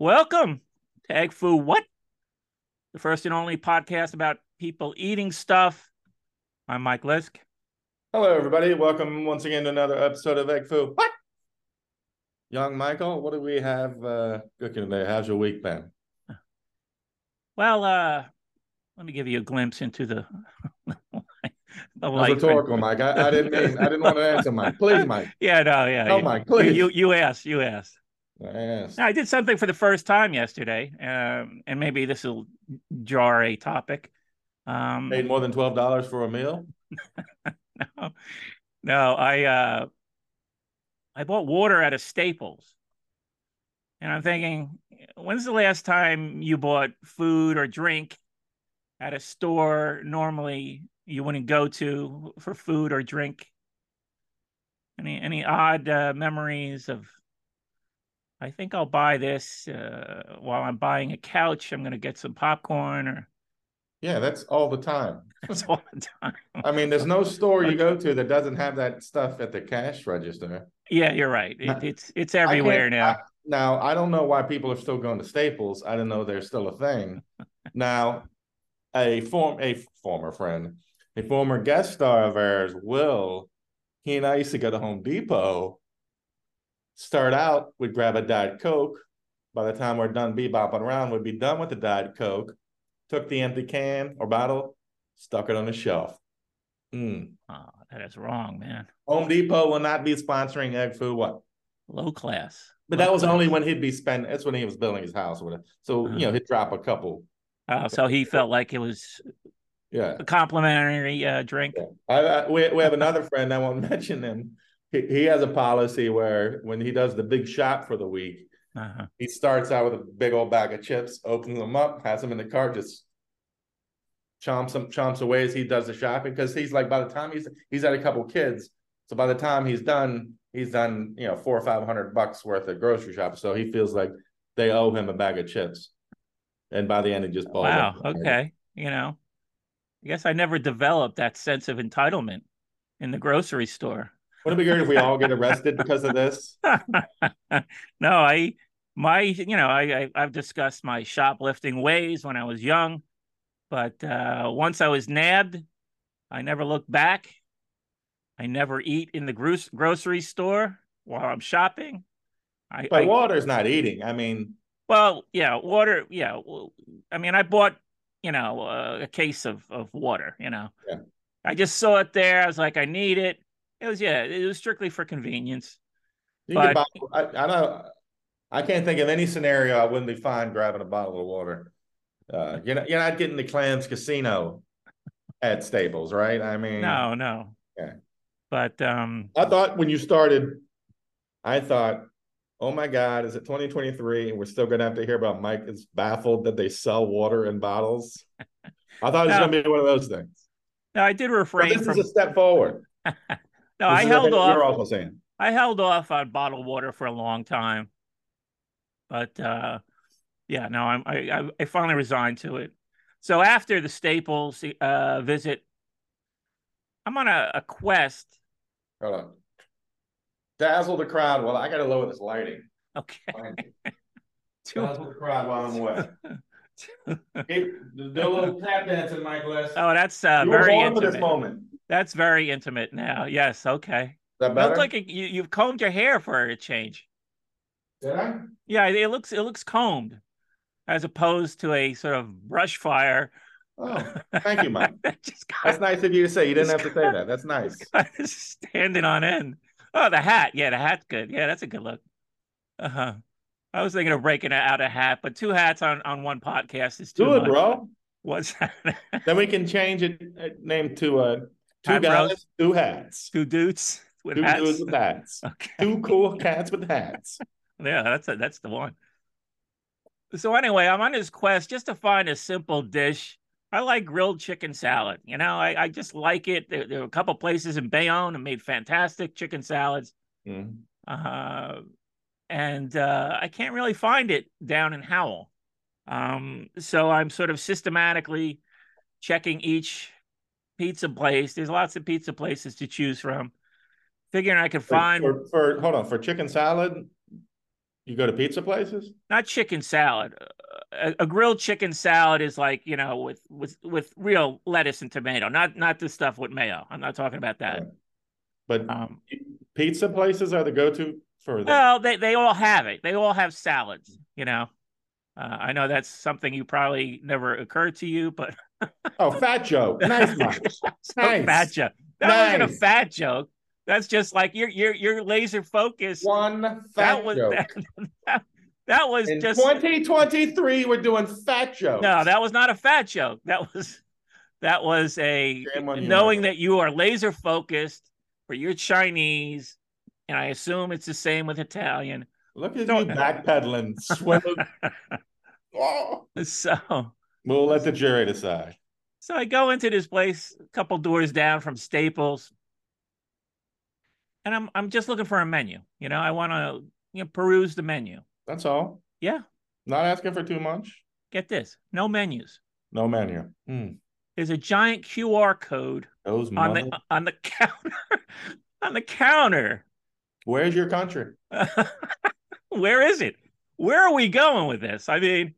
Welcome to Egg Foo What? The first and only podcast about people eating stuff. I'm Mike Lisk. Hello, everybody. Welcome once again to another episode of Egg Foo. What? Young Michael, what do we have uh, cooking today? How's your week been? Well, uh, let me give you a glimpse into the, the That's life. rhetorical, Mike. I, I didn't mean. I didn't want to answer, Mike. Please, Mike. Yeah, no, yeah. No, you, Mike. Please. You you asked, you asked. Yes. I did something for the first time yesterday, um, and maybe this will jar a topic. Um, Paid more than twelve dollars for a meal. no, no, I uh, I bought water at a Staples, and I'm thinking, when's the last time you bought food or drink at a store normally you wouldn't go to for food or drink? Any any odd uh, memories of? I think I'll buy this uh, while I'm buying a couch. I'm going to get some popcorn, or Yeah, that's all the time. that's all the time. I mean, there's no store you go to that doesn't have that stuff at the cash register. Yeah, you're right. It, it's it's everywhere now. I- now, I don't know why people are still going to Staples. I didn't know they're still a thing. now, a form a former friend, a former guest star of ours, Will, he and I used to go to Home Depot. Start out, we'd grab a Diet Coke. By the time we're done bebopping around, we'd be done with the Diet Coke. Took the empty can or bottle, stuck it on the shelf. Mm. Oh, that is wrong, man. Home Depot will not be sponsoring Egg Foo. What? Low class. But Low that was class. only when he'd be spending. That's when he was building his house or whatever. So Uh-huh. you know he'd drop a couple. Oh, so he felt like it was Yeah. a complimentary uh, drink. yeah. I, I, we we have another friend. I won't mention him. He, he has a policy where when he does the big shop for the week, Uh-huh. he starts out with a big old bag of chips, opens them up, has them in the cart, just chomps them, chomps away as he does the shopping. Because he's like, by the time he's he's had a couple kids, so by the time he's done, he's done you know four or five hundred bucks worth of grocery shopping. So he feels like they owe him a bag of chips, and by the end, he just balls Wow. up. Okay. You know, I guess I never developed that sense of entitlement in the grocery store. Wouldn't it be great if we all get arrested because of this? no, I my you know I, I I've discussed my shoplifting ways when I was young, but uh, once I was nabbed, I never looked back. I never eat in the gro- grocery store while I'm shopping. I, But I water's not eating. I mean, well, yeah, water. Yeah, well, I mean, I bought you know uh, a case of of water. You know, Yeah. I just saw it there. I was like, I need it. It was yeah, it was strictly for convenience. you But- buy, I, I don't. I can't think of any scenario I wouldn't be fine grabbing a bottle of water. Uh, you're not, you're not getting the clams casino at Staples, right? I mean, No, no. Yeah. But um, I thought when you started, I thought, oh my God, is it 2023 and we're still going to have to hear about Mike is baffled that they sell water in bottles? I thought it was going to be one of those things. no, I did But refrain this from. is a step forward. no, This I held what You're off. also saying. I held off on bottled water for a long time. But uh, yeah, no, I'm, I I finally resigned to it. So after the Staples uh, visit, I'm on a, a quest. Hold on. Dazzle the crowd. Well, I got to lower this lighting. Okay. Dazzle the crowd while I'm away. Do a little tap dancing, Les. oh, that's uh, you very for this moment. That's very intimate now. Yes. Okay. That better? looks like it, you, you've combed your hair for a change. Did I? Yeah, it looks it looks combed, as opposed to a sort of brush fire. Oh, thank you, Mike. got, That's nice of you to say. You didn't have to say that. That's nice. standing on end. Oh, the hat. Yeah, the hat's good. Yeah, that's a good look. Uh huh. I was thinking of breaking out a hat, but two hats on on one podcast is too much. Do it, much. bro. What's that? Then we can change it uh, name to uh two Hat guys, two hats. two dudes with Two hats. dudes with hats. Okay. Two cool cats with hats. Yeah, that's a, that's the one. So anyway, I'm on this quest just to find a simple dish. I like grilled chicken salad. You know, I, I just like it. There, there are a couple places in Bayonne that made fantastic chicken salads. Mm. Uh, and uh, I can't really find it down in Howell. Um, so I'm sort of systematically checking each pizza place. There's lots of pizza places to choose from. Figuring I could find for, for hold on for chicken salad. You go to pizza places? Not chicken salad. A, a, grilled chicken salad is like you know with with with real lettuce and tomato, not not the stuff with mayo. I'm not talking about that. But um, pizza places are the go-to for that. Well, they they all have it. They all have salads. You know, uh, I know that's something you probably never occurred to you, but oh, fat joke. Nice, Mike. nice. Fat joke. That nice. wasn't a fat joke. That's just like you're you're you're laser focused. One fat that was, joke. That, that, was In just 2023. We're doing fat jokes. No, that was not a fat joke. That was that was a knowing that you are laser focused for your Chinese, and I assume it's the same with Italian. Look at you backpedaling, swimming. oh. So we'll let the jury decide. So I go into this place a couple doors down from Staples and I'm I'm just looking for a menu. You know, I want to you know peruse the menu. That's all. Yeah. Not asking for too much. Get this: no menus. No menu. Hmm. There's a giant QR code Those on the on the counter on the counter. Where's your country? Where is it? Where are we going with this? I mean,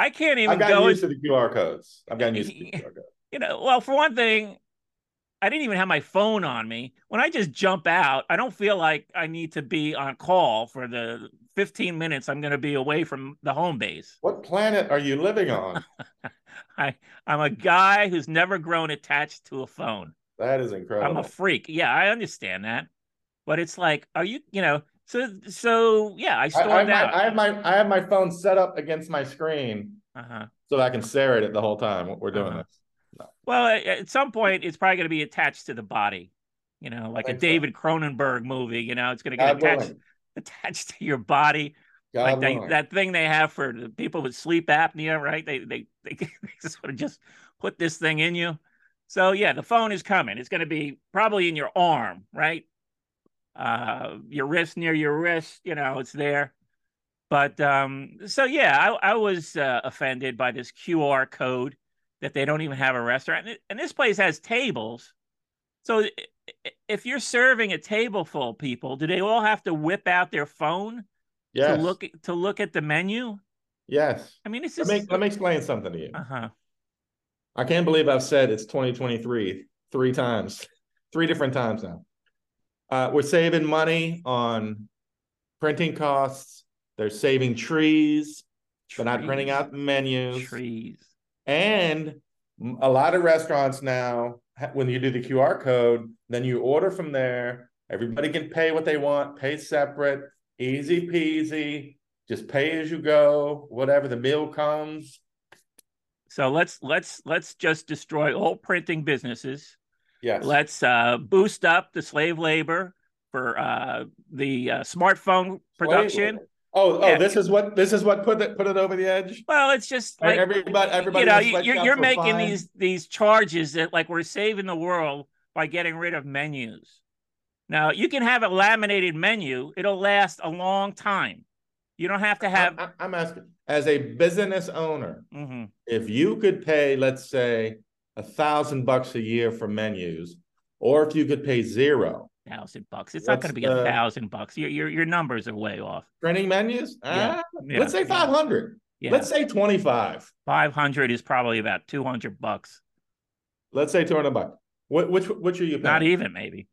I can't even I've gotten go used in... to the QR codes. I've gotten used to the QR codes. You know, well, for one thing, I didn't even have my phone on me. When I just jump out, I don't feel like I need to be on call for the 15 minutes I'm going to be away from the home base. What planet are you living on? I I'm a guy who's never grown attached to a phone. That is incredible. I'm a freak. Yeah, I understand that. But it's like, are you, you know, so so yeah, I stormed I, I, out. I have my I have my phone set up against my screen uh-huh. so I can stare at it the whole time we're doing uh-huh. this. Well, at some point, it's probably going to be attached to the body, you know, like a David so. Cronenberg movie. You know, it's going to get attached attached to your body. God like they, that thing they have for the people with sleep apnea, right? They they they, they sort of just put this thing in you. So yeah, the phone is coming. It's going to be probably in your arm, right? Uh, your wrist near your wrist. You know, it's there. But um, so yeah, I, I was uh, offended by this QR code that they don't even have a restaurant. And this place has tables. So if you're serving a table full of people, do they all have to whip out their phone yes. to look to look at the menu? Yes. I mean, it's just... let me let me explain something to you. Uh-huh. I can't believe I've said it's 2023 three times, three different times now. Uh, we're saving money on printing costs. They're saving trees. trees. They're not printing out the menus. Trees. And a lot of restaurants now, when you do the QR code, then you order from there. Everybody can pay what they want, pay separate, easy peasy. Just pay as you go, whatever the meal comes. So let's let's let's just destroy all printing businesses. Yes. Let's uh, boost up the slave labor for uh, the uh, smartphone production. Oh, oh, yeah. this is what this is what put it put it over the edge. Well, it's just like everybody, everybody. You know, you're, you're making fine. these these charges that like we're saving the world by getting rid of menus. Now you can have a laminated menu; it'll last a long time. You don't have to have. I, am asking, as a business owner, mm-hmm. if you could pay, let's say, a thousand bucks a year for menus, or if you could pay zero, thousand bucks. It's not going to be a thousand bucks. Your, your your numbers are way off. Printing menus? Yeah. Uh, yeah. Let's say five hundred. Yeah. Let's say twenty five. Five hundred is probably about two hundred bucks. Let's say two hundred bucks. What which which are you? Paying? Not even maybe.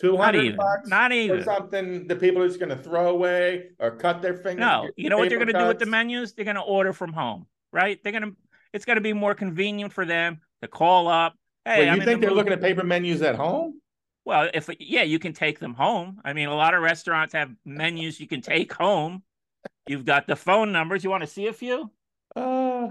Two hundred bucks. Not even something the people are just going to throw away or cut their fingers. No, you know what they're going to do with the menus? They're going to order from home, right? They're going to. It's going to be more convenient for them to call up. Hey, Wait, you think the they're looking at paper menus at home? Well, if yeah, you can take them home. I mean, a lot of restaurants have menus you can take home. You've got the phone numbers. You want to see a few? Uh,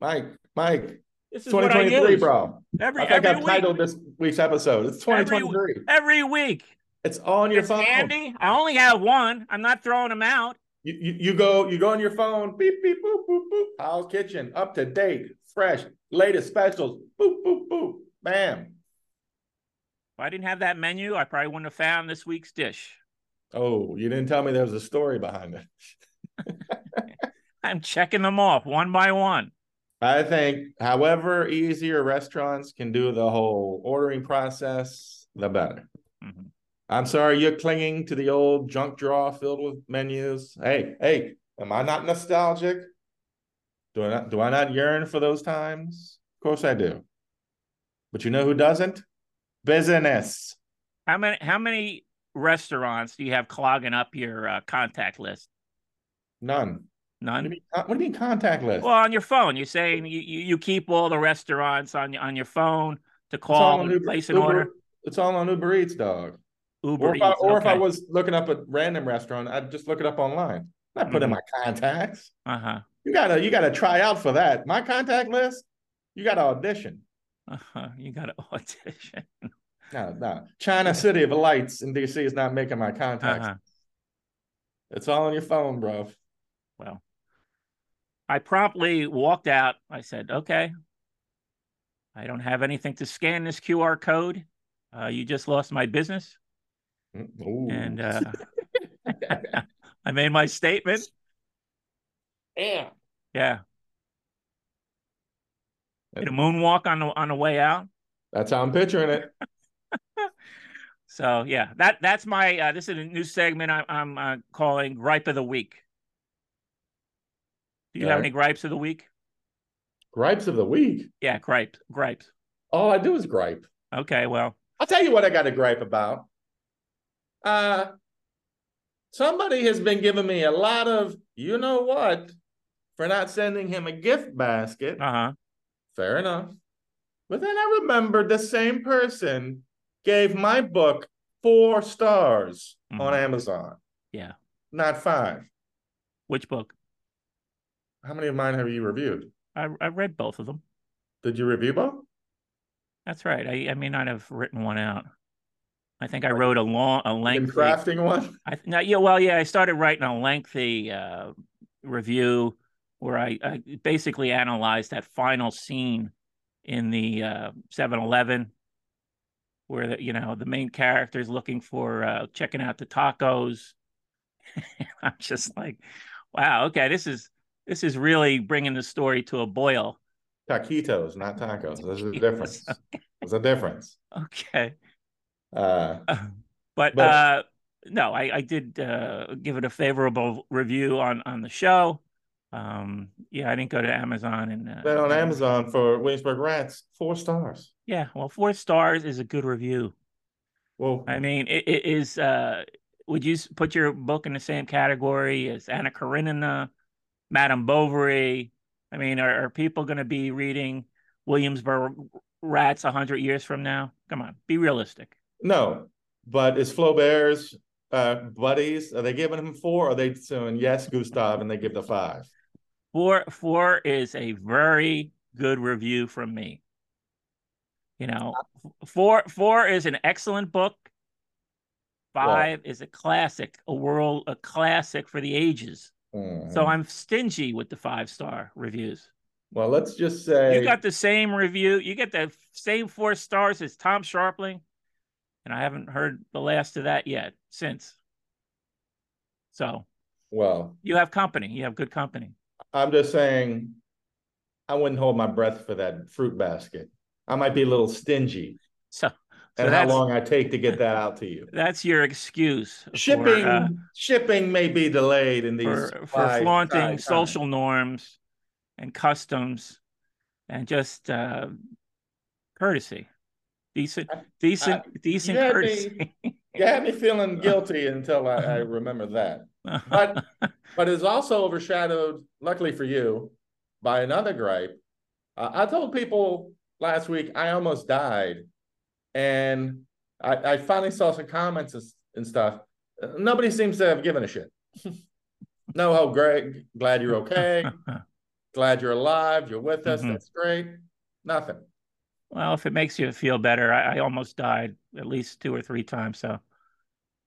Mike, Mike. This is 2023, bro. Every, I think I've week. titled this week's episode. It's 2023. Every, every week. It's on your it's phone. Handy. I only have one. I'm not throwing them out. You, you, you go you go on your phone. Beep beep boop boop boop. How's Kitchen up to date, fresh, latest specials. Boop boop boop. Bam. If I didn't have that menu, I probably wouldn't have found this week's dish. Oh, you didn't tell me there was a story behind it. I'm checking them off one by one. I think, however easier restaurants can do the whole ordering process, the better. Mm-hmm. I'm sorry you're clinging to the old junk drawer filled with menus. Hey, hey, am I not nostalgic? Do I not do I not yearn for those times? Of course I do. But you know who doesn't? Business. How many how many restaurants do you have clogging up your uh, contact list? None. None. What do, mean, what do you mean contact list? Well, on your phone, you're saying you, you keep all the restaurants on on your phone to call and Uber, place an Uber, order. It's all on Uber Eats, dog. Uber or if, Eats, I, or okay. if I was looking up a random restaurant, I'd just look it up online. Not put mm-hmm. in my contacts. Uh huh. You gotta you gotta try out for that. My contact list, you gotta audition. Uh huh. You gotta audition. no, no. China City of Lights in DC is not making my contacts. Uh-huh. It's all on your phone, bro. Well, I promptly walked out. I said, "Okay, I don't have anything to scan this QR code. Uh, you just lost my business." Ooh. And uh, I made my statement. Yeah. Yeah. Did a moonwalk on the on the way out. That's how I'm picturing it. so yeah, that that's my uh, this is a new segment I, I'm uh, calling gripe of the week. Do you have any gripes of the week? Gripes of the week? Yeah, gripes. Gripes. All I do is gripe. Okay, well. I'll tell you what I got to gripe about. Uh somebody has been giving me a lot of you know what for not sending him a gift basket. Uh-huh. Fair enough. But then I remembered the same person gave my book four stars mm-hmm. on Amazon. Yeah. Not five. Which book? How many of mine have you reviewed? I, I read both of them. Did you review both? That's right. I, I may not have written one out. I think I wrote a long, a lengthy crafting one. I no, yeah, well, yeah, I started writing a lengthy uh, review where I, I, basically analyzed that final scene in the uh, 7-Eleven, where the, you know the main character is looking for uh, checking out the tacos. I'm just like, wow, okay, this is this is really bringing the story to a boil. Taquitos, not tacos. There's a difference. There's a difference. Okay. Uh, but, but uh, no, I, I did uh, give it a favorable review on on the show. Um, yeah, I didn't go to Amazon and uh, but on Amazon for Williamsburg Rats, four stars. Yeah, well, four stars is a good review. Well, I mean, it, it is. Uh, would you put your book in the same category as Anna Karenina, Madame Bovary? I mean, are, are people going to be reading Williamsburg Rats a hundred years from now? Come on, be realistic. No, but is Flaubert's uh, buddies are they giving him four? Or are they saying yes, Gustav, and they give the five? Four, four is a very good review from me. You know, four, four is an excellent book. Five is a classic, a world, a classic for the ages. Mm-hmm. So I'm stingy with the five star reviews. Well, let's just say you got the same review. You get the same four stars as Tom Scharpling, and I haven't heard the last of that yet since. So, well, you have company. You have good company. I'm just saying, I wouldn't hold my breath for that fruit basket. I might be a little stingy. So, so and how long I take to get that out to you. That's your excuse. Shipping for, uh, shipping may be delayed in these for, for flaunting social norms and customs and just uh, courtesy decent, decent, I, decent you courtesy. Me, you had me feeling guilty until I, I remember that. But but it's also overshadowed, luckily for you, by another gripe. Uh, I told people last week I almost died, and I, I finally saw some comments and stuff. Nobody seems to have given a shit. no, oh, Greg, glad you're okay. glad you're alive. You're with us. Mm-hmm. That's great. Nothing. Well, if it makes you feel better, I, I almost died at least two or three times. So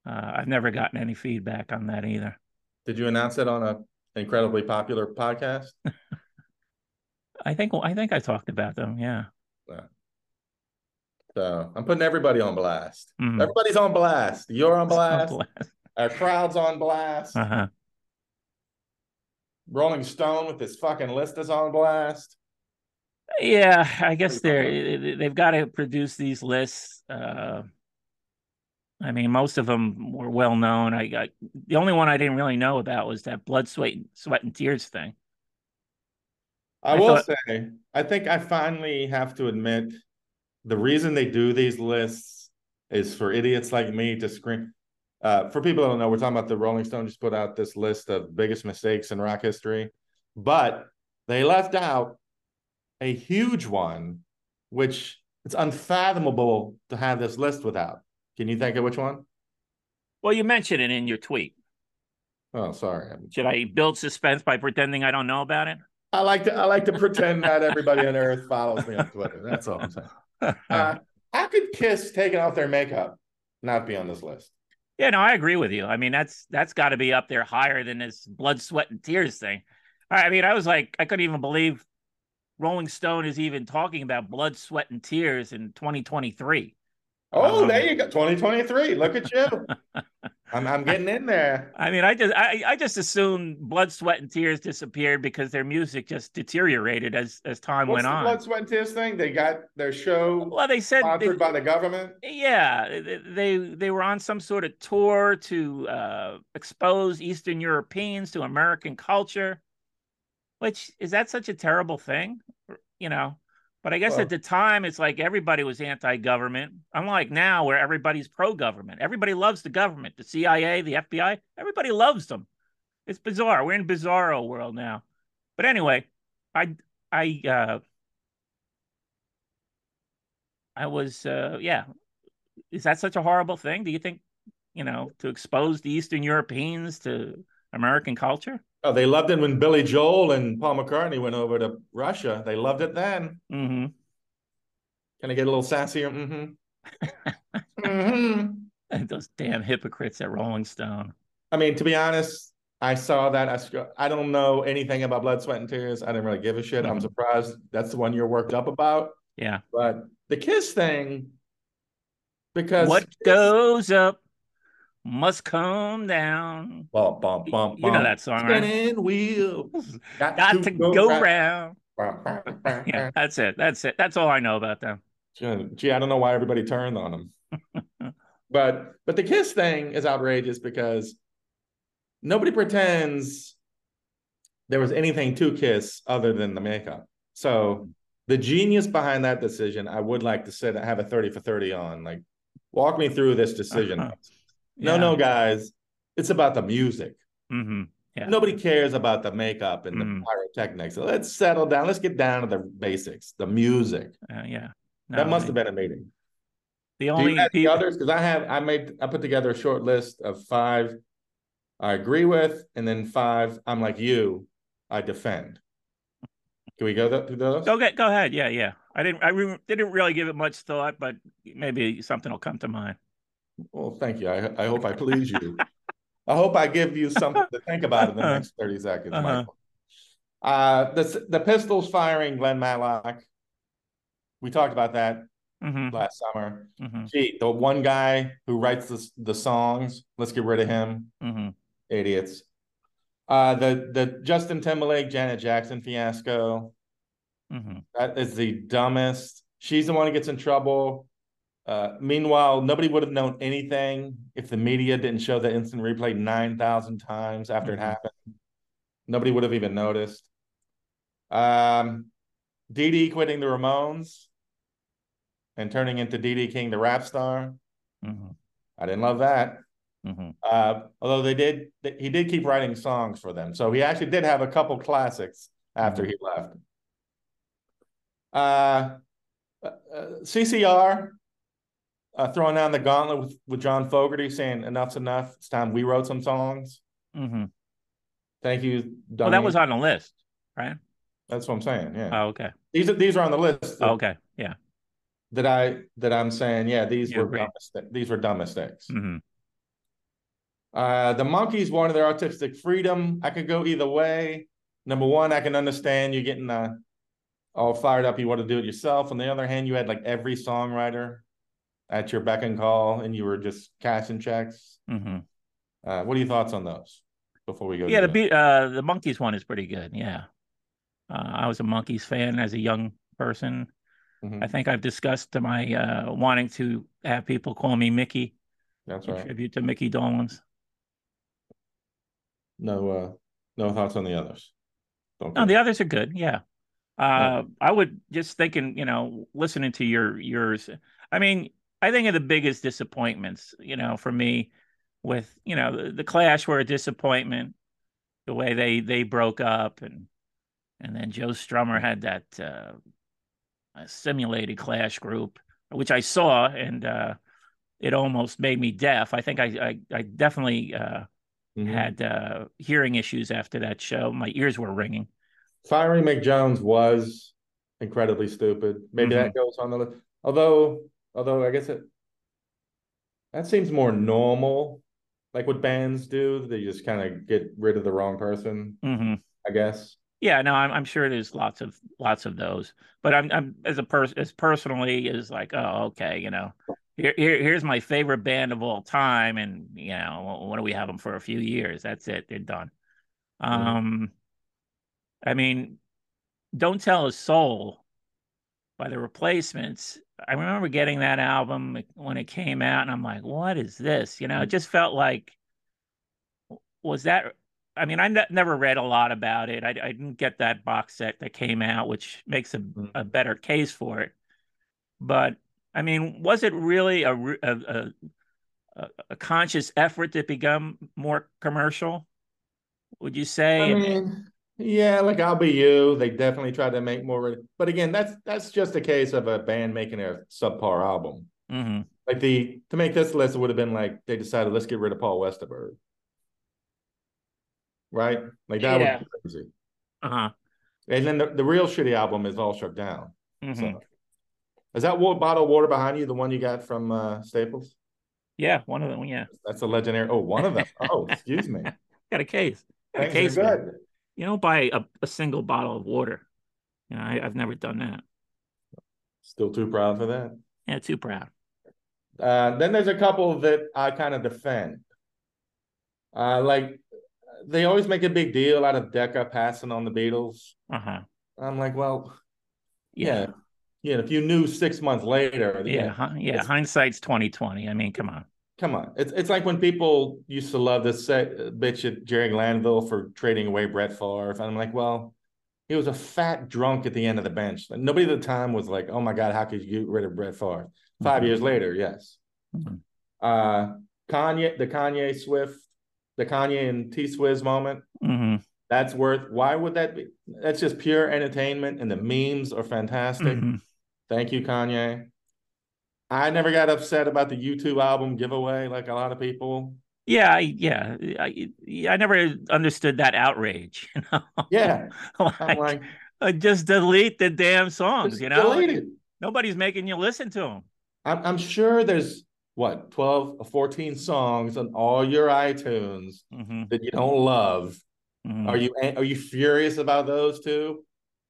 uh, I've never gotten any feedback on that either. Did you announce it on a incredibly popular podcast? I think I think I talked about them. Yeah. So I'm putting everybody on blast. Mm-hmm. Everybody's on blast. You're on blast. on blast. Our crowd's on blast. Uh-huh. Rolling Stone with this fucking list is on blast. Yeah, I guess they're they've got to produce these lists. Uh, I mean, most of them were well known. I got the only one I didn't really know about was that blood, sweat, sweat and tears thing. I, I will thought... say, I think I finally have to admit the reason they do these lists is for idiots like me to scream. Uh, for people that don't know, we're talking about the Rolling Stone just put out this list of biggest mistakes in rock history, but they left out a huge one, which it's unfathomable to have this list without. Can you think of which one? Well, you mentioned it in your tweet. Oh, sorry. Should I build suspense by pretending I don't know about it? I like to I like to pretend that everybody on Earth follows me on Twitter. That's all I'm saying. Uh, how could Kiss taking off their makeup not be on this list? Yeah, no, I agree with you. I mean, that's that's got to be up there higher than this blood, sweat, and tears thing. I mean, I was like, I couldn't even believe Rolling Stone is even talking about blood, sweat, and tears in 2023. Oh, um, there you go. 2023. Look at you. I'm, I'm getting in there. I mean, I just I, I just assumed blood, sweat, and tears disappeared because their music just deteriorated as as time What's went on. Blood, sweat, and tears thing. They got their show. Well, they said sponsored they, by the government. Yeah, they they were on some sort of tour to uh, expose Eastern Europeans to American culture. Which is that such a terrible thing? You know, but I guess well, at the time, it's like everybody was anti-government. Unlike now, where everybody's pro-government. Everybody loves the government, the CIA, the FBI. Everybody loves them. It's bizarre. We're in bizarro world now. But anyway, I I uh, I was uh, yeah. Is that such a horrible thing? Do you think you know to expose the Eastern Europeans to American culture? Oh, they loved it when Billy Joel and Paul McCartney went over to Russia. They loved it then. Mm-hmm. Can I get a little sassier? Mm-hmm. mm-hmm. Those damn hypocrites at Rolling Stone. I mean, to be honest, I saw that. I, I don't know anything about Blood, Sweat, and Tears. I didn't really give a shit. Mm-hmm. I'm surprised that's the one you're worked up about. Yeah. But the Kiss thing, because what Kiss, goes up must come down. Bum, bum, bum, you know that song, Spinning right? wheels. Got, Got to, to, go, go round. round. yeah, that's it. That's it. That's all I know about them. Gee, I don't know why everybody turned on them. but but the kiss thing is outrageous because nobody pretends there was anything to kiss other than the makeup. So the genius behind that decision, I would like to sit that have a 30 for 30 on. Like walk me through this decision. Uh-huh. No, yeah. no, guys, it's about the music. Mm-hmm. Yeah. Nobody cares about the makeup and mm-hmm. the pyrotechnics. So let's settle down. Let's get down to the basics, the music. Uh, yeah, no, that must have been a meeting. The only people... the others because I have I made I put together a short list of five I agree with, and then five I'm like you, I defend. Can we go through those? Go get go ahead. Yeah, yeah. I didn't I re- didn't really give it much thought, but maybe something will come to mind. Well, thank you. I, I hope I please you. I hope I give you something to think about in the next 30 seconds, uh-huh. Michael. Uh, the, the Pistols firing Glenn Matlock. We talked about that mm-hmm. last summer. Mm-hmm. Gee, the one guy who writes the, the songs, let's get rid of him. Mm-hmm. Idiots. Uh, the the Justin Timberlake Janet Jackson fiasco. Mm-hmm. That is the dumbest. She's the one who gets in trouble. Uh, meanwhile, nobody would have known anything if the media didn't show the instant replay 9,000 times after mm-hmm. it happened. Nobody would have even noticed. Um, Dee quitting the Ramones and turning into Dee King, the rap star. Mm-hmm. I didn't love that. Mm-hmm. Uh, although they did, he did keep writing songs for them. So he actually did have a couple classics after mm-hmm. he left. Uh, uh, CCR uh, throwing down the gauntlet with, with John Fogerty saying enough's enough. It's time we wrote some songs. Mm-hmm. Thank you. Dummy. Well, that was on the list, right? That's what I'm saying. Yeah. Oh, okay. These are these are on the list. That, oh, okay. Yeah. That I that I'm saying, yeah, these you were dumb mistakes. These were dumb mistakes. Mm-hmm. Uh, the Monkees wanted their artistic freedom. I could go either way. Number one, I can understand you getting uh, all fired up. You want to do it yourself. On the other hand, you had like every songwriter at your beck and call and you were just cashing checks. Mm-hmm. Uh, what are your thoughts on those before we go? Yeah, the be- uh, the Monkees one is pretty good. Yeah, uh, I was a Monkees fan as a young person. Mm-hmm. I think I've discussed my uh, wanting to have people call me Mickey That's right. tribute to Micky Dolenz. No, uh, no thoughts on the others. No, Oh, the others are good. Yeah. Yeah. Uh, I would just thinking, you know, listening to your yours. I mean, I think of the biggest disappointments, you know, for me with, you know, the, the Clash were a disappointment, the way they they broke up and and then Joe Strummer had that uh simulated Clash group, which I saw and uh it almost made me deaf. I think I I, I definitely uh Mhm. had uh hearing issues after that show. My ears were ringing. Firing Mick Jones was incredibly stupid. Maybe that goes on the list. Although, although I guess it that seems more normal, like what bands do. They just kind of get rid of the wrong person, hmm I guess. Yeah, no, I'm I'm sure there's lots of lots of those, but I'm I'm as a person as personally is like, oh, okay, you know, here, here here's my favorite band of all time, and you know, what do we have them for a few years? That's it, they're done. Mhm. Um, I mean, Don't Tell a Soul by the Replacements. I remember getting that album when it came out, and I'm like, what is this? You know, it just felt like was that I mean, I ne- never read a lot about it. I, I didn't get that box set that came out, which makes a, Mhm. a better case for it. But I mean, was it really a, a, a, a- a conscious effort to become more commercial? Would you say? I mean, yeah, like I'll be you. They definitely tried to make more, but again, that's that's just a case of a band making a subpar album. Mhm. Like the to make this list, it would have been like they decided let's get rid of Paul Westerberg, right? Like that Yeah. was crazy. Uh-huh. And then the, the real shitty album is All Shook Down. Mhm. So, is that bottle of water behind you the one you got from uh, Staples? Yeah, one of them. Yeah, That's a legendary. Oh, one of them. Oh, excuse me. got a case. Got a case. good. You don't buy a, a single bottle of water. You know, I, I've never done that. Still too proud for that. Yeah, too proud. Uh, then there's a couple that I kind of defend. Uh, like they always make a big deal out of Decca passing on the Beatles. Uh-huh. I'm like, well, Yeah. yeah, yeah. If you knew six months later, Yeah. hi- Yeah. Hindsight's 2020. I mean, come on. Come on. It's it's like when people used to love this say bitch at Jerry Glanville for trading away Brett Favre. And I'm like, well, he was a fat drunk at the end of the bench. Nobody at the time was like, oh my God, how could you get rid of Brett Favre? 5 Mhm. years later, yes. Mhm. Uh Kanye, the Kanye Swift, the Kanye and T Swizz moment. Mhm. That's worth why would that be? That's just pure entertainment and the memes are fantastic. Mhm. Thank you, Kanye. I never got upset about the U2 album giveaway like a lot of people. Yeah, I, yeah, I, I never understood that outrage. You know, Yeah. I'm like, like, uh, just delete the damn songs. You know, delete it. nobody's making you listen to them. I'm, I'm sure there's what 12 or 14 songs on all your iTunes hmm that you don't love. hmm Are you are you furious about those two?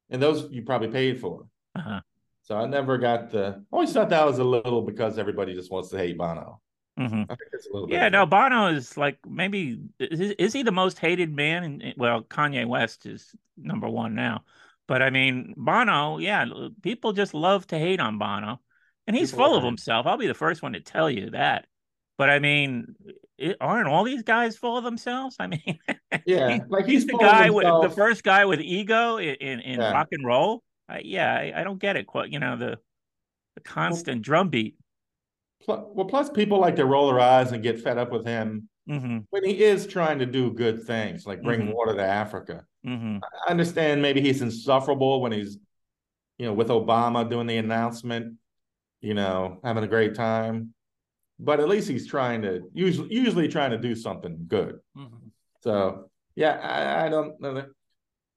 And those you probably paid for. Uh-huh. So I never got the. I always thought that was a little because everybody just wants to hate Bono. hmm I think it's a little. Yeah, no. Bono is like maybe is, is he the most hated man? In, well, Kanye West is number one now, but I mean Bono, yeah, people just love to hate on Bono, and he's People full of are. himself. I'll be the first one to tell you that. But I mean, it, aren't all these guys full of themselves? I mean, Yeah, like he's he's the guy with the first guy with ego in in, in Yeah. rock and roll. I, yeah, I, I don't get it. Quite, you know the the constant drumbeat. Pl- Well, plus people like to roll their eyes and get fed up with him hmm when he is trying to do good things, like bring Mhm. water to Africa. hmm I understand maybe he's insufferable when he's, you know, with Obama doing the announcement, you know, having a great time. But at least he's trying to usually usually trying to do something good. hmm So yeah, I, I don't know.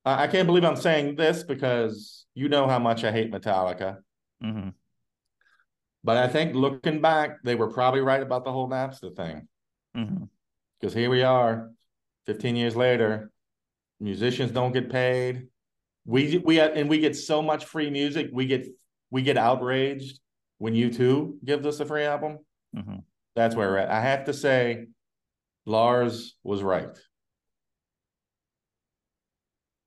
I can't believe I'm saying this because you know how much I hate Metallica. hmm But I think looking back, they were probably right about the whole Napster thing. Because here we are, 15 years later, musicians don't get paid. We we and we get so much free music. We get we get outraged when U2 gives us a free album. hmm That's where we're at. I have to say, Lars was right.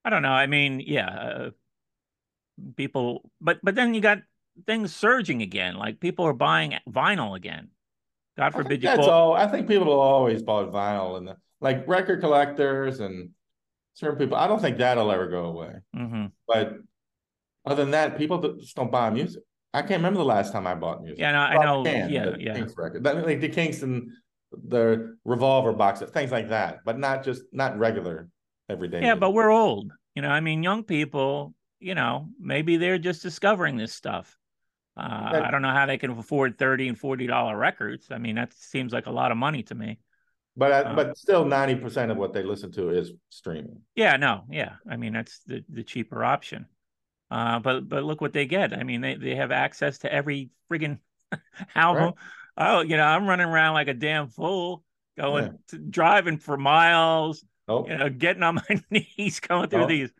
I don't know. I mean, yeah, uh, people, but but then you got things surging again. Like people are buying vinyl again. God forbid you that's all. I think people will always bought vinyl and the, like record collectors and certain people. I don't think that'll ever go away. hmm But other than that, people just don't buy music. I can't remember the last time I bought music. Yeah, no, I know. can, yeah, the yeah. Kinks record, That- like the Kingston, the Revolver box, set, things like that, but not just not regular everyday. Yeah, music. but we're old. You know, I mean, young people, you know, maybe they're just discovering this stuff. Uh, Right. I don't know how they can afford 30 and 40 dollar records. I mean, that seems like a lot of money to me. but uh, but still, ninety percent of what they listen to is streaming. Yeah, no, yeah. I mean, that's the the cheaper option. Uh, but but look what they get. I mean, they they have access to every friggin' album. Oh, you know, I'm running around like a damn fool, going Yeah. to, driving for miles, Oh, you know, getting on my knees, going through Oh. these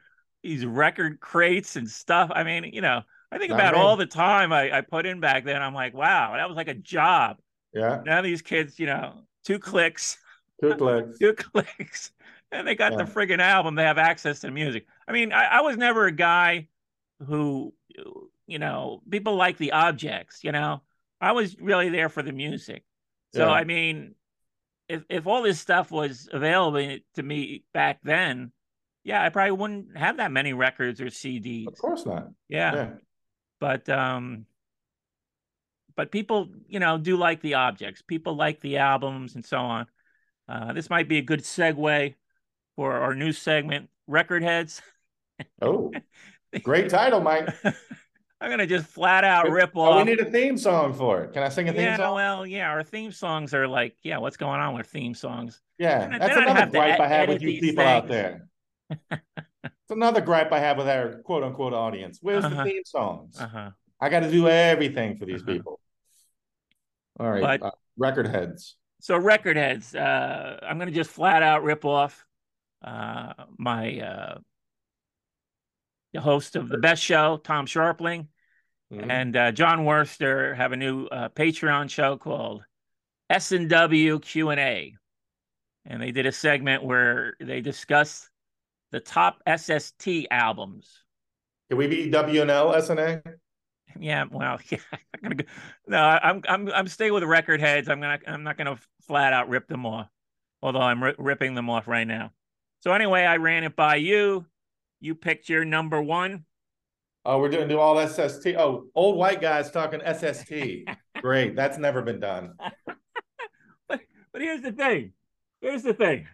these record crates and stuff. I mean, you know, I think Not about all the time I, I put in back then. I'm like, wow, that was like a job. yeah, Now these kids, you know, two clicks, two clicks. two clicks, and they got the Yeah. friggin' album. They have access to music. I mean, I, I was never a guy who, you know, people like the objects. You know, I was really there for the music. So Yeah. I mean, if if all this stuff was available to me back then, yeah, I probably wouldn't have that many records or CDs. Of course not. Yeah, Yeah, but um, but people, you know, do like the objects. People like the albums and so on. Uh, this might be a good segue for our new segment, Record Heads. Oh, great title, Mike. I'm gonna just flat out rip Oh, we need a theme song for it. Can I sing a theme yeah, song? well, yeah, our theme songs are like, yeah, what's going on with theme songs? Yeah, Then that's then another gripe I have with you people out there. It's another gripe I have with our quote unquote audience. Where's Uh-huh. the theme songs? Uh-huh. I got to do everything for these Uh-huh. people. All right, But- uh, record heads. So record heads, uh, I'm gonna just flat out rip off uh, my uh, the host of the best show, Tom Scharpling, Mhm. and uh, Jon Wurster have a new uh, Patreon show called S and W Q and A, and they did a segment where they discuss the top SST albums. Can we be WNL SNA? Yeah, well, yeah, I'm gonna go. No, I'm I'm I'm staying with the record heads. I'm gonna I'm not gonna flat out rip them off, although I'm ri- ripping them off right now. So anyway, I ran it by you. You picked your number one. Oh, we're doing do all SST. Oh, old white guys talking SST. Great, that's never been done. But here's the thing. Here's the thing.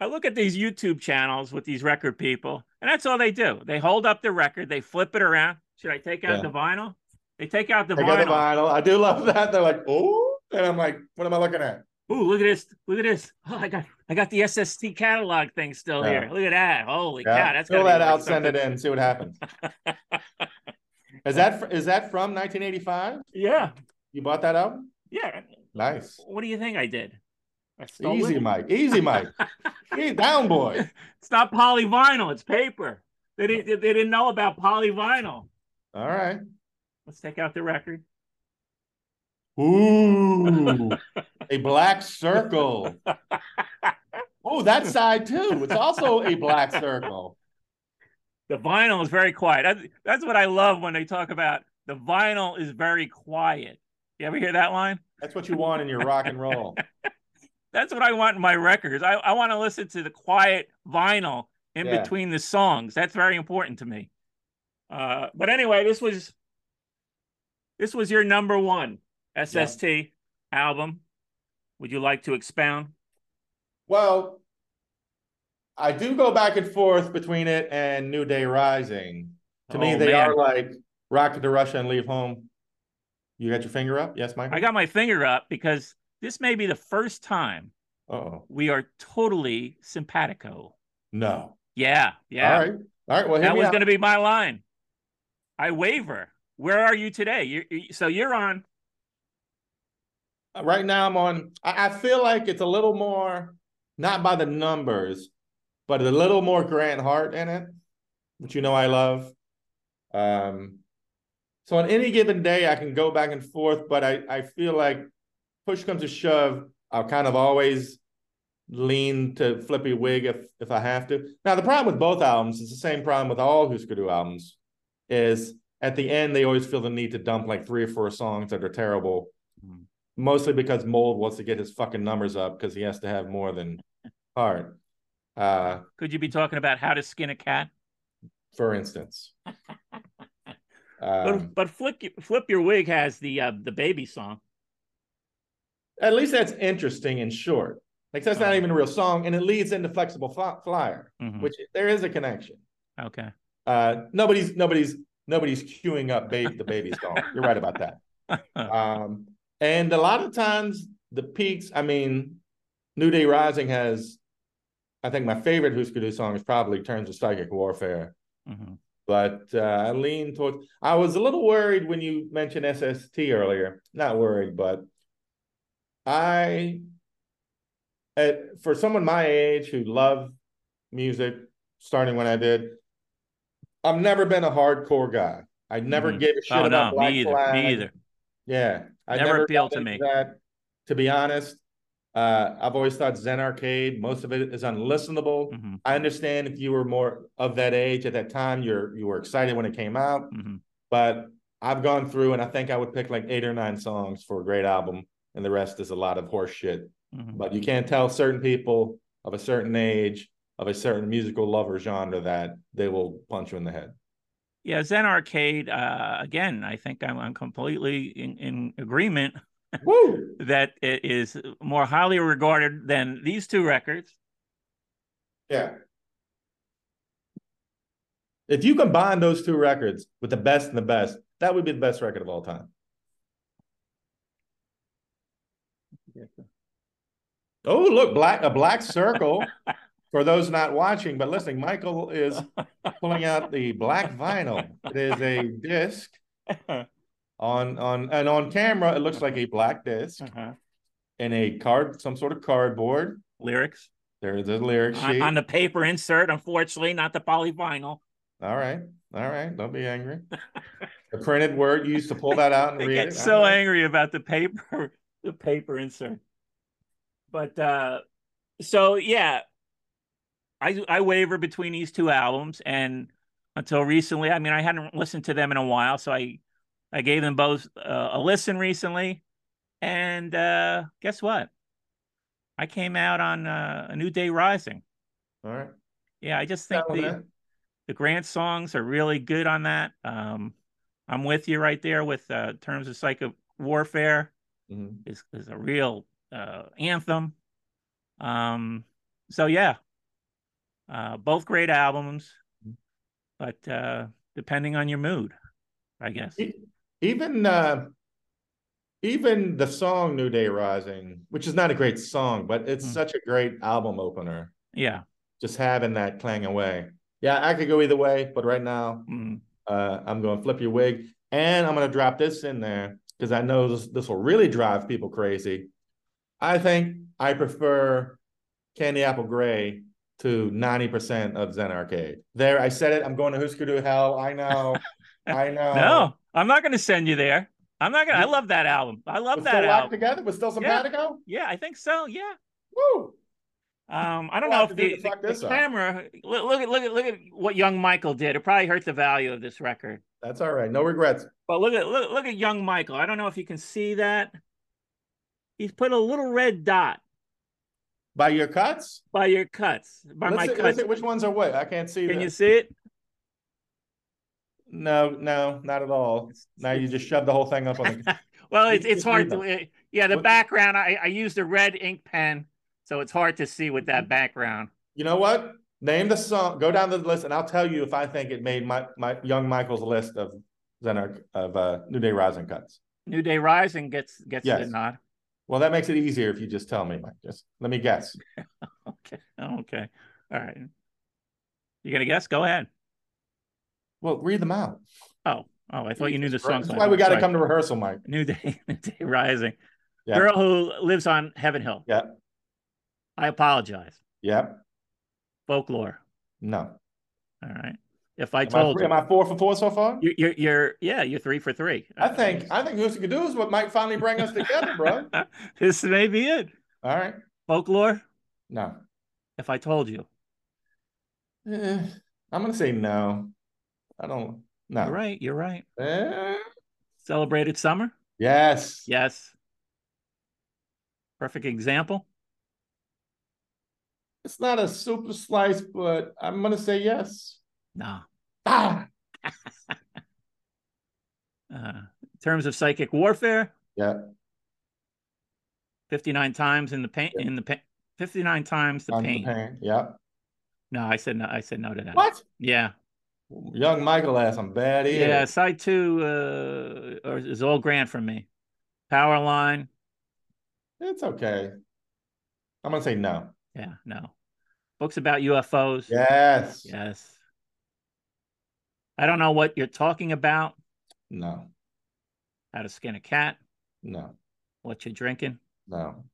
I look at these YouTube channels with these record people, and that's all they do. They hold up the record, they flip it around. Should I take out Yeah. the vinyl? They take out the got the vinyl. vinyl. I do love that. They're like, oh, and I'm like, what am I looking at? Ooh, look at this! Look at this! Oh, I got I got the SST catalog thing still Yeah. here. Look at that! Holy Yeah, cow! That's fill that out, send it in, see what happens. Is that is that from 1985? Yeah, You bought that album? yeah. Nice. What do you think I did? Easy, it? Mike. Easy, Mike. Hey, down, boy. It's not polyvinyl. It's paper. They didn't. They didn't know about polyvinyl. All right. Let's take out the record. Ooh, a black circle. Oh, that side too. It's also a black circle. The vinyl is very quiet. That's what I love when they talk about the vinyl is very quiet. You ever hear that line? That's what you want in your rock and roll. That's what I want in my records. I, I want to listen to the quiet vinyl in Yeah. between the songs. That's very important to me. Uh, but anyway, this was this was your number one SST album. Would you like to expound? Well, I do go back and forth between it and New Day Rising. To me, Oh, they man. are like Rocket to Russia and Leave Home. You got your finger up? Yes, Mike? I got my finger up because this may be the first time oh we are totally simpatico. No. Yeah, yeah. All right. All right. Well, that was going to be my line. I waver. Where are you today? You so you're on. right now I'm on I, I feel like it's a little more not by the numbers, but a little more Grant Hart in it, which you know I love. Um so on any given day I can go back and forth, but I, I feel like push comes to shove, I'll kind of always lean to Flip Your Wig if if I have to. Now the problem with both albums is the same problem with all Husker Du albums, is at the end they always feel the need to dump like three or four songs that are terrible. Mm. Mostly because Mould wants to get his fucking numbers up because he has to have more than Hart. Uh, Could you be talking about how to skin a cat? for instance. But, Um, but flip flip your wig has the uh, the baby song. At least that's interesting and short. Like that's not Oh. even a real song, and it leads into Flexible Fly- Flyer, Mhm. which there is a connection. Okay. Uh, nobody's nobody's nobody's queuing up baby the baby song. You're right about that. Um, and a lot of times the peaks. I mean, New Day Rising has. I think my favorite Husker Du song is probably "Terms of Psychic Warfare." Mhm. but uh, I lean towards. I was a little worried when you mentioned SST earlier. Not worried, but I, at, for someone my age who loved music, starting when I did, I've never been a hardcore guy. I never Mhm. gave a shit Oh about no, Black me either. Flag. Me either. Yeah, I Never never, appealed to me. That, to be honest, uh, I've always thought Zen Arcade. Most of it is unlistenable. Mhm. I understand if you were more of that age at that time, you're you were excited when it came out, Mhm. but I've gone through and I think I would pick like eight or nine songs for a great album, and the rest is a lot of horse shit. Mhm. But you can't tell certain people of a certain age, of a certain musical lover genre that they will punch you in the head. Yeah, Zen Arcade. Uh, again, I think I'm, I'm completely in, in agreement that it is more highly regarded than these two records. Yeah. If you combine those two records with the best and the best, that would be the best record of all time. Oh, look, black a black circle for those not watching but listening. Michael is pulling out the black vinyl. It is a disc on on and on camera. It looks like a black disc Uh-huh. and a card, some sort of cardboard. Lyrics There is a lyric on, sheet. on the paper insert, unfortunately, not the polyvinyl. All right, all right. Don't be angry. the printed word you used to pull that out and read get it. so angry about the paper, the paper insert. But uh so yeah, I I waver between these two albums, and until recently, I mean, I hadn't listened to them in a while, so I I gave them both uh, a listen recently, and uh guess what? I came out on uh, a New Day Rising. All right. Yeah, I just think the that. the Grant songs are really good on that. Um, I'm with you right there with uh, terms of psychic warfare Mhm. is is a real uh, anthem. Um, so yeah, uh, both great albums, but uh, depending on your mood, I guess. Even uh, even the song "New Day Rising," which is not a great song, but it's Mm. such a great album opener. Yeah. Just having that clang away. Yeah, I could go either way, but right now Mm. uh, I'm going to flip your wig, and I'm going to drop this in there because I know this this will really drive people crazy. I think I prefer Candy Apple Grey to 90% of Zen Arcade. There, I said it. I'm going to Husker Du Hell. I know. I know. No, I'm not going to send you there. I'm not going to. I love that album. I love We're that still album. together. We're still Yeah. simpatico. Yeah, I think so. Yeah. Woo! Um, I don't We'll know if the, the, the this camera look, look at look at look at what young Michael did. It probably hurt the value of this record. That's all right. No regrets. But look at look, look at young Michael. I don't know if you can see that. He's put a little red dot By your cuts? by your cuts. By Let's my see, cuts. see which ones are what. I can't see Can that. you see it? No, no, not at all. Now you just shoved the whole thing up on the. well, it's it's hard to. it- yeah, the What- background. I I used a red ink pen, so it's hard to see with that background. You know what? Name the song. Go down the list, and I'll tell you if I think it made my my young Michael's list of Zener of uh, New Day Rising cuts. New Day Rising gets gets Yes. the nod. Well, that makes it easier if you just tell me, Mike. Just let me guess. Okay. Okay. All right. You gonna guess? Go ahead. Well, read them out. Oh, oh, I thought you knew the songs. That's why we got to come to rehearsal, Mike. New Day, New Day Rising. Yeah. Girl who lives on Heaven Hill. Yeah. I apologize. Yep. Folklore. No. All right. If I Am I, told am I four for four so far? you, you're, you're, yeah, you're three for three. I think I think Husker Du is what might finally bring us together, bro. this may be it. All right. Folklore. No. If I told you, Eh, I'm gonna say no. I don't. No. You're right. You're right. Eh, Celebrated summer. yes. Yes. Perfect example. It's not a super slice, but I'm gonna say yes. No. Ah, Uh, in terms of psychic warfare, yeah. 59 times in the paint Yeah. in the paint 59 times the on the pain. pain. Yeah. No, I said no. I said no to that. What? Yeah. Young Michael has some bad ears. Yeah. Side two uh, or is all Grant from me. Power line. It's okay. I'm gonna say no. Yeah. No. Books about UFOs. Yes. Yes. I don't know what you're talking about. No. How to skin a cat. No. What you're drinking. No.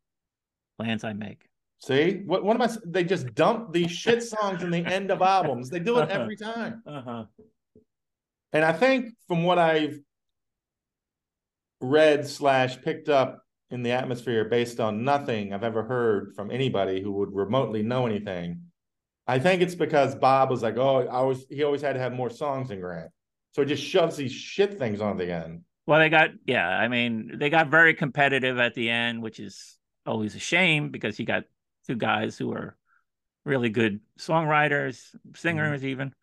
Plans I make. See what? What am I? They just dump these shit songs in the end of albums. They do it every time. Uh huh. And I think from what I've read slash picked up in the atmosphere based on nothing I've ever heard from anybody who would remotely know anything, I think it's because Bob was like, oh, I always he always had to have more songs than Grant. So he just shoves these shit things on the end. Well, they got yeah. I mean, they got very competitive at the end, which is always a shame because you got two guys who are really good songwriters, singers, even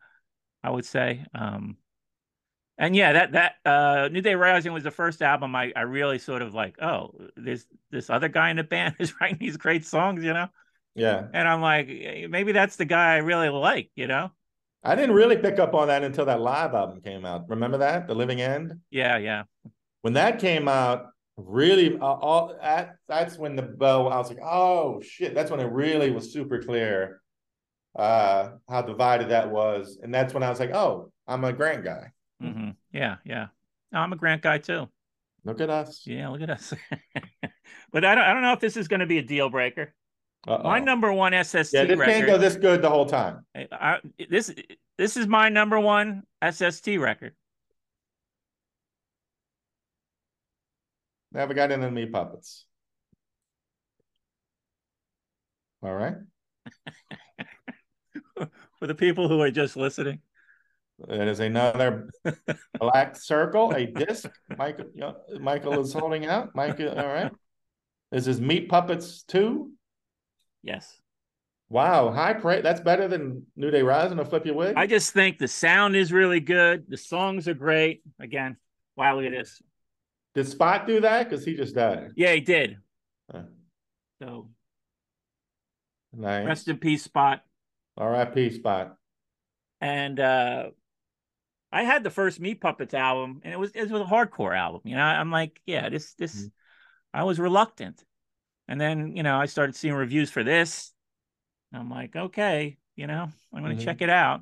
I would say. Um, and yeah, that that uh, New Day Rising was the first album I I really sort of like. Oh, there's this other guy in the band is writing these great songs, you know. Yeah. And I'm like, eh, maybe that's the guy I really like, you know. I didn't really pick up on that until that live album came out. Remember that? The Living End? Yeah, yeah. when that came out, really, uh, all that, that's when the bow. I was like, oh shit! That's when it really was super clear uh, how divided that was, and that's when I was like, oh, I'm a Grant guy. Hmm Yeah, yeah. No, I'm a Grant guy too. Look at us. Yeah, look at us. but I don't, I don't know if this is going to be a deal breaker. Uh-oh. My number one SST Yeah, this record. can't go this good the whole time. I, this this is my number one SST record. Never got into Meat Puppets. All right. For the people who are just listening, It is another black circle, a disc. Michael, Michael is holding out. Michael, all right. This is Meat Puppets 2. yes. Wow, high praise. That's better than New Day Rising or Flip Your Wig. I just think the sound is really good. The songs are great. Again, wow, look at this. Did Spot do that? Because he just died. Yeah, he did. Uh, So nice. rest in peace, Spot. R.I.P. Spot. And uh I had the first Meat Puppets album, and it was it was a hardcore album. You know, I'm like, yeah, this this. Mhm. I was reluctant, and then you know I started seeing reviews for this. I'm like, okay, you know, I'm going to Mhm. check it out,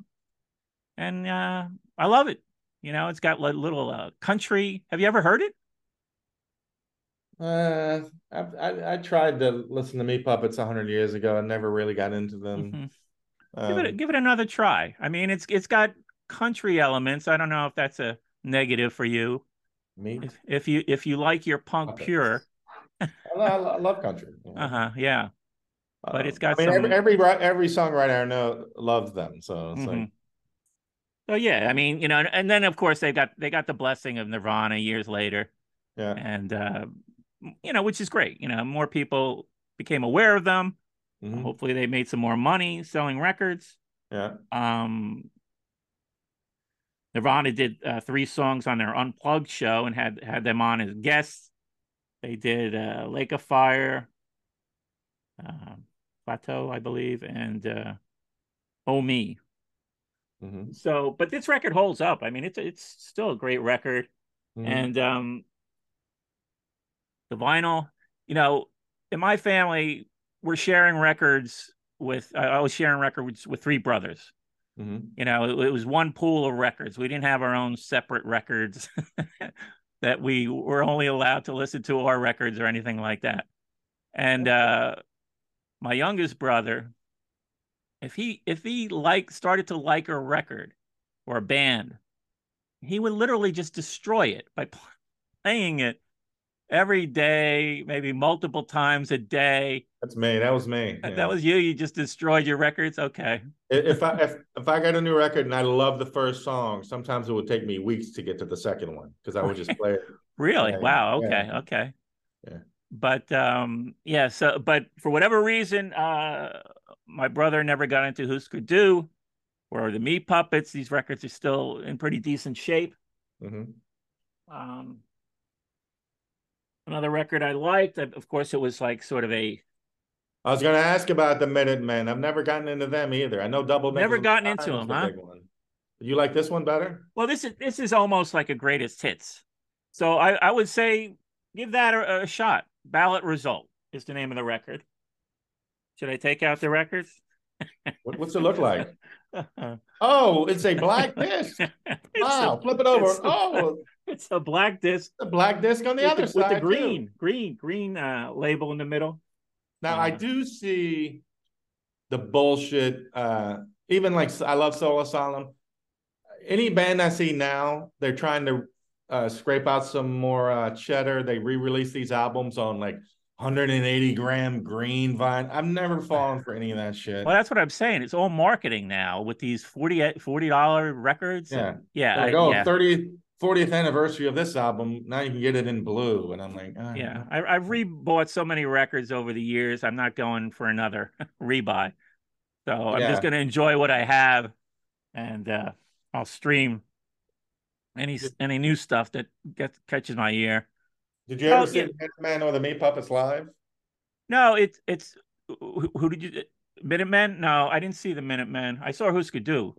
and uh I love it. You know, it's got li- little uh, country. Have you ever heard it? Uh, I, I I tried to listen to Meat Puppets hundred years ago. I never really got into them. Mhm. Um, give it give it another try. I mean, it's it's got country elements. I don't know if that's a negative for you. meat. If, if you if you like your punk Puppets. pure, I, I love country. you know. uh huh, yeah. but it's got I mean, some- every every every songwriter I know loves them. So it's like, Mhm. So yeah, I mean, you know, and, then of course they got they got the blessing of Nirvana years later, yeah, and uh, you know, which is great. You know, more people became aware of them. Mhm. Hopefully, they made some more money selling records. yeah. Um, Nirvana did uh, three songs on their unplugged show and had had them on as guests. They did uh, Lake of Fire, uh, Plateau, I believe, and uh, Oh Me. Mhm. So, but this record holds up. I mean, it's it's still a great record, Mhm. and um, the vinyl. You know, in my family, we're sharing records with. I was sharing records with three brothers. Mhm. You know, it, it was one pool of records. We didn't have our own separate records that we were only allowed to listen to our records or anything like that. And uh, my youngest brother, if he if he like started to like a record or a band, he would literally just destroy it by playing it every day, maybe multiple times a day. That's me. That was me. Yeah. That was you. You just destroyed your records. Okay. If I if, if I got a new record and I love the first song, sometimes it would take me weeks to get to the second one because I would just play it. Really? wow. Okay. Yeah. Okay. Yeah. But um, yeah. So, but for whatever reason, uh, my brother never got into Husker Du or the Meat Puppets. These records are still in pretty decent shape. Mm-hmm. Um, another record I liked, of course, it was like sort of a. I was going to ask about the Minutemen. I've never gotten into them either. I know Double. Never gotten into them, huh? You like this one better? Well, this is this is almost like a greatest hits. So I, I would say give that a, a shot. Ballot result is the name of the record. Should I take out the records? what, what's it look like? oh, it's a black disc. wow, a, flip it over. Oh, it's a black disc. A black disc on the with other the, side. With the green, too. green, green uh, label in the middle. Now uh, I do see the bullshit. Uh, even like I love Soul Asylum. Any band I see now, they're trying to uh, scrape out some more uh, cheddar. They re-release these albums on like 180 gram green vine. I've never fallen for any of that shit. Well, that's what I'm saying. It's all marketing now with these 40 dollar records. Yeah, yeah. Like, oh, yeah. 30 40th anniversary of this album. Now you can get it in blue, and I'm like, oh, yeah. I, I've rebought so many records over the years. I'm not going for another rebuy. So I'm yeah. just going to enjoy what I have, and uh, I'll stream any any new stuff that gets catches my ear. Did you ever oh, see yeah. Man or the Meat Puppets live? No, it's it's who, who, did you Minutemen? No, I didn't see the Minutemen. I saw Husker Du.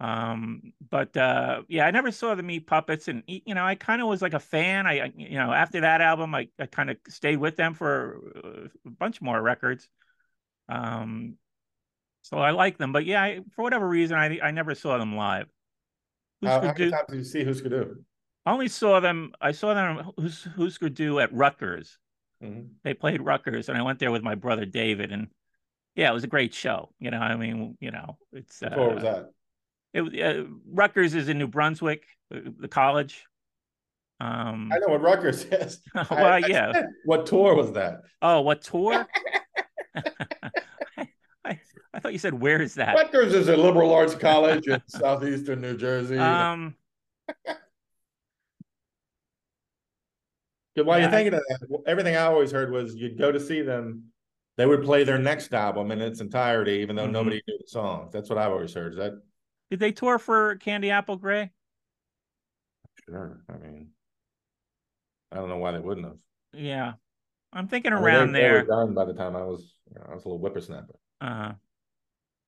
Um, but uh, yeah, I never saw the Meat Puppets, and you know, I kind of was like a fan. I, you know, after that album, I, I kind of stayed with them for a bunch more records. Um, so I like them, but yeah, I, for whatever reason, I I never saw them live. Husker how, how many times did you see Husker Du? I only saw them. I saw them. Who's Husker Du at Rutgers. Mm-hmm. They played Rutgers, and I went there with my brother David, and yeah, it was a great show. You know, I mean, you know, it's. Uh, what was that? It uh, Rutgers is in New Brunswick, uh, the college. Um, I know what Rutgers is. well, I, yeah. I what tour was that? Oh, what tour? I, I, thought you said where is that? Rutgers is a liberal arts college in southeastern New Jersey. Um, While yeah, you're thinking of that, everything I always heard was you'd go to see them, they would play their next album in its entirety, even though mm-hmm. nobody knew the songs. That's what I've always heard. Is that did they tour for Candy Apple Grey? Sure. I mean, I don't know why they wouldn't have. Yeah, I'm thinking around they, there. They were done by the time I was, you know, I was a little whippersnapper. Uh,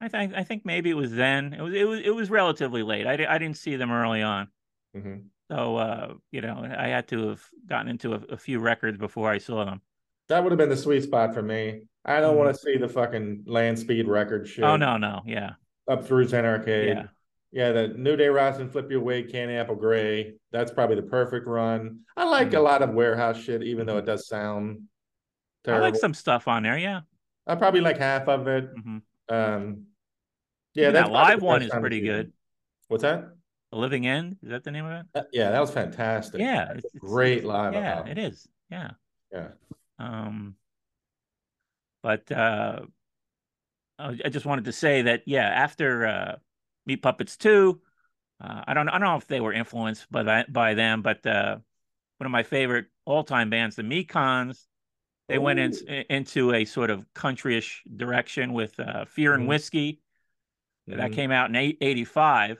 I think I think maybe it was then. It was it was it was relatively late. I, I didn't see them early on. Mm-hmm. So uh, you know, I had to have gotten into a, a, few records before I saw them. That would have been the sweet spot for me. I don't mm-hmm. want to see the fucking land speed record shit. Oh no, no, yeah. Up through Zen Arcade. Yeah. Yeah, the New Day Rise and Flip Your Wig, Candy Apple Grey. That's probably the perfect run. I like mm-hmm. a lot of warehouse shit, even though it does sound terrible. I like some stuff on there, yeah. I probably like half of it. Mm-hmm. Um, yeah, that live one is pretty good. What's that? The Living End is that the name of it? Uh, yeah, that was fantastic. Yeah, it's, great live. Yeah, album. it is. Yeah. Yeah. Um, but uh, I just wanted to say that yeah, after uh, Meat Puppets two, uh, I don't I don't know if they were influenced by that by them, but uh, one of my favorite all time bands, the Mekons, they Ooh. went in, into a sort of countryish direction with uh, Fear and mm-hmm. Whiskey. Mm-hmm. That came out in eight, 85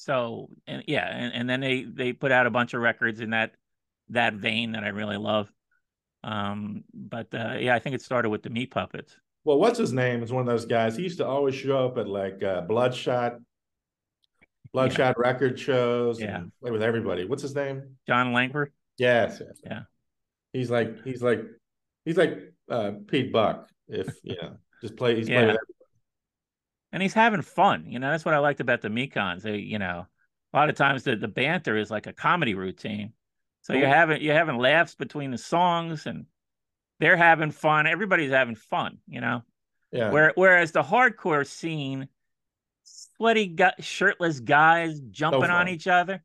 so and yeah, and, and then they they put out a bunch of records in that that vein that I really love. Um, but uh, yeah, I think it started with the Meat Puppets. Well, what's his name is one of those guys. He used to always show up at like uh, Bloodshot, Bloodshot yeah. record shows. Yeah, play with everybody. What's his name? Jon Langford. Yes, yes. Yeah. He's like he's like he's like uh, Pete Buck. If you know, just play. He's yeah. with and he's having fun. You know, that's what I liked about the Mekons. They, you know, a lot of times the, the banter is like a comedy routine. So you're having you're having laughs between the songs and they're having fun. Everybody's having fun, you know. Yeah. Where, whereas the hardcore scene, sweaty, shirtless guys jumping on each other.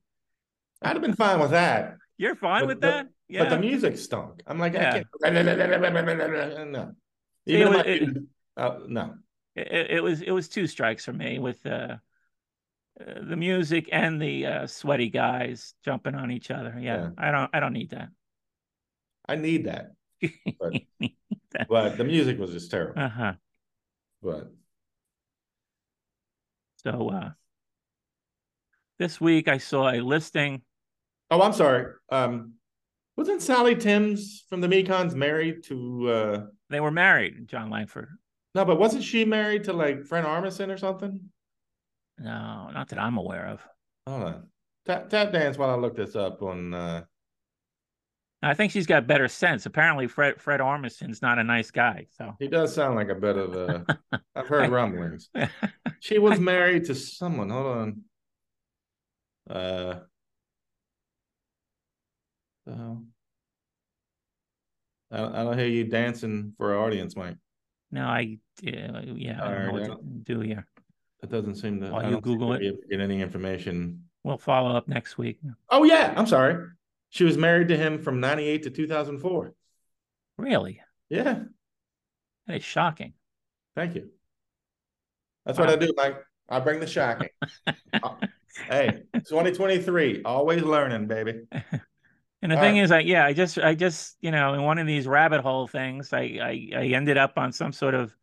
I'd have been fine with that. You're fine but, with that? Yeah. But the music stunk. I'm like, Yeah. I can't. No. Even it was- it- uh, no. it, it was it was two strikes for me with uh, uh, the music and the uh, sweaty guys jumping on each other. Yeah, Yeah. I don't I don't need that. I need that. But the music was just terrible. uh huh. But So uh, this week I saw a listing. oh, I'm sorry. Um, wasn't Sally Timms from the Mekons married to uh They were married, Jon Langford. no, but wasn't she married to like Fred Armisen or something? No, not that I'm aware of. Hold on. Tap tap dance while I look this up on uh I think she's got better sense. Apparently, Fred Fred Armisen's not a nice guy. So he does sound like a bit of a I've heard rumblings. She was married to someone. Hold on. Uh so I, I don't hear you dancing for our audience, Mike. no, I yeah, yeah I don't know what to do here. It doesn't seem to. While you Google to be able to get any information. We'll follow up next week. Oh yeah, I'm sorry. She was married to him from '98 to 2004. Really, Yeah, that is shocking. thank you. That's what I do, Mike. I bring the shocking. Hey, 2023, always learning, baby. And the All thing right. is, I yeah, I just I just you know in one of these rabbit hole things, I I, I ended up on some sort of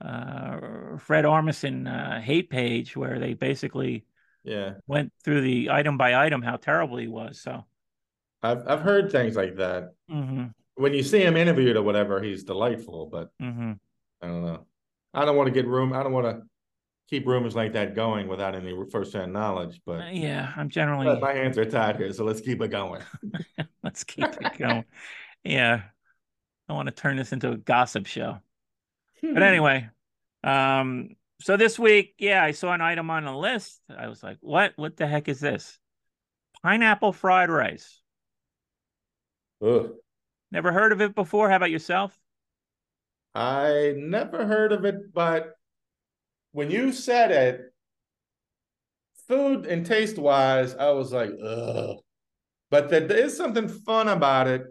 uh, Fred Armisen uh, hate page where they basically Yeah, went through the item by item how terrible he was. So I've I've heard things like that. hmm When you see him interviewed or whatever, he's delightful. But hmm I don't know. I don't want to get room. I don't want to keep rumors like that going without any first-hand knowledge. But, yeah, I'm generally but my hands are tied here, so let's keep it going. let's keep it going. yeah, I want to turn this into a gossip show. Hmm. But anyway, um, so this week, yeah, I saw an item on the list. I was like, what? What the heck is this? Pineapple fried rice. Ugh. Never heard of it before. How about yourself? I never heard of it, but when you said it, food and taste wise, I was like, ugh. But there is something fun about it.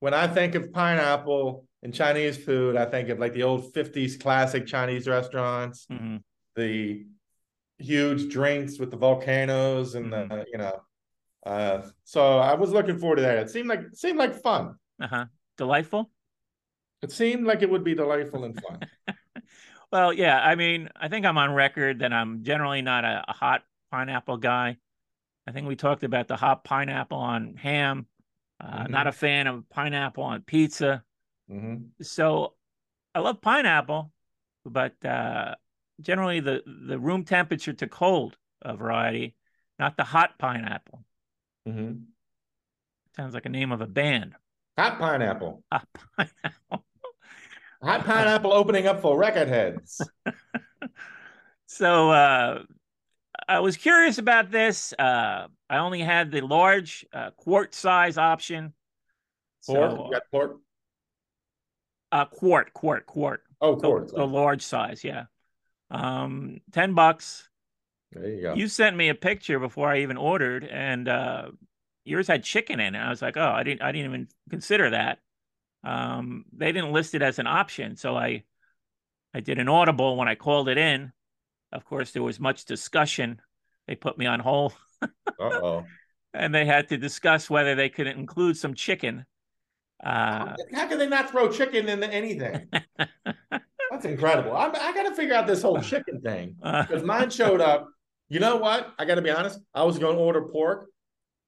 When I think of pineapple and Chinese food, I think of like the old 50s classic Chinese restaurants, hmm the huge drinks with the volcanoes and the, Mhm. you know. Uh, so I was looking forward to that. It seemed like it seemed like fun. Uh-huh. Delightful. It seemed like it would be delightful and fun. Well, yeah, I mean, I think I'm on record that I'm generally not a, a hot pineapple guy. I think we talked about the hot pineapple on ham. Uh, Mhm. Not a fan of pineapple on pizza. hmm So I love pineapple, but uh, generally the the room temperature to cold uh, variety, not the hot pineapple. Hmm Sounds like a name of a band. Hot pineapple. Hot pineapple. Hot pineapple opening up for record heads. So uh, I was curious about this. Uh, I only had the large uh, quart size option. Pork. So, you got pork. uh, quart, quart, quart. Oh, The, the large size, yeah. Um, ten bucks. There you go. You sent me a picture before I even ordered, and uh, yours had chicken in it. I was like, oh, I didn't, I didn't even consider that. Um, they didn't list it as an option, so I, I did an audible when I called it in. Of course, there was much discussion. They put me on hold, Uh oh. and they had to discuss whether they could include some chicken. Uh, How can they not throw chicken into anything? That's incredible. I'm, I got to figure out this whole chicken thing uh, because mine showed up. You know what? I got to be honest. I was going to order pork,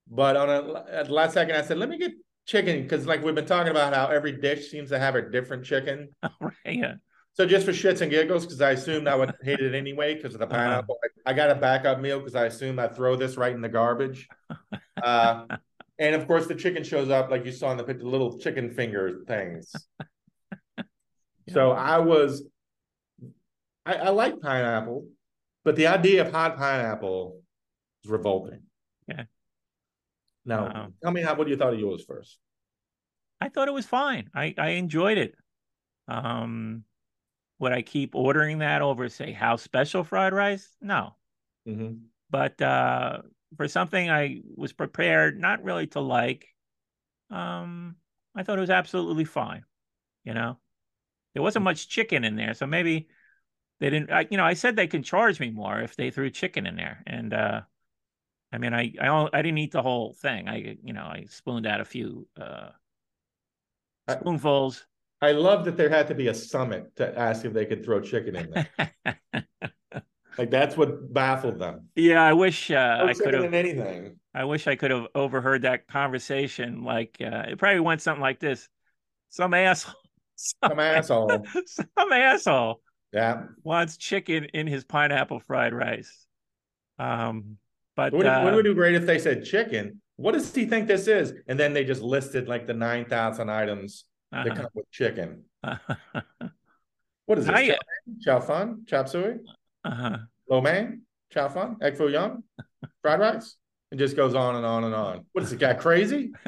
but on a, at the last second, I said, "Let me get chicken," because like we've been talking about how every dish seems to have a different chicken. Oh, yeah, So just for shits and giggles, because I assumed I would hate it anyway because of the Uh-huh. pineapple. I, I got a backup meal because I assumed I'd throw this right in the garbage. Uh, and of course, the chicken shows up like you saw in the picture, little chicken finger things. So I was, I, I like pineapple, but the idea of hot pineapple is revolting. Yeah. Now, Wow. tell me how what you thought of yours first. I thought it was fine. I I enjoyed it. Um, would I keep ordering that over, say, house special fried rice? No. Mm-hmm. But uh, for something I was prepared not really to like, um, I thought it was absolutely fine. You know, there wasn't much chicken in there, so maybe they didn't. I, you know, I said they can charge me more if they threw chicken in there, and uh, I mean, I I, I didn't eat the whole thing. I you know I spooned out a few uh, spoonfuls. I, I love that there had to be a summit to ask if they could throw chicken in there. like that's what baffled them. Yeah, I wish uh, no I could have anything. I wish I could have overheard that conversation. Like uh, it probably went something like this: some asshole, some, some asshole, some asshole, yeah, wants chicken in his pineapple fried rice. Um, but would, uh, would it be great if they said chicken? What does he think this is? And then they just listed like the nine thousand items uh-huh. that come with chicken. what is this? Chow fun, chop suey, uh-huh. lo mein, chow fun, egg foo young, fried rice. It just goes on and on and on. What is it, guy crazy?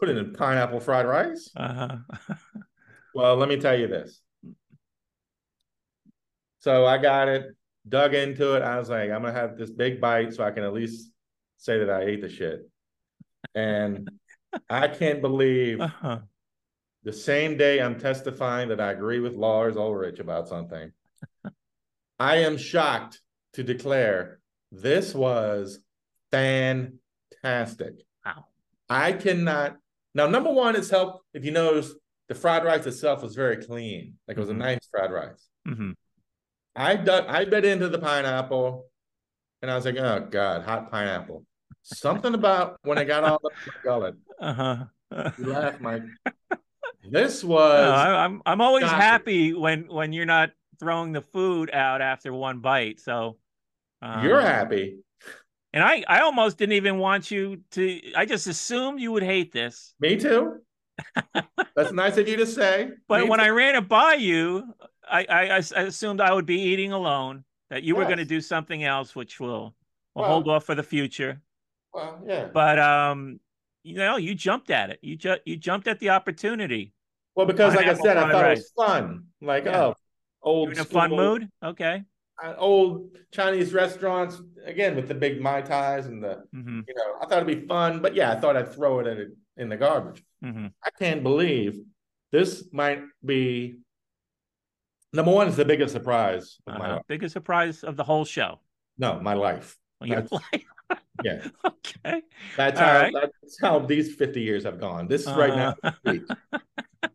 Put it in pineapple fried rice. Uh-huh. well, let me tell you this. So I got it, dug into it. I was like, I'm gonna have this big bite so I can at least say that I ate the shit. And I can't believe uh-huh. the same day I'm testifying that I agree with Lars Ulrich about something. I am shocked to declare this was fantastic. Wow. I cannot. Now, number one, it's helped. If you notice, the fried rice itself was very clean. Like it was a mm-hmm. nice fried rice. Mm-hmm. I dug, I bit into the pineapple, and I was like, "Oh God, hot pineapple." Something about when I got all up my gullet. Uh huh. you laugh, Mike. This was. No, I'm I'm always shocking. happy when when you're not throwing the food out after one bite. So um, You're happy. And I, I almost didn't even want you to. I just assumed you would hate this. Me too. That's nice of you to say. But Me when too. I ran it by you, I, I, I assumed I would be eating alone. That you yes. were going to do something else, which will we'll, well, hold off for the future. Well, yeah. But um, you know, you jumped at it. You just you jumped at the opportunity. Well, because like I said, I thought rice. it was fun. Like, yeah. oh, old. in a fun mood. Okay. Uh, old Chinese restaurants again with the big mai tais and the mm-hmm. you know I thought it'd be fun, but yeah, I thought I'd throw it in, in the garbage. Mm-hmm. I can't believe this might be number one. Is the biggest surprise of my life. biggest surprise of the whole show. No, my life. Well, your life. yeah. Okay. That's All how right. that's how these fifty years have gone. This is uh, right now. Uh-huh.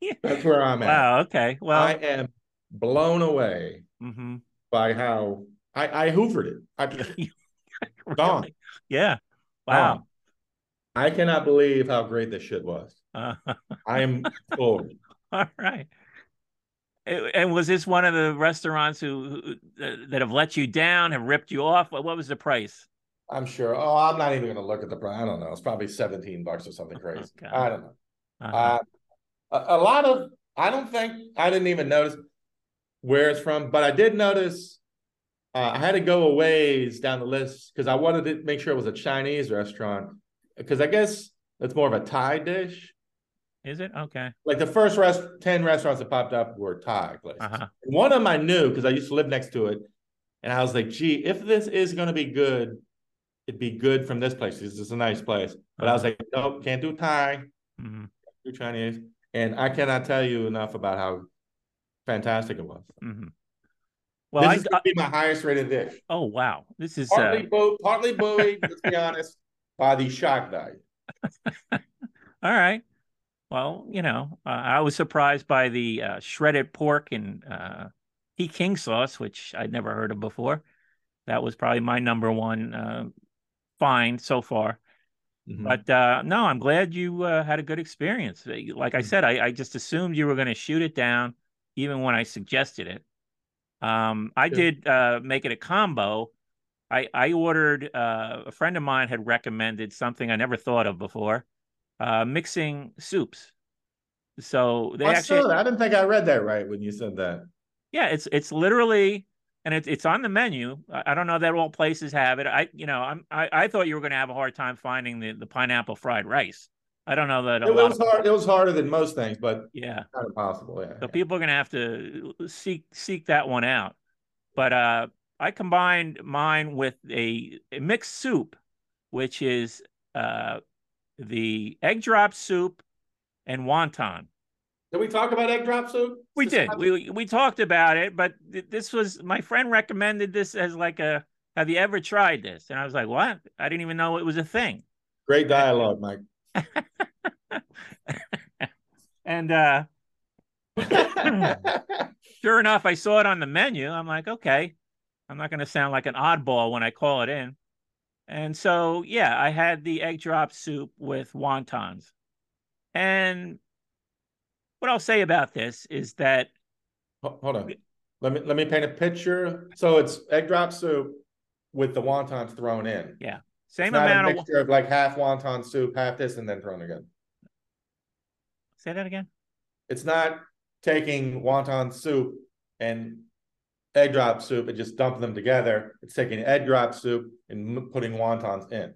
yeah. That's where I'm at. Wow. Okay. Well, I am blown away. Mm-hmm by how I, I hoovered it. I really? gone. Yeah. Wow. I cannot believe how great this shit was. Uh, I am full. All right. And was this one of the restaurants who, who uh, that have let you down, have ripped you off? What, was the price? I'm sure. Oh, I'm not even going to look at the price. I don't know. It's probably 17 bucks or something crazy. Okay. I don't know. Uh-huh. Uh, a, a lot of, I don't think, I didn't even notice where it's from, but I did notice uh, I had to go a ways down the list because I wanted to make sure it was a Chinese restaurant because I guess it's more of a Thai dish. Is it okay? Like the first rest ten restaurants that popped up were Thai places. Uh-huh. One of them I knew because I used to live next to it, and I was like, "Gee, if this is going to be good, it'd be good from this place. This is a nice place." But uh-huh. I was like, "Nope, can't do Thai, mm-hmm. do Chinese." And I cannot tell you enough about how fantastic it was. Mm-hmm. Well, this I, is going to be my highest rated dish. Oh wow, this is partly, uh... bo- partly buoyed. let's be honest, by the shock value. All right. Well, you know, uh, I was surprised by the uh, shredded pork and uh, Peking sauce, which I'd never heard of before. That was probably my number one uh, find so far. Mm-hmm. But uh, no, I'm glad you uh, had a good experience. Like I mm. said, I, I just assumed you were going to shoot it down even when I suggested it. Um, I did uh, make it a combo. I, I ordered, uh, a friend of mine had recommended something I never thought of before uh, mixing soups. So they I actually. I didn't think I read that right when you said that. Yeah, it's it's literally, and it's it's on the menu. I, I don't know that all places have it. I you know I'm I, I thought you were going to have a hard time finding the the pineapple fried rice. I don't know that it was hard. It was harder than most things, but yeah, not impossible. Yeah. So yeah. people are gonna have to seek seek that one out. But uh, I combined mine with a, a mixed soup, which is uh, the egg drop soup and wonton. Did we talk about egg drop soup? We did. We we talked about it, but this was my friend recommended this as like a. Have you ever tried this? And I was like, what? I didn't even know it was a thing. Great dialogue, Mike. and uh sure enough, I saw it on the menu. I'm like, okay, I'm not going to sound like an oddball when I call it in. And so, yeah, I had the egg drop soup with wontons. And what I'll say about this is that hold on. Let me let me paint a picture. So it's egg drop soup with the wontons thrown in. Yeah. Same amount a mixture of, of like half wonton soup, half this, and then thrown again. Say that again. It's not taking wonton soup and egg drop soup and just dumping them together. It's taking egg drop soup and putting wontons in.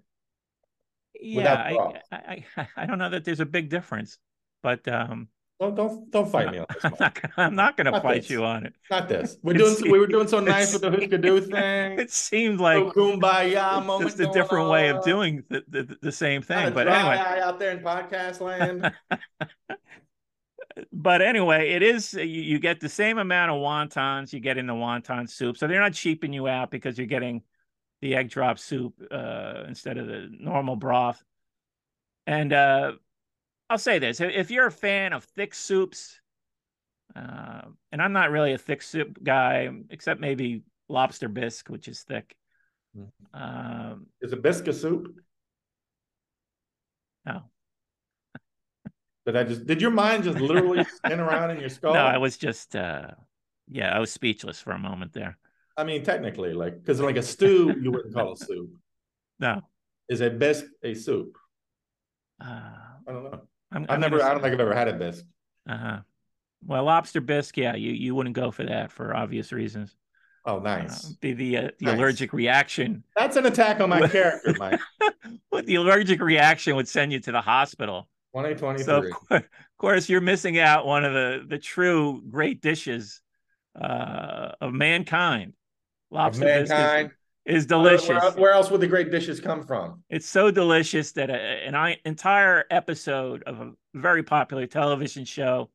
Yeah, I, I, I, I don't know that there's a big difference, but um, don't don't don't fight me on this. I'm not, I'm not going to fight this. you on it. Not this. We're doing. we were doing so nice with the Husker Du thing. It seemed like so kumbaya moment. Just a different way of doing the, the, the same thing. But anyway, out there in podcast land. But anyway, it is you, you, get the same amount of wontons you get in the wonton soup, so they're not cheaping you out because you're getting the egg drop soup uh, instead of the normal broth. And uh, I'll say this: if you're a fan of thick soups, uh, and I'm not really a thick soup guy, except maybe lobster bisque, which is thick. Mm-hmm. Um, is a bisque a soup? No. Did I just did your mind just literally spin around in your skull? No, I was just uh yeah, I was speechless for a moment there. I mean, technically, like because like a stew, you wouldn't call a soup. No. Is a bisque a soup? Uh, I don't know. i have never. I don't think I've ever had a bisque. Uh huh. Well, lobster bisque, yeah, you you wouldn't go for that for obvious reasons. Oh, nice. Uh, the the, uh, the nice. allergic reaction. That's an attack on my character, Mike. But the allergic reaction would send you to the hospital. 2023. So of course, you're missing out one of the the true great dishes uh, of mankind. Lobster of mankind is delicious. Where, where, where, else would the great dishes come from? It's so delicious that a, an entire episode of a very popular television show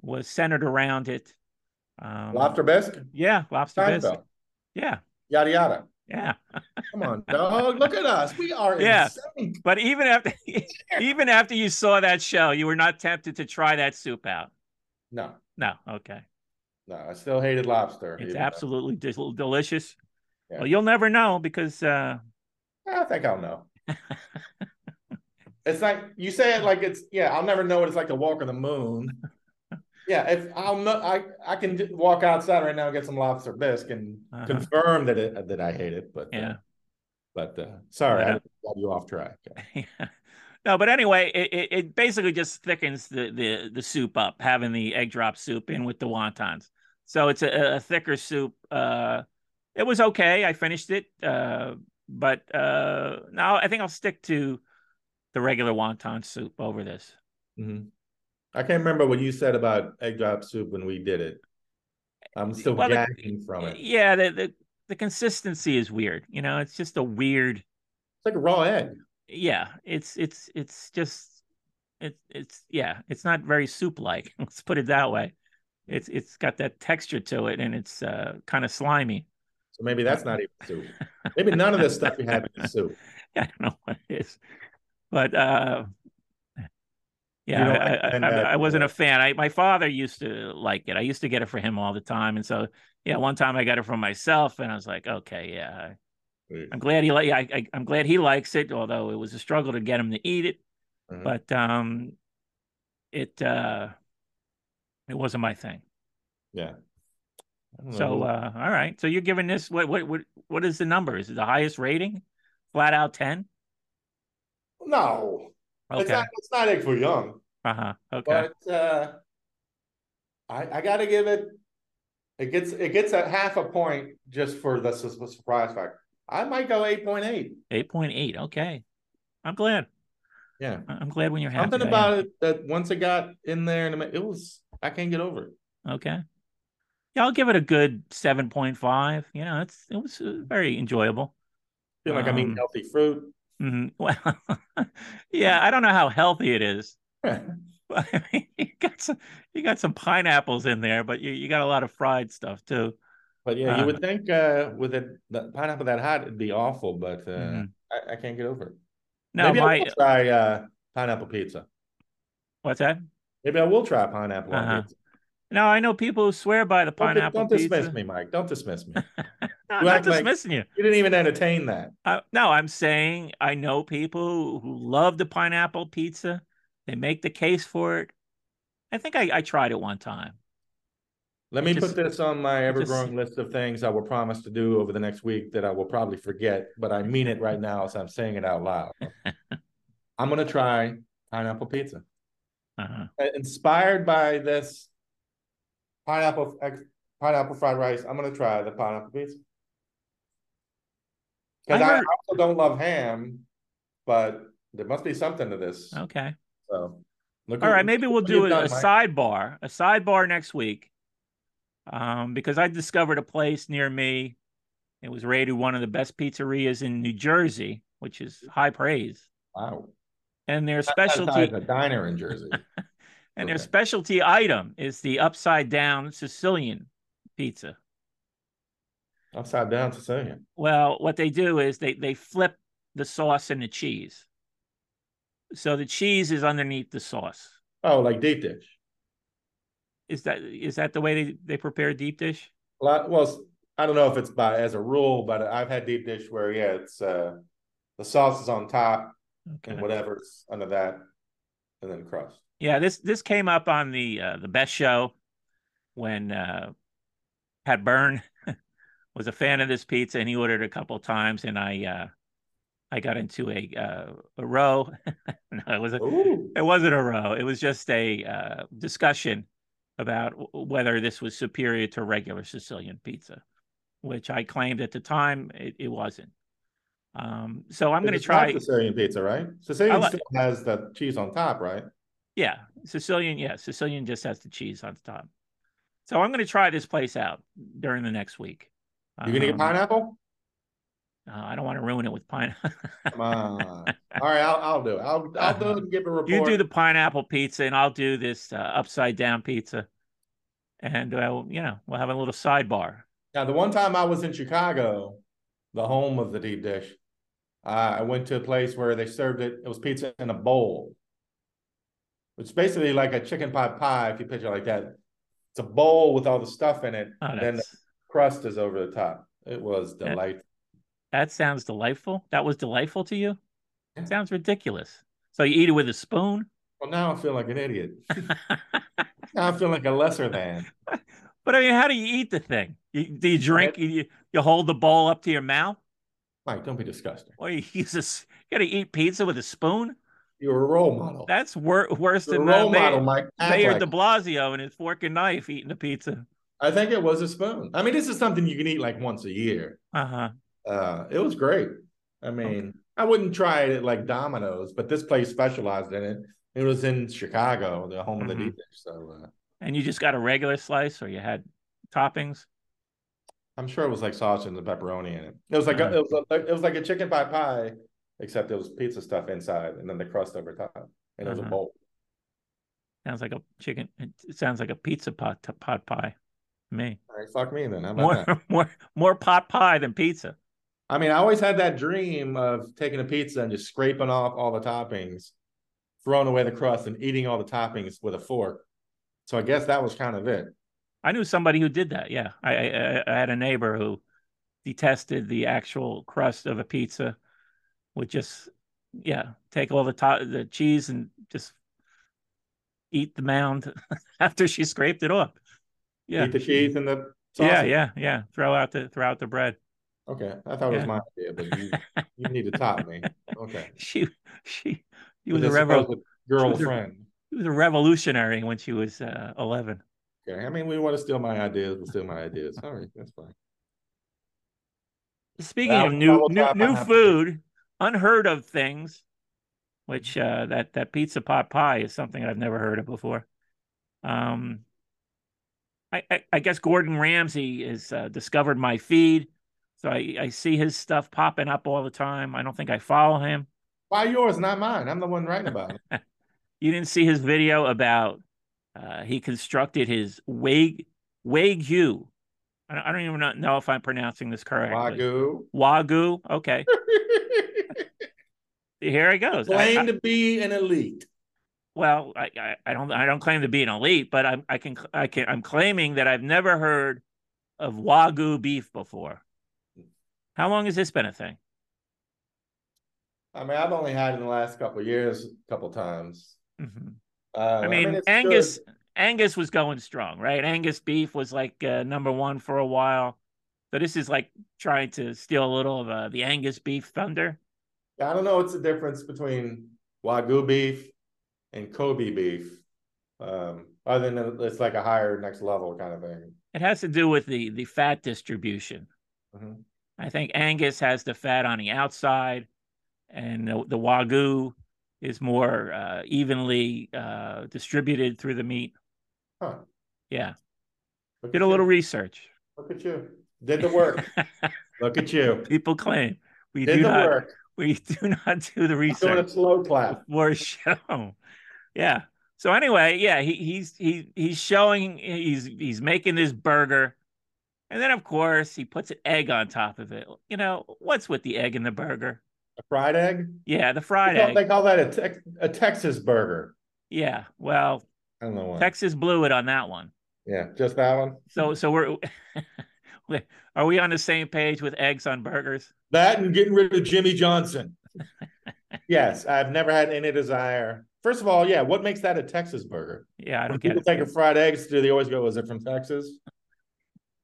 was centered around it. Um, lobster bisque. Yeah, lobster Seinfeld. bisque. Yeah. Yada yada. Yeah. Come on, dog. Look at us. We are yeah. Insane. But even after even after you saw that show, you were not tempted to try that soup out. No. No. Okay. No, I still hated lobster. It's absolutely delicious. Yeah. Well, you'll never know because uh I think I'll know. it's like you say it like it's yeah, I'll never know what it's like to walk on the moon. Yeah, if I'll know, I I can walk outside right now and get some lobster bisque and uh-huh. confirm that it that I hate it. But uh, yeah, uh, but uh, sorry, yeah. I got you off track. yeah. No, but anyway, it, it, it basically just thickens the, the the soup up, having the egg drop soup in with the wontons. So it's a, a thicker soup. Uh, it was okay. I finished it, uh, but uh, now I think I'll stick to the regular wonton soup over this. Mm-hmm. I can't remember what you said about egg drop soup when we did it. I'm still well, gagging the, from it. Yeah, the, the the consistency is weird. You know, it's just a weird. It's like a raw egg. Yeah, it's it's it's just it's it's yeah, it's not very soup like. Let's put it that way. It's it's got that texture to it, and it's uh, kind of slimy. So maybe that's not even soup. maybe none of this stuff you have is soup. I don't know what it is, but uh, yeah, I, I, I, wasn't a fan. I my father used to like it. I used to get it for him all the time, and so yeah, one time I got it for myself, and I was like, okay, yeah, I'm glad he like. I, am glad he likes it, although it was a struggle to get him to eat it. Mm-hmm. But um, it uh, it wasn't my thing. Yeah. So uh, all right. So you're giving this what what what what is the number? Is it the highest rating? Flat out ten? No. Okay. It's not it's not egg foo young. Uh-huh. Okay. But uh I I gotta give it it gets it gets a half a point just for the, surprise factor. I might go 8.8. 8.8. Okay. I'm glad. Yeah. I'm glad when you're happy. Something about it that once it got in there and it was I can't get over it. Okay. Yeah, I'll give it a good 7.5. You know, it's it was uh, very enjoyable. Feel like um, I'm eating healthy fruit. Mhm. Well, yeah, I don't know how healthy it is. But I mean, you got some you got some pineapples in there, but you, you got a lot of fried stuff too. But yeah, you would think uh, with it, the pineapple that hot, it'd be awful, but uh, Mhm. I, I can't get over it. No, Maybe I will try uh, pineapple pizza. what's that? Maybe I will try pineapple Uh-huh. pizza. No, I know people who swear by the Don't, pineapple don't pizza. dismiss me, Mike. Don't dismiss me. No, I'm not act like- dismissing you. you didn't even entertain that. Uh, no, I'm saying I know people who love the pineapple pizza. They make the case for it. I think I, I tried it one time. Let It me just- put this on my it ever just- growing list of things I will promise to do over the next week that I will probably forget, but I mean it right now as I'm saying it out loud. I'm gonna try pineapple pizza. Uh-huh. Uh, Inspired by this pineapple pineapple fried rice, I'm gonna try the pineapple pizza. Because I I also don't love ham, but there must be something to this. Okay. So, look All right. Maybe we'll do a, done, a sidebar, a sidebar next week. Um, because I discovered a place near me. It was rated one of the best pizzerias in New Jersey, which is high praise. Wow. And their specialty a diner in Jersey. and their specialty item is the upside down Sicilian pizza. Upside down Sicilian. Well, what they do is they they flip the sauce and the cheese. So the cheese is underneath the sauce. Oh, like deep dish. Is that is that the way they, they prepare deep dish? Lot, well, I don't know if it's by as a rule, but I've had deep dish where yeah, it's uh the sauce is on top Okay. and whatever's under that, and then crust. Yeah, this this came up on the uh, the best show when uh, Pat Byrne was a fan of this pizza and he ordered a couple times and I uh, I got into a uh, a row. no, it was a, Ooh. it wasn't a row. It was just a uh, discussion about w- whether this was superior to regular Sicilian pizza, which I claimed at the time it, it wasn't. Um, so I'm going to try. Sicilian pizza, right? Sicilian still has the cheese on top, right? Yeah, Sicilian. Yeah, Sicilian just has the cheese on top. So I'm going to try this place out during the next week. You're gonna get Um, pineapple? uh, I don't want to ruin it with pineapple. Come on. All right, I'll I'll do it. I'll I'll do it and give a report. you do the pineapple pizza, and I'll do this uh, upside down pizza, and uh, you know we'll have a little sidebar. Now, the one time I was in Chicago, the home of the deep dish, uh, I went to a place where they served it. It was pizza in a bowl, is basically like a chicken pot pie. If you picture it like that, it's a bowl with all the stuff in it, Oh, and then the crust is over the top. It was delightful. that sounds delightful. That was delightful to you. Yeah. Sounds ridiculous. So you eat it with a spoon. Well, now I feel like an idiot. now I feel like a lesser than. But I mean, how do you eat the thing? You, do you drink? You, you hold the bowl up to your mouth, Mike, don't be disgusting. or you use this? You got to eat pizza with a spoon. You're a role model. That's wor- worse You're than uh, role model, Mayor, Mike. Mayor like De. Blasio and his fork and knife eating the pizza. I think it was a spoon. I mean, this is something you can eat like once a year. Uh huh. Uh, it was great. I mean, I wouldn't try it at like Domino's, but this place specialized in it. It was in Chicago, the home of the Mhm. deep dish. So uh, And you just got a regular slice, or you had toppings. I'm sure it was like sausage and the pepperoni in it. It was like a, Uh-huh. it was a, it was like a chicken pot pie, except it was pizza stuff inside and then the crust over top, and it was Uh-huh. a bowl. Sounds like a chicken. It sounds like a pizza pot pot pie. to Me All right, fuck me then. How about more that? more more pot pie than pizza. I mean, I always had that dream of taking a pizza and just scraping off all the toppings, throwing away the crust, and eating all the toppings with a fork. So I guess that was kind of it. I knew somebody who did that. Yeah, I, I I had a neighbor who detested the actual crust of a pizza. Would just yeah take all the top the cheese and just eat the mound after she scraped it off. Yeah, Eat the cheese and the yeah, sausage. yeah, yeah. Throw out the throw out the bread. Okay, I thought it Yeah. was my idea, but you you need to top me. Okay, She she he With was a revel supposed girlfriend. he was a revolutionary when she was uh, eleven. Okay, I mean, we want to steal my ideas, we'll steal my ideas. All right, that's fine. Speaking Well, of new new, new that. food, unheard of things, which uh, that that pizza pot pie is something I've never heard of before. Um, I I, I guess Gordon Ramsay has uh, discovered my feed So I, I see his stuff popping up all the time. I don't think I follow him. Why yours, not mine? I'm the one writing about it. you didn't see his video about uh, he constructed his Wag Wagyu. I don't, I don't even know if I'm pronouncing this correctly. Wagyu. Wagyu. Okay. Here it goes. Claim I, to be an elite. Well, I, I, I, don't I don't claim to be an elite, but I'm I can I can I'm claiming that I've never heard of Wagyu beef before. How long has this been a thing? I mean, I've only had it in the last couple years, a couple times. Mm-hmm. Uh, I mean, I mean Angus good. Angus was going strong, right? Angus beef was like uh, number one for a while. So this is like trying to steal a little of uh, the Angus beef thunder. I don't know what's the difference between Wagyu beef and Kobe beef, um, other than it's like a higher next level kind of thing. It has to do with the the fat distribution. Mm-hmm. I think Angus has the fat on the outside, and the, the Wagyu is more uh, evenly uh, distributed through the meat. Huh. Yeah. Look Did a little research. Look at you. Did the work. Look at you. People claim we Did do not. Work. We do not do the research. doing a slow clap for a show. Yeah. So anyway, yeah, he, he's he he's showing he's he's making this burger, and then of course he puts an egg on top of it. You know what's with the egg in the burger? A fried egg? Yeah, the fried they call, egg. They call that a, a Texas burger. Yeah. Well, I don't know why. Texas blew it on that one. Yeah, just that one. So so we're are we on the same page with eggs on burgers? That and getting rid of Jimmy Johnson. yes, I've never had any desire. First of all, yeah, what makes that a Texas burger? Yeah, I don't when get people it. think of fried eggs, do they always go, "Was it from Texas?"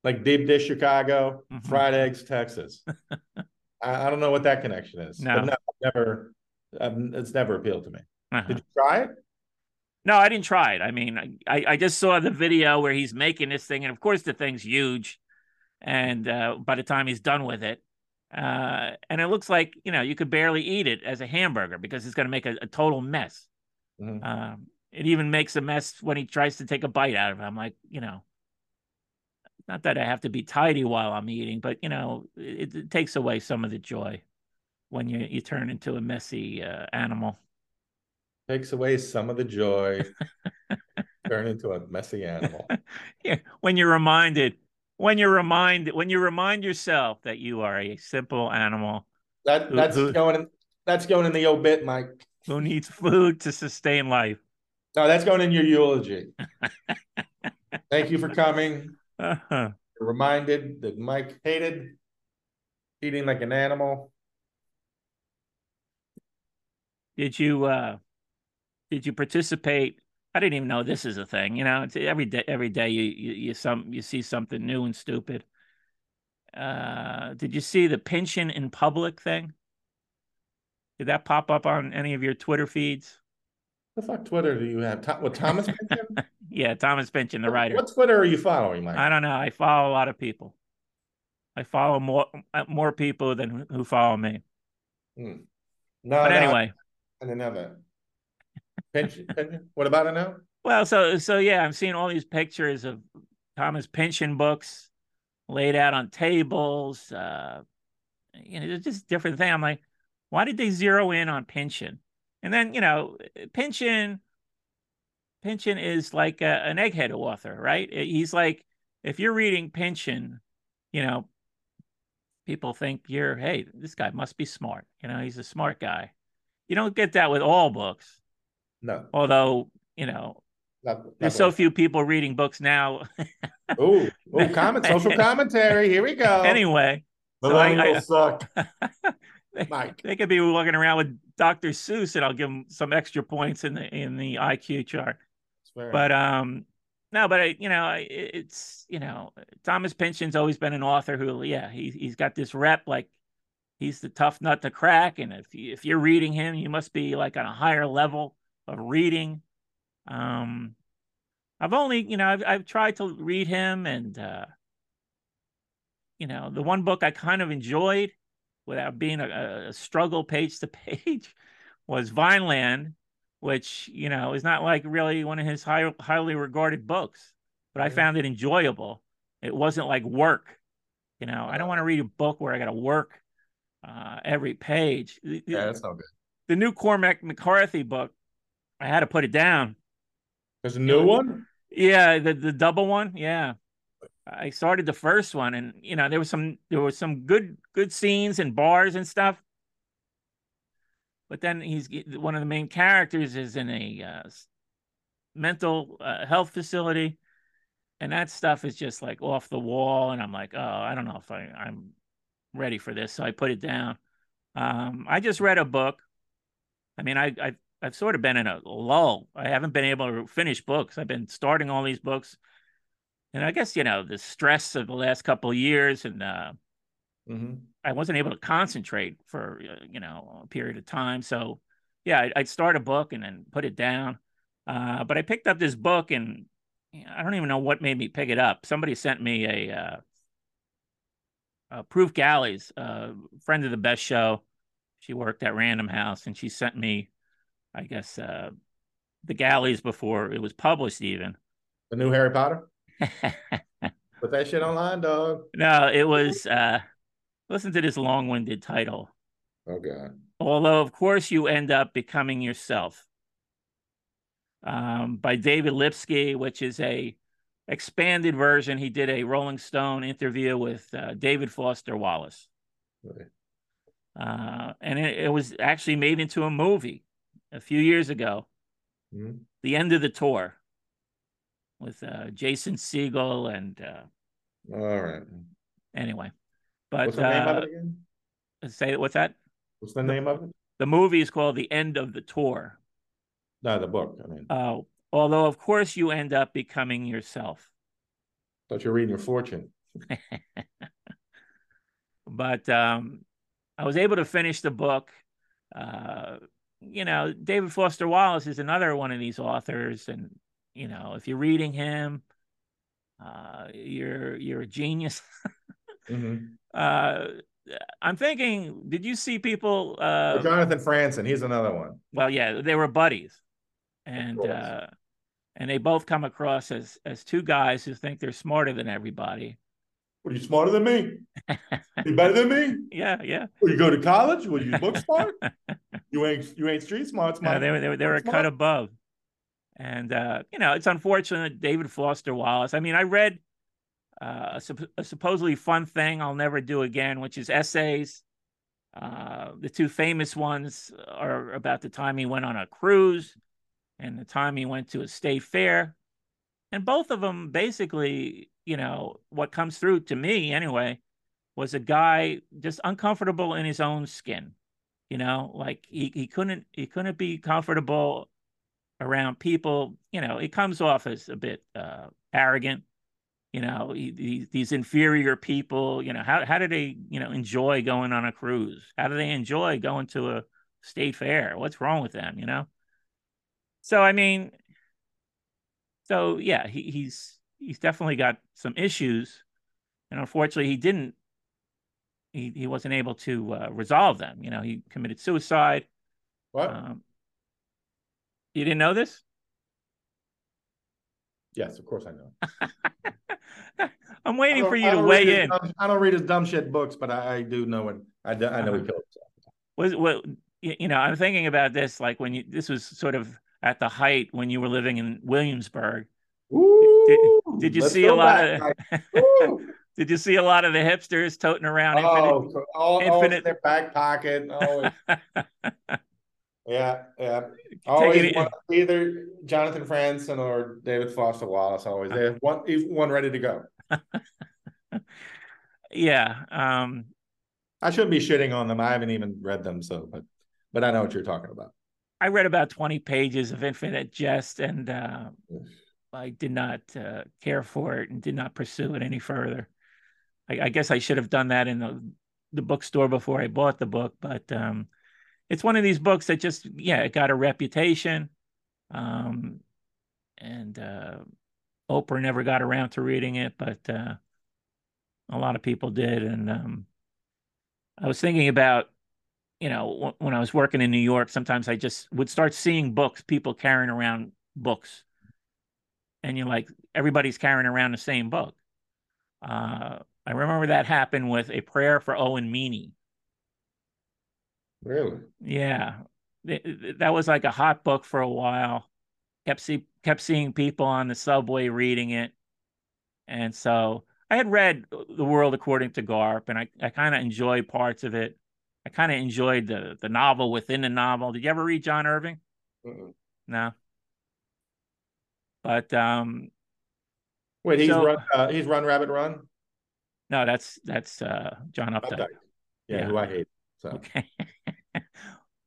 Like deep dish Chicago, mm-hmm. fried eggs Texas. I, I, don't know what that connection is. No, no never. Um, it's never appealed to me. Uh-huh. Did you try it? No, I didn't try it. I mean, I, I just saw the video where he's making this thing, and of course the thing's huge. And uh, by the time he's done with it, uh, and it looks like you know you could barely eat it as a hamburger because it's going to make a, a, total mess. Mm-hmm. Um, it even makes a mess when he tries to take a bite out of it. I'm like, you know, not that I have to be tidy while I'm eating, but you know, it, it takes away some of the joy when you you turn into a messy uh, animal. Takes away some of the joy. turn into a messy animal. yeah, when you're reminded, when you're reminded, when you remind yourself that you are a simple animal. That that's who, going. In, that's going in the obit, Mike. Who needs food to sustain life? No, that's going in your eulogy. Thank you for coming. Uh-huh. Reminded that Mike hated eating like an animal. Did you uh did you participate? I didn't even know this is a thing. You know, it's every day every day you you, you some you see something new and stupid. Uh did you see the Pynchon in public thing? Did that pop up on any of your Twitter feeds? What the fuck Twitter do you have? What Thomas Pynchon? yeah, Thomas Pynchon, the writer. What Twitter are you following, Mike? I don't know. I follow a lot of people. I follow more uh, more people than who follow me. Hmm. No, but no, anyway, I didn't know that. Pynchon? What about it now? Well, so so yeah, I'm seeing all these pictures of Thomas Pynchon books laid out on tables. Uh, you know, it's just different thing. I'm like, why did they zero in on Pynchon? And then, you know, Pynchon, Pynchon is like a, an egghead author, right? He's like, if you're reading Pynchon, you know, people think you're, hey, this guy must be smart. You know, he's a smart guy. You don't get that with all books. No. Although, you know, not, not there's so few people reading books now. oh, oh, comment, social commentary. Here we go. Anyway, millennials so I, I, suck. Mike. They could be walking around with Dr. Seuss, and I'll give them some extra points in the in the IQ chart. But um, no, but I, you know, it's you know, Thomas Pynchon's always been an author who, yeah, he he's got this rep like he's the tough nut to crack, and if you, if you're reading him, you must be like on a higher level of reading. Um, I've only, you know, I've I've tried to read him, and uh, you know, the one book I kind of enjoyed without being a, a struggle page to page was Vineland, which you know is not like really one of his high, highly regarded books, but I found it enjoyable. It wasn't like work. You know, I don't want to read a book where I got to work uh, every page. Yeah, that's not good. The new Cormac McCarthy book, I had to put it down. There's a new one. Yeah, the the double one. Yeah, I started the first one, and you know there was some there was some good good scenes and bars and stuff. But then he's one of the main characters is in a uh, mental uh, health facility, and that stuff is just like off the wall. And I'm like, oh, I don't know if I, I'm ready for this, so I put it down. Um, I just read a book. I mean, I, I've I've sort of been in a lull. I haven't been able to finish books. I've been starting all these books, and I guess you know the stress of the last couple of years, and uh, mm-hmm. I wasn't able to concentrate for uh, you know a period of time. So yeah, I'd, I'd start a book and then put it down. Uh, but I picked up this book, and I don't even know what made me pick it up. Somebody sent me a, uh, a Proof Galleys, a friend of the best show. She worked at Random House, and she sent me I guess uh, the galleys before it was published even. The new Harry Potter. Put that shit online, dog. No, it was. uh Listen to this long-winded title. Oh God. Although, of course, you end up becoming yourself. Um, by David Lipsky, which is a expanded version. He did a Rolling Stone interview with uh, David Foster Wallace. Right. Uh, and it, it, was actually made into a movie a few years ago, mm-hmm. the end of the tour with uh, Jason Segel and. Uh, All right. Anyway, but what's the name of it uh, again? Say what's that? What's the name of it? The movie is called The End of the Tour. No, the book. I mean. Oh, although of course you end up becoming yourself. Thought you're reading your fortune. but um, I was able to finish the book. Uh, you know, David Foster Wallace is another one of these authors, and you know, if you're reading him, uh, you're you're a genius. mm-hmm. uh, I'm thinking, did you see people? Uh, Jonathan Franzen, he's another one. Well, yeah, they were buddies, and uh, and they both come across as as two guys who think they're smarter than everybody. Are you smarter than me? you better than me? Yeah, yeah. Will you go to college? Will you book smart? you ain't you ain't street smart. smart. No, they were they were, they were a cut above, and uh, you know it's unfortunate. David Foster Wallace. I mean, I read uh, a, a, supposedly fun thing I'll never do again, which is essays. Uh, the two famous ones are about the time he went on a cruise and the time he went to a state fair. And both of them basically, you know, what comes through to me anyway was a guy just uncomfortable in his own skin. You know, like he, he couldn't he couldn't be comfortable around people. You know, it comes off as a bit uh, arrogant you know these, these inferior people you know how, how do they you know enjoy going on a cruise how do they enjoy going to a state fair what's wrong with them you know so i mean so yeah he, he's he's definitely got some issues and unfortunately he didn't he, he wasn't able to uh, resolve them you know he committed suicide what um, you didn't know this yes of course i know I'm waiting for you to weigh in. Dumb, I don't read his dumb shit books, but I, I do know it. I, do, I know uh-huh. he killed himself. Was what you know? I'm thinking about this like when you this was sort of at the height when you were living in Williamsburg. Ooh, did, did you see a lot back. of? did you see a lot of the hipsters toting around oh, infinite? All, infinite... All their back pocket. Always. yeah, yeah. Always one, either Jonathan Franzen or David Foster Wallace. Always they have one, one ready to go. yeah. Um, I shouldn't be shitting on them. I haven't even read them, so but but I know what you're talking about. I read about 20 pages of Infinite Jest and uh, I did not uh, care for it and did not pursue it any further. I, I, guess I should have done that in the, the bookstore before I bought the book, but um, it's one of these books that just, yeah, it got a reputation. Um, and uh, Oprah never got around to reading it, but uh, a lot of people did. And um, I was thinking about, you know, when I was working in New York, sometimes I just would start seeing books, people carrying around books. And you're like, everybody's carrying around the same book. Uh, I remember that happened with a prayer for Owen Meany. Really? Yeah, that was like a hot book for a while. Kept see kept seeing people on the subway reading it, and so I had read The World According to Garp, and I I kind of enjoyed parts of it. I kind of enjoyed the the novel within the novel. Did you ever read John Irving? Mm-mm. No. But um, Wait, he's So- run. Uh, he's run rabbit run. no, that's that's uh, John Updike. Updike. Yeah, Yeah. who I hate. So Okay.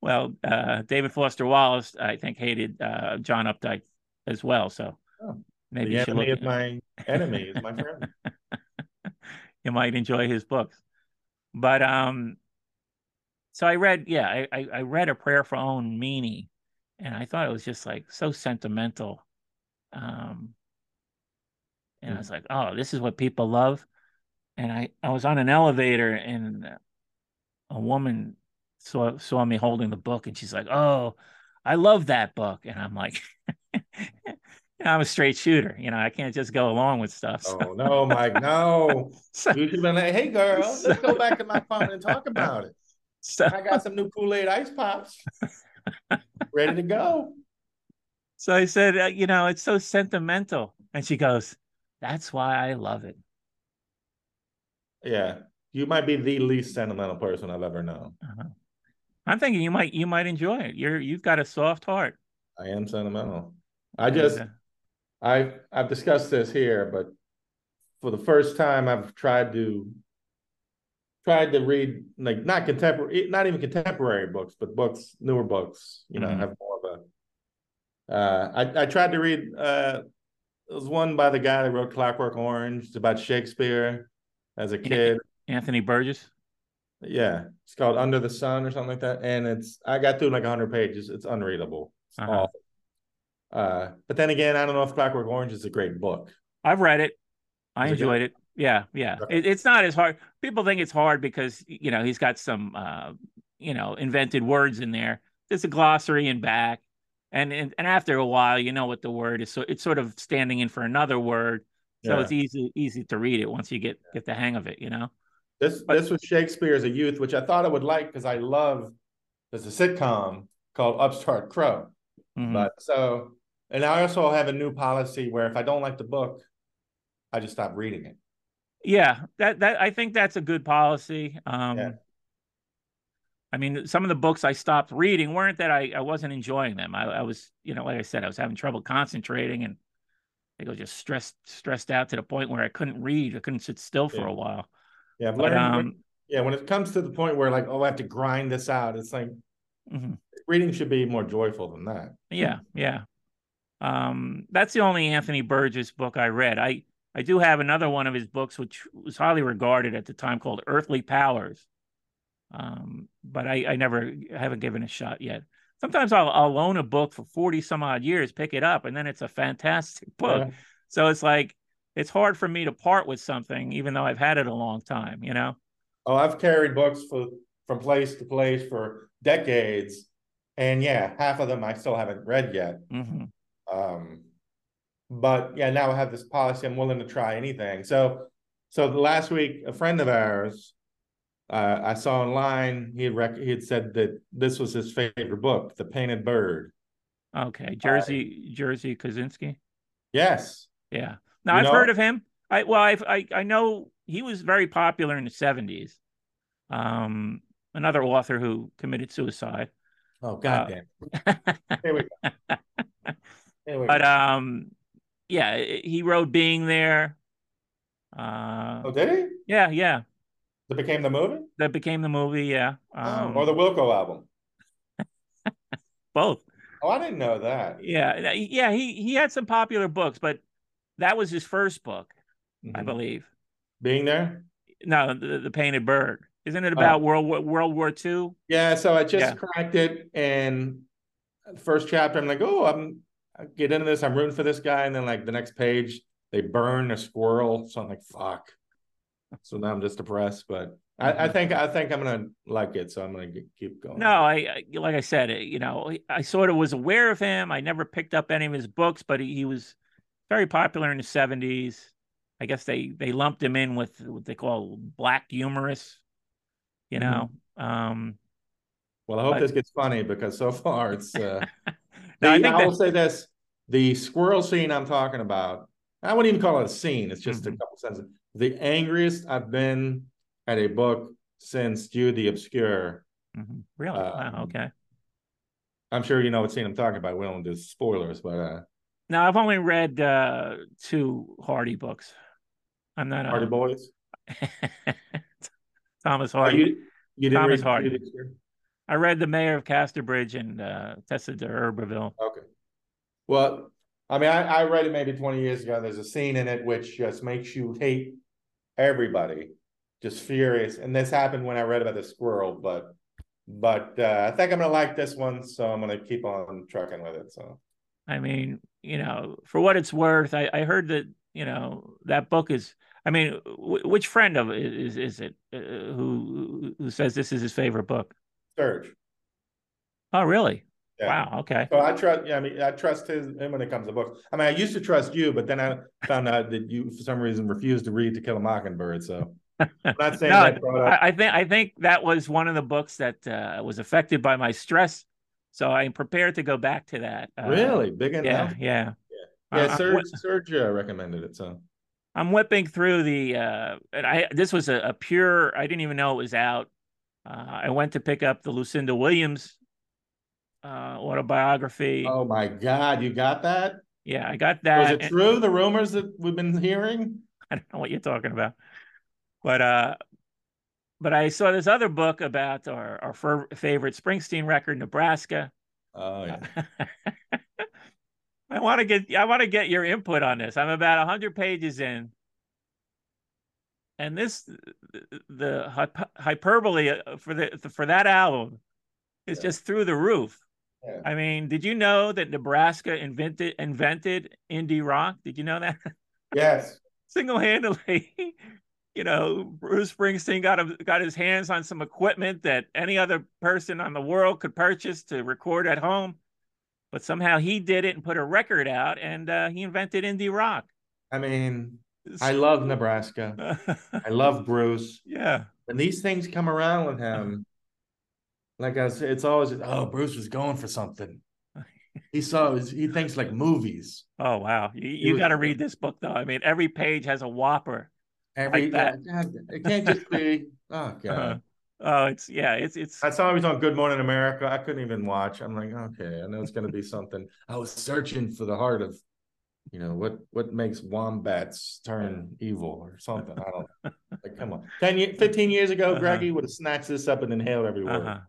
well, uh, David Foster Wallace, I think, hated uh, John Updike as well. So Oh. maybe the you enemy look. is my enemy is my friend. you might enjoy his books. But um, so I read, yeah, I, I, I read a prayer for Owen Meany, and I thought it was just like so sentimental. Um, and I was like, oh, this is what people love. And I, I was on an elevator, and a woman saw saw me holding the book, and she's like, oh, I love that book, and I'm like. I'm a straight shooter, you know. I can't just go along with stuff. So, Oh no, Mike, no. so, You should have been like, hey girl, let's go back to my phone and talk about it. So I got some new Kool-Aid ice pops. Ready to go. So I said, uh, you know, it's so sentimental. And she goes, that's why I love it. Yeah. You might be the least sentimental person I've ever known. Uh-huh. I'm thinking you might you might enjoy it. You're you've got a soft heart. I am sentimental. I just uh, I've I've discussed this here, but for the first time I've tried to tried to read like not contemporary not even contemporary books, but books, newer books, you know, Mhm. have more of a uh I, I tried to read uh it was one by the guy that wrote Clockwork Orange. It's about Shakespeare as a kid. Anthony Burgess. Yeah, it's called Under the Sun or something like that. And it's I got through like hundred pages. It's unreadable. It's Uh-huh. awful. Uh, but then again, I don't know if Clockwork Orange is a great book. I've read it. I enjoyed it. Yeah, yeah. Okay. It, it's not as hard. People think it's hard because you know he's got some uh, you know invented words in there. There's a glossary in back, and, and and after a while, you know what the word is. So it's sort of standing in for another word. So Yeah. it's easy easy to read it once you get get the hang of it. You know. This But- this was Shakespeare as a youth, which I thought I would like because I love there's a sitcom called Upstart Crow. Mhm. But so and I also have a new policy where if I don't like the book, I just stop reading it. Yeah, that that I think that's a good policy. Um Yeah. I mean, some of the books I stopped reading weren't that I, I wasn't enjoying them. I, I was, you know, like I said, I was having trouble concentrating and I was just stressed stressed out to the point where I couldn't read. I couldn't sit still for Yeah. a while. Yeah, But learned um yeah, when it comes to the point where like, oh, I have to grind this out, it's like mhm. reading should be more joyful than that. yeah, yeah. Um that's the only Anthony Burgess book I read. I I do have another one of his books which was highly regarded at the time called Earthly Powers. Um, but I, I never I haven't given a shot yet. Sometimes I'll I'll loan a book for 40 some odd years, pick it up, and then it's a fantastic book. Yeah. So it's like it's hard for me to part with something, even though I've had it a long time, you know? Oh, I've carried books for from place to place for decades, and yeah, half of them I still haven't read yet. hmm Um, but yeah, now I have this policy. I'm willing to try anything. So, so last week, a friend of ours, uh, I saw online. He had rec- he had said that this was his favorite book, The Painted Bird. Okay. Jerzy Jerzy Kosinski. Yes, Yeah. Now You I've know- heard of him. I well, I've, I I know he was very popular in the 70s. Um, another author who committed suicide. Oh Uh, goddamn! Here we go. Here we but go. um, yeah, he wrote Being There. Uh, oh, did he? yeah, yeah. That became the movie. That became the movie. Yeah. Oh, Um, or the Wilco album. both. Oh, I didn't know that. Yeah, yeah. He he had some popular books, but that was his first book, I Mhm. believe. Being there. No, the, the Painted Bird. Isn't it about Oh. World War World War II? Yeah, so I just Yeah. cracked it, and first chapter, I'm like, oh, I'm I get into this. I'm rooting for this guy, and then like the next page, they burn a squirrel. So I'm like, fuck. So now I'm just depressed, but I, I think I think I'm gonna like it, so I'm gonna get, keep going. No, I, like I said, you know, I sort of was aware of him. I never picked up any of his books, but he, he was very popular in the 70s. I guess they they lumped him in with what they call black humorous. You know. Mm-hmm. Um, well, I hope but... this gets funny because so far it's. Uh, no, the, I, think I will that... say this: the squirrel scene I'm talking about. I wouldn't even call it a scene. It's just mm-hmm. a couple sentences. The angriest I've been at a book since Jude the Obscure. Mm-hmm. Really? Um, wow. Okay. I'm sure you know what scene I'm talking about. We don't do spoilers, but uh, now I've only read uh, two Hardy books. I'm not Hardy a... Boys. Thomas Hardy. You, you didn't Thomas Hardy. I read The Mayor of Casterbridge and uh, Tessa de Herberville. Okay. Well, I mean, I, I read it maybe 20 years ago. There's a scene in it which just makes you hate everybody, just furious. And this happened when I read about the squirrel, but but uh, I think I'm gonna like this one, so I'm gonna keep on trucking with it. So, I mean, you know, for what it's worth, I, I heard that you know that book is. I mean, w- which friend of is is it uh, who who says this is his favorite book? Serge. Oh, really? Yeah. Wow. Okay. So I trust. Yeah, I mean, I trust his him when it comes to books. I mean, I used to trust you, but then I found out that you, for some reason, refused to read To Kill a Mockingbird. So I'm not saying no, that. I, I think I think that was one of the books that uh, was affected by my stress. So I'm prepared to go back to that. Uh, really big enough. Yeah. Yeah. Yeah. Uh, Serge, Serge uh, recommended it. So I'm whipping through the. uh and I this was a, a pure. I didn't even know it was out. Uh, I went to pick up the Lucinda Williams uh, autobiography. Oh my God, you got that? Yeah, I got that. Was it true? The rumors that we've been hearing? I don't know what you're talking about, but uh, but I saw this other book about our our favorite Springsteen record, Nebraska. Oh yeah. I want to get I want to get your input on this. I'm about hundred pages in, and this the hyperbole uh, for the for that album is yeah. just through the roof. Yeah. I mean, did you know that Nebraska invented invented indie rock? Did you know that? Yes. Single handedly, you know, Bruce Springsteen got got his hands on some equipment that any other person on the world could purchase to record at home, but somehow he did it and put a record out, and uh, he invented indie rock. I mean, I love Nebraska. I love Bruce. Yeah. When these things come around with him, like I said, it's always oh Bruce was going for something. He saw he thinks like movies. Oh wow, you, you got to read this book though. I mean, every page has a whopper. Every like that. Yeah, it can't just be oh god. Uh-huh. Oh, it's yeah, it's it's. I saw he was on Good Morning America. I couldn't even watch. I'm like, okay, I know it's gonna be something. I was searching for the heart of, you know, what what makes wombats turn evil or something. I don't. like, come on, 10, 15 years ago, uh-huh. Greggy would have snatched this up and inhaled every word. Uh-huh.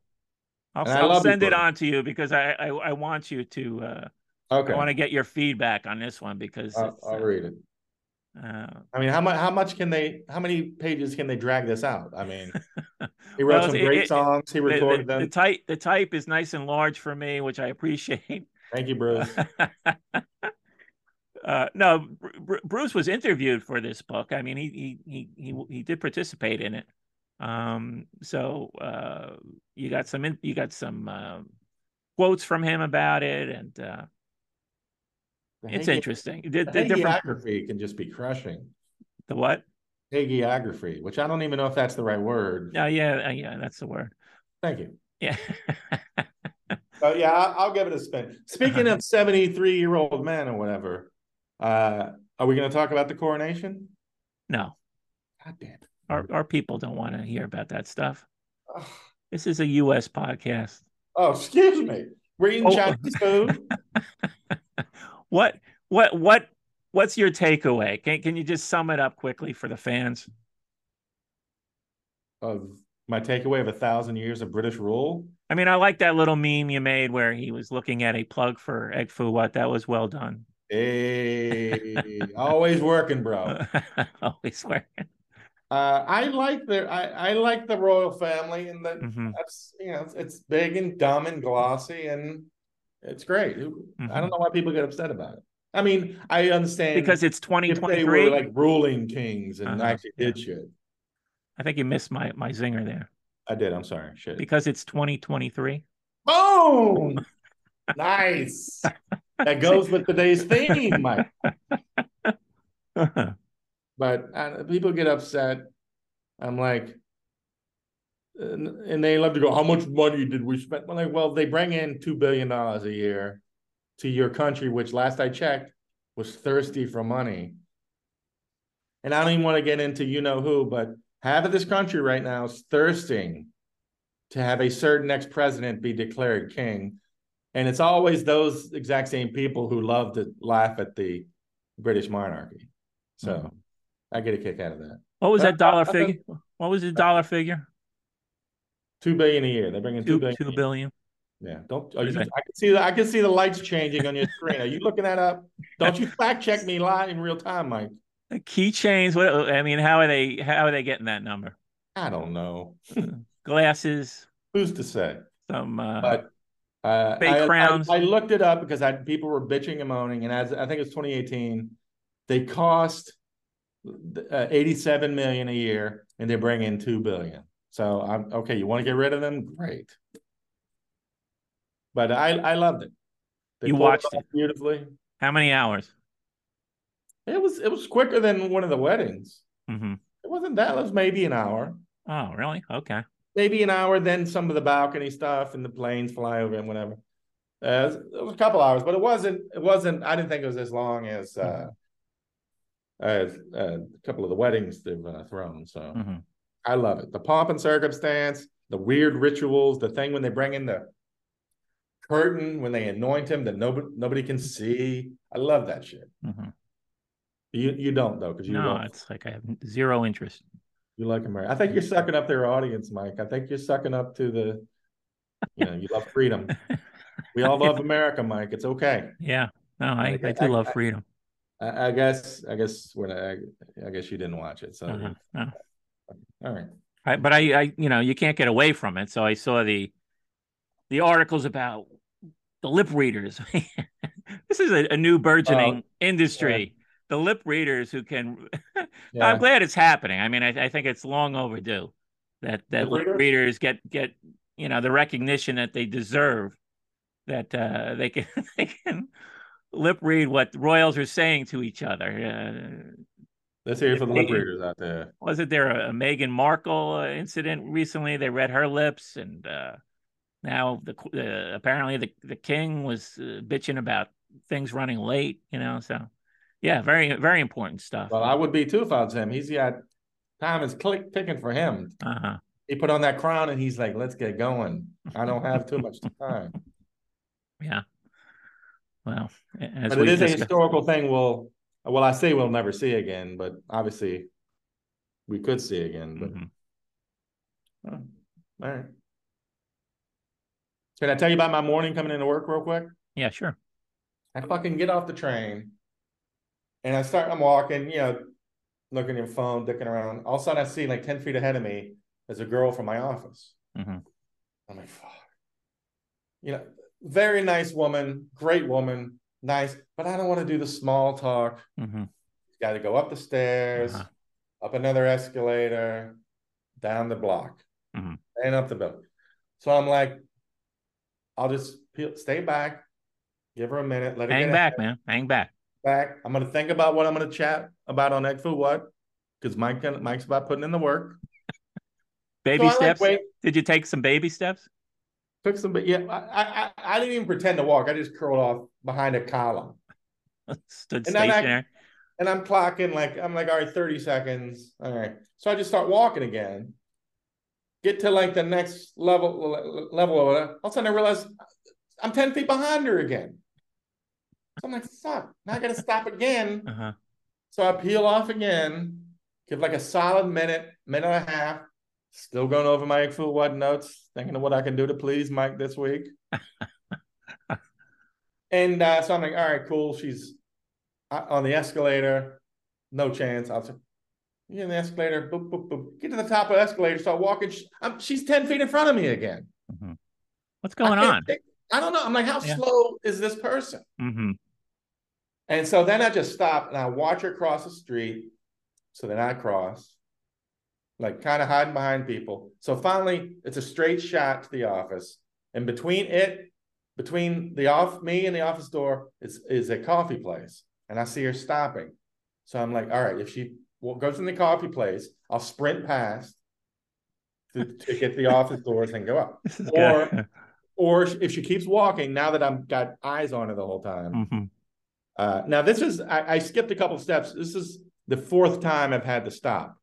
I'll, I'll send it on to you because I, I, I want you to. Uh, okay. I want to get your feedback on this one because I'll, I'll uh, read it. Uh, I mean, how much? How much can they? How many pages can they drag this out? I mean, he wrote well, some great it, songs. He recorded the, them. The type, the type is nice and large for me, which I appreciate. Thank you, Bruce. uh, no, Bruce was interviewed for this book. I mean, he he he he, he did participate in it. Um, so uh, you got some you got some uh, quotes from him about it, and uh, it's interesting. The, the, the hagiography can just be crushing. The what? Hagiography, which I don't even know if that's the right word. Oh yeah, uh, yeah, that's the word. Thank you. Yeah. so yeah, I'll, give it a spin. Speaking of seventy-three-year-old men or whatever, uh, are we going to talk about the coronation? No. God damn. Our our people don't want to hear about that stuff. This is a U.S. podcast. Oh, excuse me. We're eating oh. Chinese food. what what what what's your takeaway? Can can you just sum it up quickly for the fans? Of my takeaway of a thousand years of British rule. I mean, I like that little meme you made where he was looking at a plug for egg foo what. That was well done. Hey, always working, bro. always working. Uh, I like the I, I like the royal family, and that mm-hmm. that's you know it's, it's, big and dumb and glossy, and it's great. Mm-hmm. I don't know why people get upset about it. I mean, I understand because it's twenty twenty three. Like ruling kings and uh-huh. actually did yeah. shit. I think you missed my my zinger there. I did. I'm sorry. Shit. Because it's twenty twenty three. Boom. nice. That goes with today's theme, Mike. but uh, people get upset. I'm like, and, and they love to go, how much money did we spend? I'm like, well, they bring in $2 billion a year to your country, which last I checked was thirsty for money. And I don't even want to get into you know who, but half of this country right now is thirsting to have a certain ex president be declared king. And it's always those exact same people who love to laugh at the British monarchy. So mm-hmm. I get a kick out of that. What was that dollar figure? What was the dollar figure? Two billion a year. They're bringing two, two billion. Two billion. Yeah. Don't. You, I can see. The, I can see the lights changing on your screen. Are you looking that up? Don't you fact check me live in real time, Mike? Keychains. What? I mean, how are they? How are they getting that number? I don't know. Glasses. Who's to say? Some. Uh, but uh, fake I, crowns. I, I, looked it up because I people were bitching and moaning, and as I think it was 2018, they cost uh, 87 million a year, and they bring in two billion. So I'm okay. You want to get rid of them? Great. But I I loved it. They you watched it, beautifully. How many hours? It was it was quicker than one of the weddings. Mm-hmm. It wasn't that. It was maybe an hour. Oh, really? Okay. Maybe an hour. Then some of the balcony stuff and the planes fly over and whatever. Uh, it, was, a couple hours, but it wasn't. It wasn't. I didn't think it was as long as uh, as uh, a couple of the weddings they've uh, thrown. So. Mm-hmm. I love it. The pomp and circumstance, the weird rituals, the thing when they bring in the curtain when they anoint him that nobody nobody can see. I love that shit. Mm-hmm. You you don't though because you no, don't. it's like I have zero interest. You like America. I think you're sucking up their audience, Mike. I think you're sucking up to the. You know, you love freedom. we all love America, Mike. It's okay. Yeah. No, I, I, I do I, love freedom. I, guess I guess when I, I guess you didn't watch it, so. Uh-huh. No. All right. I, but I, I, you know, you can't get away from it. So I saw the, the articles about the lip readers. this is a, a new burgeoning uh, industry. Yeah. The lip readers who can. yeah. I'm glad it's happening. I mean, I, I think it's long overdue that that lip readers? readers get get you know the recognition that they deserve. That uh, they can they can lip read what royals are saying to each other. Uh, Let's hear from the lip readers out there. Wasn't there a, a Meghan Markle uh, incident recently? They read her lips, and uh, now the uh, apparently the the king was uh, bitching about things running late. You know, so yeah, very very important stuff. Well, I would be too if I was him. He's got time is click ticking for him. Uh-huh. He put on that crown and he's like, "Let's get going." I don't have too much time. Yeah. Well, but it is a historical thing. We'll well, I say we'll never see again, but obviously we could see again. But mm-hmm. oh, all right. Can I tell you about my morning coming into work real quick? Yeah, sure. I fucking get off the train and I start, I'm walking, you know, looking at your phone, dicking around. All of a sudden I see like 10 feet ahead of me is a girl from my office. Mm-hmm. I'm like, fuck. You know, very nice woman, great woman, nice, but I don't want to do the small talk. Mm-hmm. Got to go up the stairs, uh-huh. up another escalator, down the block, mm-hmm. and up the building. So I'm like, I'll just stay back, give her a minute, let her hang back, man, hang back. Back. I'm gonna think about what I'm gonna chat about on Egg Foo What, because Mike Mike's about putting in the work. baby so steps. Like, Did you take some baby steps? Took some, but yeah, I, I I didn't even pretend to walk. I just curled off behind a column. Stood and stationary. I, and I'm clocking like I'm like, all right, 30 seconds. All right. So I just start walking again. Get to like the next level level of it. All of a sudden I realize I'm 10 feet behind her again. So I'm like, fuck, now I gotta stop again. Uh-huh. So I peel off again, give like a solid minute, minute and a half, Still going over my what notes, thinking of what I can do to please Mike this week. and uh, so I'm like, all right, cool. She's uh, on the escalator. No chance. I'll say, you in the escalator, boop, boop, boop. Get to the top of the escalator, start walking. she's 10 feet in front of me again. Mm-hmm. What's going I on? I don't know. I'm like, how yeah. slow is this person? Mm-hmm. And so then I just stop and I watch her cross the street. So then I cross like kind of hiding behind people. So finally, it's a straight shot to the office, and between it, between the off me and the office door, is is a coffee place, and I see her stopping. So I'm like, all right, if she goes in the coffee place. I'll sprint past to, to get the office doors and go up. Or, or if she keeps walking, now that I'm got eyes on her the whole time. Mhm. Uh, now this is I, I skipped a couple steps. This is the fourth time I've had to stop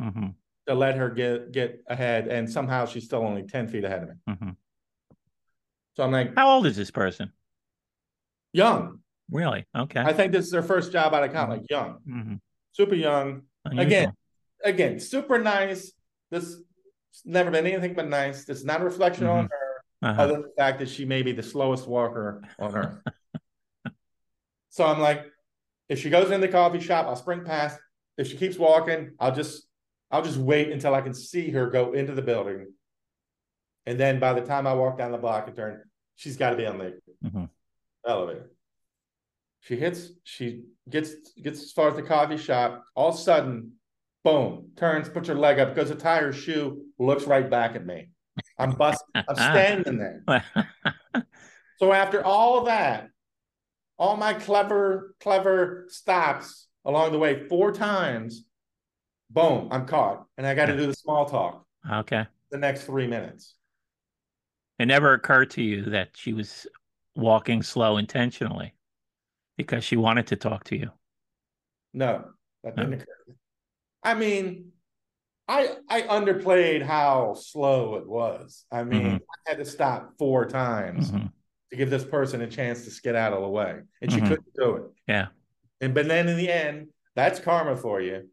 Mhm. To let her get get ahead, and somehow she's still only ten feet ahead of me. Mhm. So I'm like, How old is this person? young. Really? Okay. I think this is her first job out of college. Like young, Mhm. super young. Unusual. Again, again, super nice. This never been anything but nice. This is not a reflection on her, Uh-huh. other than the fact that she may be the slowest walker on earth. so I'm like, if she goes in the coffee shop, I'll sprint past. If she keeps walking, I'll just I'll just wait until I can see her go into the building. And then by the time I walk down the block and turn, she's got to be on the Mhm. elevator. She hits, she gets gets as far as the coffee shop. All of a sudden, boom, turns, puts her leg up, goes to tie her shoe, looks right back at me. I'm busting, I'm standing there. So after all that, all my clever, clever stops along the way, four times, boom, I'm caught. And I got to do the small talk okay. the next three minutes. It never occurred to you that she was walking slow intentionally because she wanted to talk to you. No, that didn't No. occur. I mean, I I underplayed how slow it was. I mean, I had to stop four times Mhm. to give this person a chance to skedaddle away, and she Mhm. couldn't do it. Yeah. And but then in the end, that's karma for you.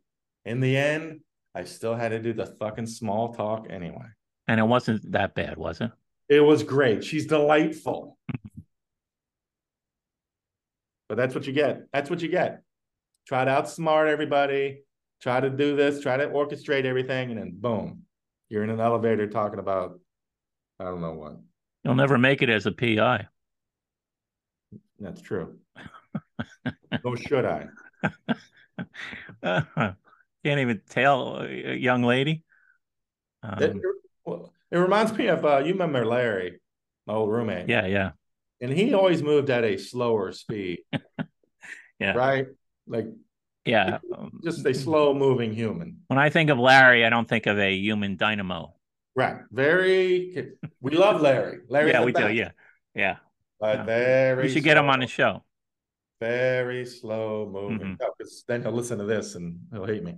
In the end, I still had to do the fucking small talk anyway. And it wasn't that bad, was it? It was great. She's delightful. but that's what you get. That's what you get. Try to outsmart everybody. Try to do this. Try to orchestrate everything, and then boom, you're in an elevator talking about I don't know what. You'll never make it as a PI. That's true. Nor should I. Can't even tell a young lady. It, Um, well, it reminds me of uh, you remember Larry, my old roommate. yeah, yeah, and he always moved at a slower speed. Yeah. Right? Like yeah. Um, just a slow moving human. When I think of Larry, I don't think of a human dynamo. Right. Very we love Larry. Larry. yeah, we do. Yeah, yeah. But Yeah. very We should get him on the show. Very slow moving. Because then he'll listen to this and he'll hate me.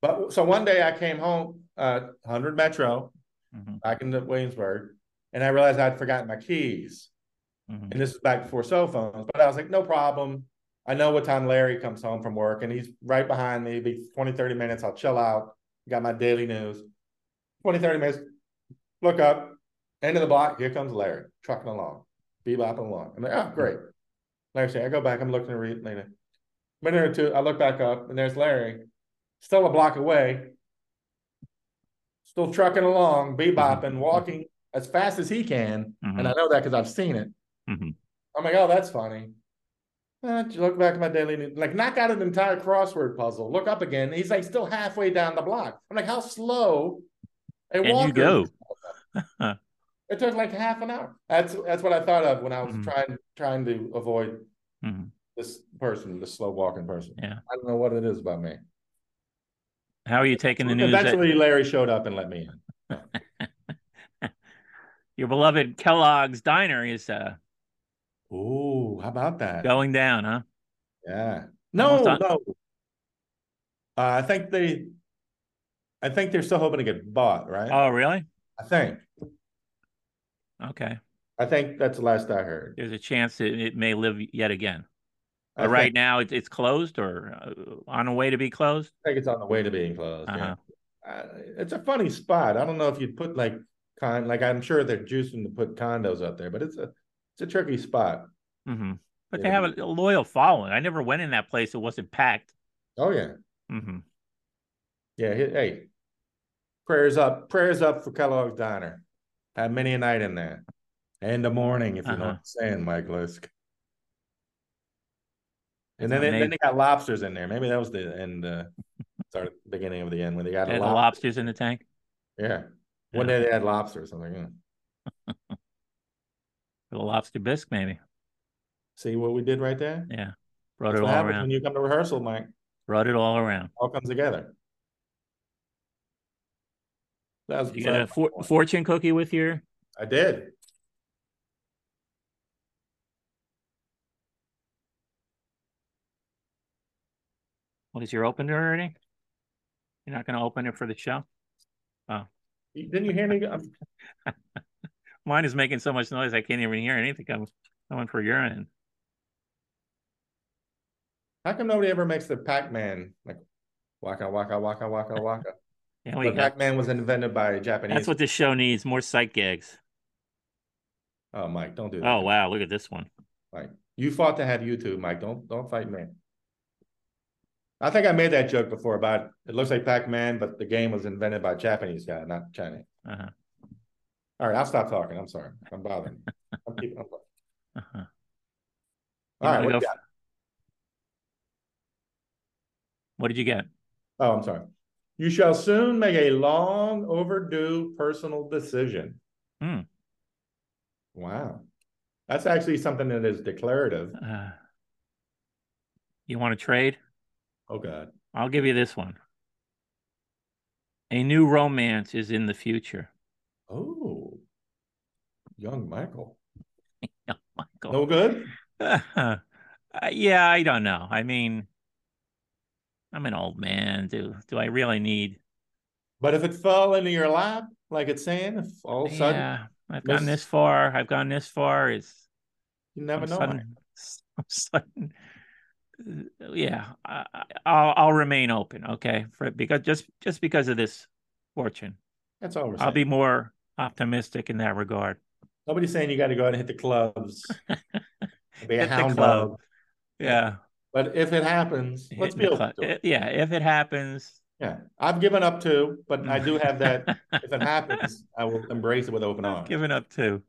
But so one day I came home, uh, 100 Metro, Mhm, back in the Williamsburg, and I realized I'd forgotten my keys. mhm. And this is back before cell phones. But I was like, no problem. I know what time Larry comes home from work, and he's right behind me. Be 20, 30 minutes. I'll chill out. Got my daily news. 20, 30 minutes. Look up. End of the block. Here comes Larry, trucking along, bebopping along. I'm like, oh, great. Larry said, I go back. I'm looking to read later. Minute or two, I look back up, and there's Larry, still a block away, still trucking along, bebopping, walking as fast as he can. And I know that because I've seen it. Mhm. I'm like, oh, that's funny. Uh, look back at my daily news, like knock out an entire crossword puzzle. Look up again. He's like still halfway down the block. I'm like, how slow? A you walker go? It took like half an hour. That's that's what I thought of when I was Mhm. trying trying to avoid Mhm. this person, this slow walking person. Yeah. I don't know what it is about me. How are you taking the news? that- Eventually, Larry showed up and let me in. your beloved Kellogg's Diner is uh, Ooh, how about that? going down, huh? Yeah. No, no. Uh, I think they, I think they're still hoping to get bought, right? Oh, really? I think. Okay. I think that's the last I heard. There's a chance that it may live yet again. But right think, now, it, it's closed or uh, on the way to be closed. I think it's on the way to being closed. Uh-huh. Yeah. Uh, it's a funny spot. I don't know if you'd put like con like I'm sure they're juicing to put condos up there, but it's a it's a tricky spot. hmm But Yeah. they have a, a loyal following. I never went in that place; it wasn't packed. Oh yeah, hmm yeah. Hey, hey, prayers up, prayers up for Kellogg's Diner. Had many a night in there, and the morning, if you know what Uh-huh. I'm saying, Mike Lisk. And then they, then they got lobsters in there. Maybe that was the end, uh, start beginning of the end when they got They the lobster. lobsters in the tank. Yeah, one Yeah. day they had lobsters. I'm like, hmm. The lobster bisque, maybe. see what we did right there. Yeah, brought That's it what all happens around. when you come to rehearsal, Mike. Brought it all around. All comes together. That was, you got a for, fortune cookie with your. I did. What is your opener already? You're not going to open it for the show? Oh. Didn't you hear me? Mine is making so much noise I can't even hear anything I'm going for your end. How come nobody ever makes the Pac-Man like waka waka waka waka waka? Yeah, we Pac-Man was invented by Japanese. That's what this show needs: more sight gags. Oh, Mike, don't do that. Oh wow, look at this one. Mike, you fought to have YouTube, Mike. Don't don't fight me. I think I made that joke before about it looks like Pac-Man, but the game was invented by a Japanese guy, not Chinese. Uh-huh. All right, I'll stop talking. I'm sorry. I'm bothering. I'm keeping. I'm uh-huh. All right, what, what did you get? Oh, I'm sorry. You shall soon make a long overdue personal decision. Hmm. Wow. That's actually something that is declarative. Uh, you want to trade? Oh, God. I'll give you this one. A new romance is in the future. Oh, young Michael. young Michael. No good? uh, yeah, I don't know. I mean, I'm an old man. Do do I really need? But if it fell into your lap, like it's saying, if all of a sudden, yeah, I've gone this far. I've gone this far. Is you never know. Sudden, sudden, yeah, I, will I'll remain open. Okay, for because just just because of this fortune. That's all. I'll be more optimistic in that regard. Nobody's saying you got to go out and hit the clubs. be a hound dog. Yeah. But if it happens, let's be open it. Yeah, if it happens. Yeah, I've given up too, but I do have that. if it happens, I will embrace it with open arms. Given up too.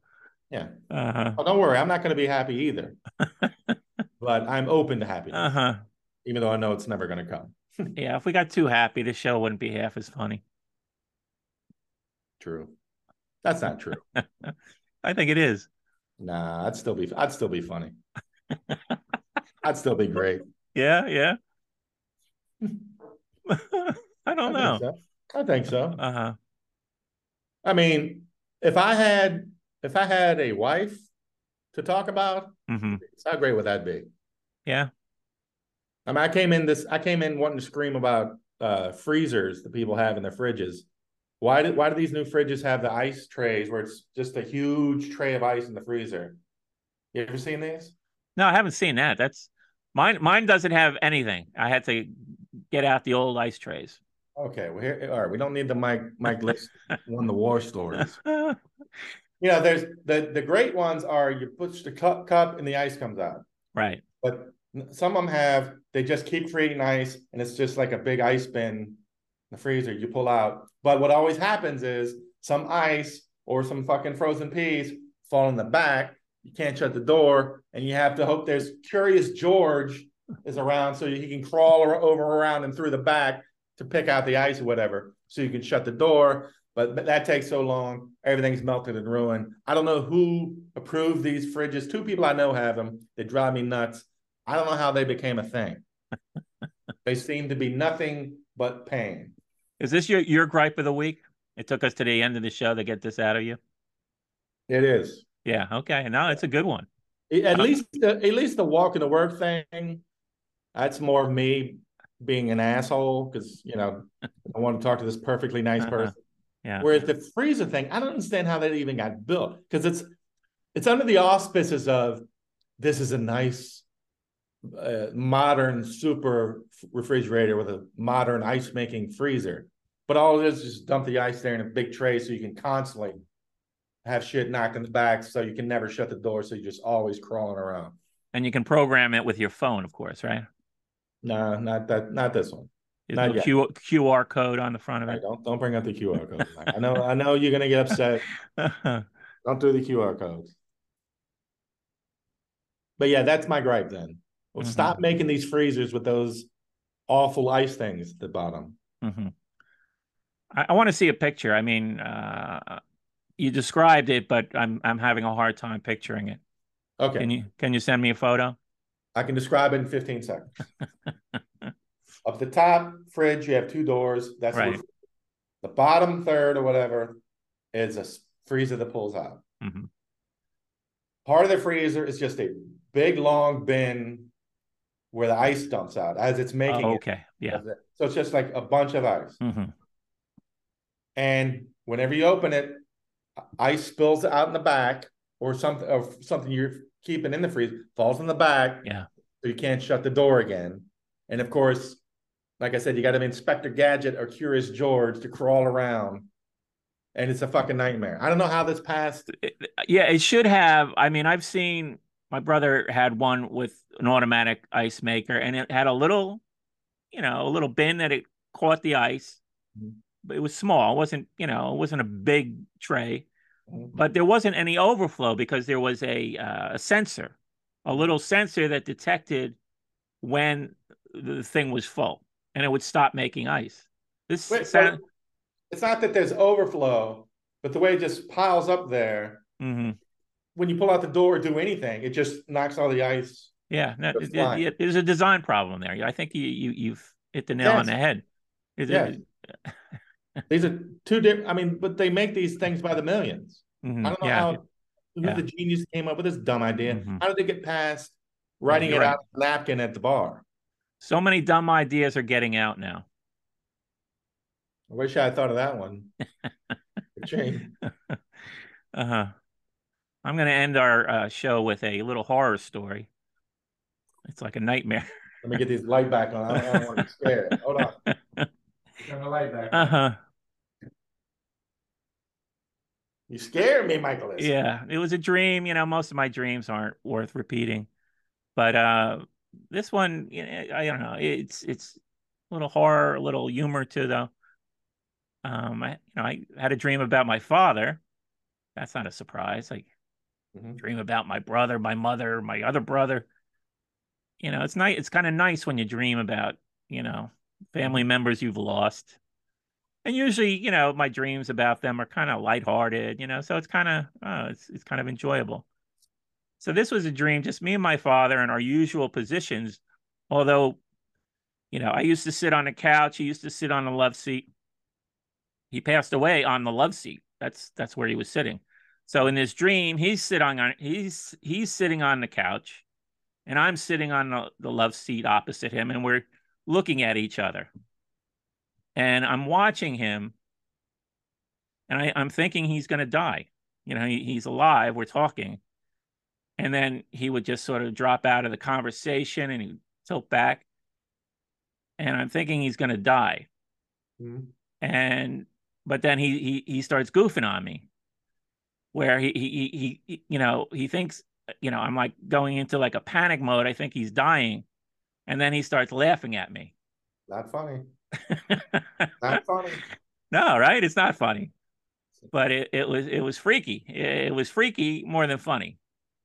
Yeah. Uh-huh. Oh, don't worry, I'm not going to be happy either. but I'm open to happiness. Uh-huh. Even though I know it's never going to come. yeah, if we got too happy, the show wouldn't be half as funny. True. That's not true. I think it is. Nah, I'd still be I'd still be funny. I'd still be great. Yeah, yeah. I don't I know. Think so. I think so. Uh-huh. I mean, if I had if I had a wife to talk about, mm-hmm. how great would that be? Yeah. I mean, I came in this I came in wanting to scream about uh freezers that people have in their fridges. Why do why do these new fridges have the ice trays where it's just a huge tray of ice in the freezer? You ever seen these? No, I haven't seen that. That's Mine mine doesn't have anything. I had to get out the old ice trays. Okay, well here all right. We don't need the Mike Mike Lisk won the war stories. you know, there's the the great ones are you push the cup cup and the ice comes out. Right. But some of them have they just keep creating ice and it's just like a big ice bin in the freezer you pull out. But what always happens is some ice or some fucking frozen peas fall in the back you can't shut the door, and you have to hope there's Curious George is around so he can crawl over around and through the back to pick out the ice or whatever, so you can shut the door. But, but that takes so long. Everything's melted and ruined. I don't know who approved these fridges. Two people I know have them. They drive me nuts. I don't know how they became a thing. they seem to be nothing but pain. Is this your your gripe of the week? It took us to the end of the show to get this out of you. It is. Yeah. Okay. No, it's a good one. At least, at least the walk and the work thing. That's more of me being an asshole because you know I want to talk to this perfectly nice uh-huh. person. Yeah. Whereas the freezer thing, I don't understand how that even got built because it's it's under the auspices of this is a nice uh, modern super refrigerator with a modern ice making freezer. But all it is is just dump the ice there in a big tray so you can constantly have shit knocked in the back so you can never shut the door so you're just always crawling around. And you can program it with your phone of course right? No not that not this one. Is not. Q, qr code on the front of it? right, don't don't bring up the qr code. I know i know you're gonna get upset. Don't do the qr codes but yeah that's my gripe then. Well, mm-hmm. stop making these freezers with those awful ice things at the bottom. Mm-hmm. I, I want to see a picture. I mean uh you described it, but I'm I'm having a hard time picturing it. Okay. Can you can you send me a photo? I can describe it in 15 seconds. Up the top fridge, you have two doors. That's Right. the bottom third or whatever is a freezer that pulls out. Mhm. Part of the freezer is just a big long bin where the ice dumps out as it's making Oh, it. okay. Yeah. So it's just like a bunch of ice. hmm And whenever you open it, ice spills out in the back, or something, or something you're keeping in the freezer falls in the back. Yeah. So you can't shut the door again. And of course, like I said, you got to be Inspector Gadget or Curious George to crawl around, and it's a fucking nightmare. I don't know how this passed. Yeah, it should have. I mean, I've seen my brother had one with an automatic ice maker, and it had a little, you know, a little bin that it caught the ice. Mhm. It was small. It wasn't, you know, it wasn't a big tray. Mhm. But there wasn't any overflow because there was a uh, a sensor, a little sensor that detected when the thing was full, and it would stop making ice. This Wait, sound, it's not that there's overflow, but the way it just piles up there Mhm. when you pull out the door or do anything, it just knocks all the ice. Yeah, no, it- it- it- there's a design problem there. I think you you you've hit the nail on the head. Is it- Yes. These are two different. I mean, but they make these things by the millions. Mhm, I don't know yeah, how yeah. the genius came up with this dumb idea. Mhm. How did they get past writing you're it right. out on a napkin at the bar? so many dumb ideas are getting out now. I wish I had thought of that one. Shame. Uh-huh. I'm going to end our uh, show with a little horror story. It's like a nightmare. Let me get this light back on. I don't, I don't want to be scared. Hold on. Turn the light back. Uh-huh. You scared me, Michael. Yeah, it was a dream. You know, most of my dreams aren't worth repeating, but uh, this one, you know, I don't know. It's it's a little horror, a little humor too, though. Um, I you know I had a dream about my father. That's not a surprise. Like Mhm. dream about my brother, my mother, my other brother. You know, it's nice. It's kind of nice when you dream about you know family members you've lost. And usually, you know, my dreams about them are kind of lighthearted, you know, so it's kind of uh, it's it's kind of enjoyable. So this was a dream, just me and my father in our usual positions. Although, you know, I used to sit on the couch, he used to sit on the love seat. He passed away on the love seat. That's that's where he was sitting. So in this dream, he's sitting on he's he's sitting on the couch, and I'm sitting on the, the love seat opposite him, and we're looking at each other and I'm watching him, and I, I'm thinking he's going to die. You know, he, he's alive. We're talking, and then he would just sort of drop out of the conversation and he tilt back, and I'm thinking he's going to die. Mhm. And but then he he he starts goofing on me, where he he he, he you know he thinks you know I'm like going into like a panic mode. I think he's dying, and then he starts laughing at me. Not funny. Not funny. No, right? It's not funny, but it, it was it was freaky. It, it was freaky more than funny,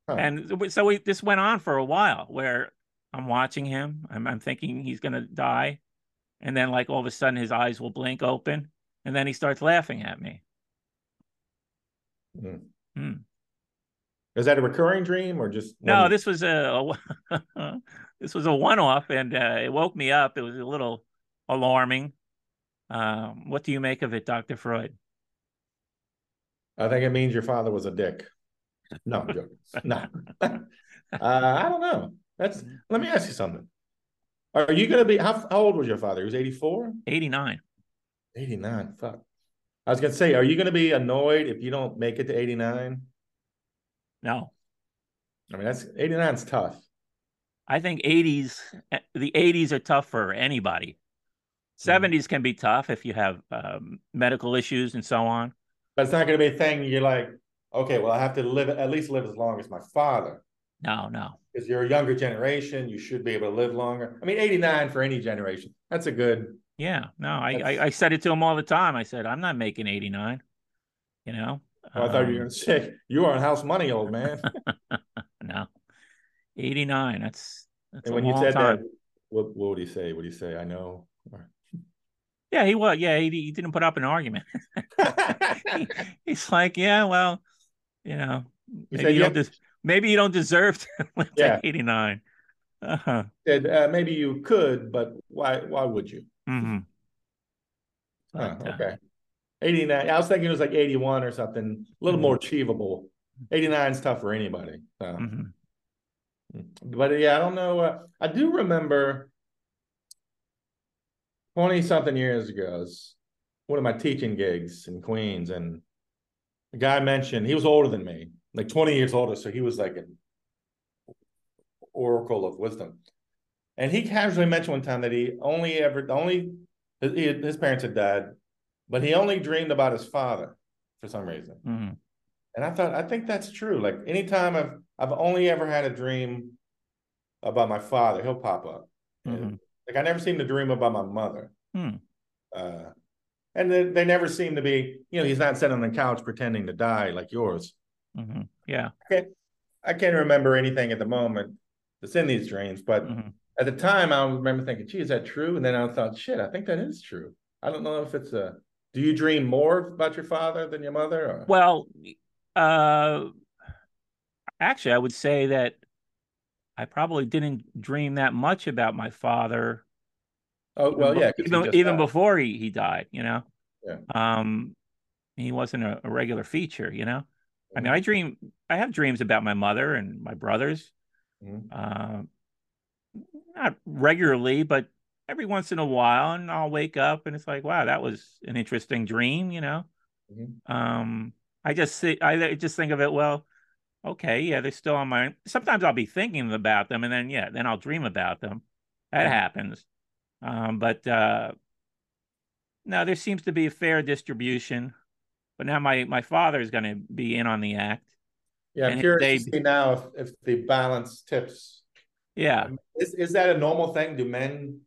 Huh. and so we this went on for a while. Where I'm watching him, I'm, I'm thinking he's gonna die, and then like all of a sudden his eyes will blink open, and then he starts laughing at me. Hmm. Is that a recurring dream or just No, this was a, a this was a one off, and uh, it woke me up. It was a little alarming. Um, what do you make of it, Doctor Freud? I think it means your father was a dick. No, I'm joking. no. uh, I don't know. That's let me ask you something. Are you gonna be how, how old was your father? He was 84? Eighty nine. 89. Fuck. I was gonna say, are you gonna be annoyed if you don't make it to 89? No, I mean, that's 89 is tough. I think 80s, the 80s are tough for anybody. 70s can be tough if you have um, medical issues and so on. But it's not gonna be a thing you're like, okay, well, I have to live at least live as long as my father. No, no. Because you're a younger generation, you should be able to live longer. I mean, 89 for any generation. That's a good Yeah, no. I, I, I said it to him all the time. I said, I'm not making 89, you know? Oh, I thought you were Um, going to say you are on house money, old man. No, 89. That's, that's and a when you long said time. that, what, what would he say? Would he say, "I know"? Or- Yeah, he was. Yeah, he, he didn't put up an argument. He- he's like, yeah, well, you know, maybe said, you, don't des- maybe you don't deserve to live Yeah. to 89. Uh-huh. Said uh, maybe you could, but why? Why would you? Mm-hmm. Huh, uh, okay. 89. I was thinking it was like 81 or something, a little Mhm. more achievable. 89 is tough for anybody. So. mhm. But yeah, I don't know. Uh, I do remember 20 something years ago, one of my teaching gigs in Queens, and the guy mentioned he was older than me, like 20 years older. So he was like an oracle of wisdom. And he casually mentioned one time that he only ever, the only, his, his parents had died, but he only dreamed about his father for some reason. Mhm. And I thought, I think that's true. Like anytime I've I've only ever had a dream about my father, he'll pop up. Mhm. Like I never seem to dream about my mother. Hmm. Uh, and they, they never seem to be, you know, he's not sitting on the couch pretending to die like yours. Mhm. Yeah. I can't remember anything at the moment that's in these dreams, but Mhm. at the time I remember thinking, gee, is that true? And then I thought, shit, I think that is true. I don't know if it's a do you dream more about your father than your mother? Or? Well, uh, actually, I would say that I probably didn't dream that much about my father. oh, well, even, yeah. even even before he, he died, you know. Yeah. Um, he wasn't a, a regular feature, you know. I Mm-hmm. mean, I dream, I have dreams about my mother and my brothers. Mhm. Uh, not regularly, but every once in a while, and I'll wake up and it's like, wow, that was an interesting dream, you know. Mhm. Um, I just see, I just think of it, well, okay, yeah, they're still on my. Sometimes I'll be thinking about them, and then yeah, then I'll dream about them. That Yeah. happens. Um, but uh, no, there seems to be a fair distribution. But now my my father is going to be in on the act. Yeah, I'm curious they- to see now if, if the balance tips. Yeah, Is is that a normal thing? Do men,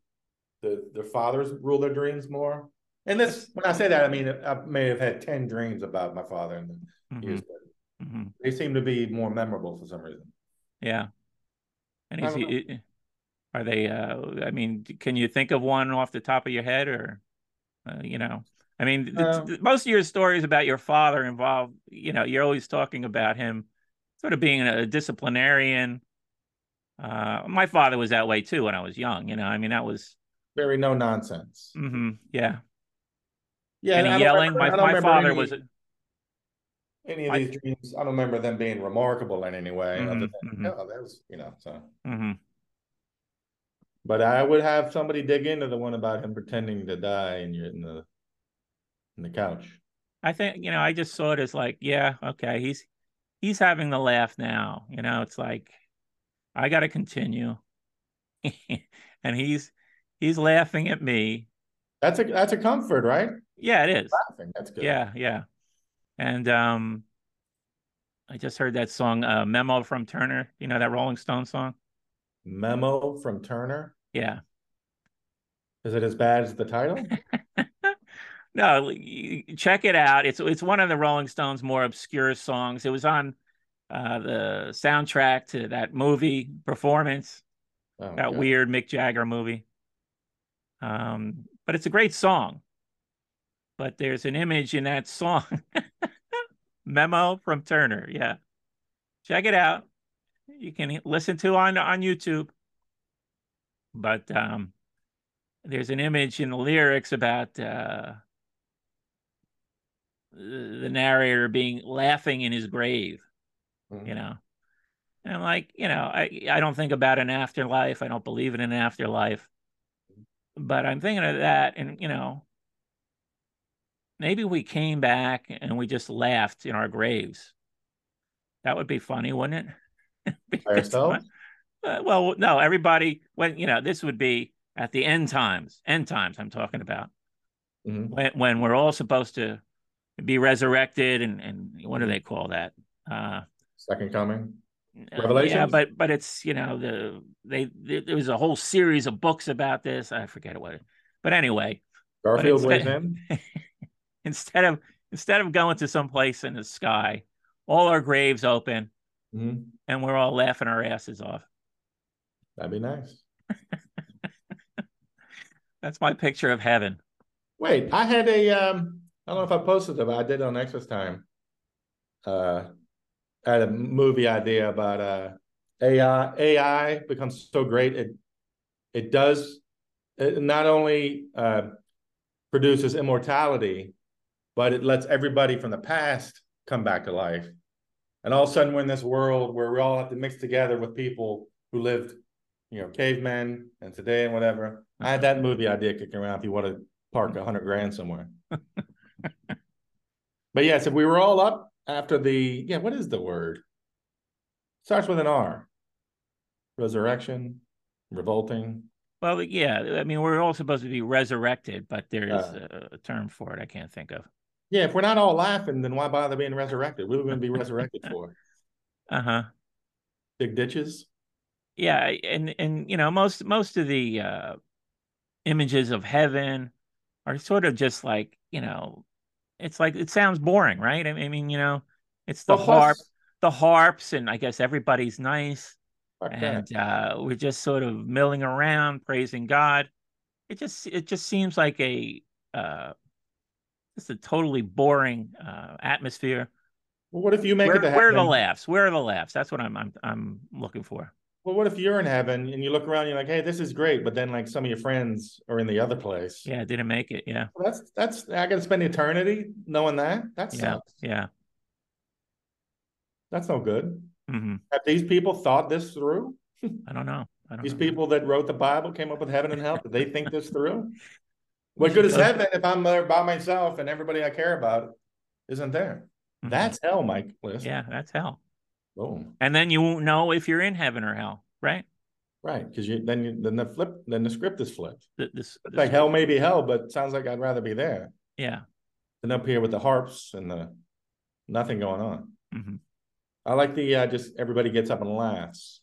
the their fathers rule their dreams more? And this, when I say that, I mean I may have had ten dreams about my father in the mhm, years, but mhm, they seem to be more memorable for some reason. yeah. And is he? Are they? Uh, I mean, can you think of one off the top of your head, or uh, you know? I mean, th- Um, th- most of your stories about your father involve, you know, you're always talking about him sort of being a disciplinarian. Uh, my father was that way too when I was young. You know, I mean, that was, Very no nonsense. mhm, yeah. Yeah, Any yelling? remember- my my father any- was. Any of I- these dreams. I don't remember them being remarkable in any way, other Mhm, than mhm. oh, that was you know. So, mhm. but I would have somebody dig into the one about him pretending to die and you're in the in the couch. I think you know, I just saw it as like, yeah, okay, he's he's having the laugh now. You know, it's like I got to continue, and he's he's laughing at me. That's a that's a comfort, right? Yeah, it is. Laughing. That's good. Yeah, yeah. And um, I just heard that song, uh, "Memo from Turner." You know that Rolling Stone song? Memo from Turner. Yeah. Is it as bad as the title? No, check it out. It's it's one of the Rolling Stones' more obscure songs. It was on uh, the soundtrack to that movie performance, Oh, that okay. weird Mick Jagger movie. Um, but it's a great song. But there's an image in that song. Memo from Turner. Yeah. Check it out. You can listen to on on YouTube. But um there's an image in the lyrics about uh the narrator being laughing in his grave, Mhm. you know. And I'm like, you know, I I don't think about an afterlife. I don't believe in an afterlife. But I'm thinking of that and you know, maybe we came back and we just laughed in our graves. That would be funny, wouldn't it? By yourself? Uh, well, no, everybody when you know, this would be at the end times. End times I'm talking about. Mhm. When when we're all supposed to be resurrected and and what do they call that? Uh Second coming. Revelation. Yeah, but but it's you know the they there was a whole series of books about this. I forget what it. But anyway, Garfield weighs in. instead of instead of going to some place in the sky, all our graves open Mhm. and we're all laughing our asses off. That'd be nice. That's my picture of heaven. Wait, I had a um I don't know if I posted it, but I did it on Exodus time. Uh I had a movie idea about uh AI AI becomes so great it it does it not only uh, produces immortality, but it lets everybody from the past come back to life. And all of a sudden, we're in this world where we all have to mix together with people who lived, you know, cavemen and today and whatever. I had that movie idea kicking around if you want to park a hundred grand somewhere. but yes, if we were all up after the, yeah, what is the word? Starts with an R. Resurrection, revolting. Well, yeah, I mean, we're all supposed to be resurrected, but there's uh, a term for it I can't think of. Yeah, if we're not all laughing, then why bother being resurrected? What are we going to be resurrected for? Uh huh. Big ditches. Yeah, and and you know most most of the uh, images of heaven are sort of just like you know, it's like it sounds boring, right? I mean, you know, it's the well, harp, plus, the harps, and I guess everybody's nice and uh, we're just sort of milling around praising God. It just it just seems like a uh, just a totally boring uh, atmosphere. Well, what if you make where, it to Where are the laughs? Where are the laughs? That's what I'm I'm I'm looking for. Well, what if you're in heaven and you look around, and you're like, "Hey, this is great," but then like some of your friends are in the other place. Yeah, didn't make it. Yeah, well, that's that's I got to spend eternity knowing that. That yeah. Yeah, that's no good. Mm-hmm. Have these people thought this through? I don't know. I don't these know. people that wrote the Bible came up with heaven and hell. Did they think this through? What good is heaven if I'm there by myself and everybody I care about isn't there? Mm-hmm. That's hell, Mike. Listen. Yeah, that's hell. Boom. And then you won't know if you're in heaven or hell, right? Right, because you then you then the flip then the script is flipped. The, this, like hell may be hell, but sounds like I'd rather be there. Yeah. Than up here with the harps and the nothing going on. Mm-hmm. I like the uh, just everybody gets up and laughs.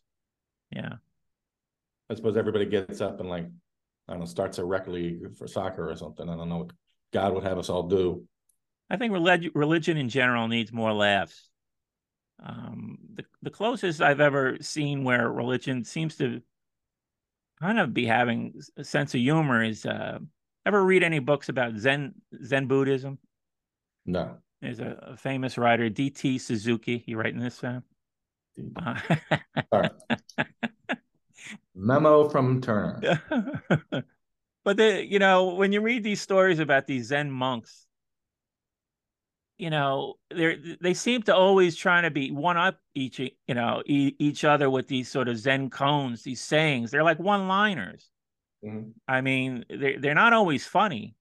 Yeah. I suppose everybody gets up and like I don't know starts a rec league for soccer or something. I don't know what God would have us all do. I think relig- religion in general needs more laughs. Um, the the closest I've ever seen where religion seems to kind of be having a sense of humor is uh, ever read any books about Zen Zen Buddhism? No. There's a, a famous writer, D.T. Suzuki. You writing this? Uh, uh Memo from Turner. but the, you know, when you read these stories about these Zen monks, you know, they they seem to always trying to be one up each, you know, e- each other with these sort of Zen koans, these sayings. They're like one liners. Mm-hmm. I mean, they're they're not always funny,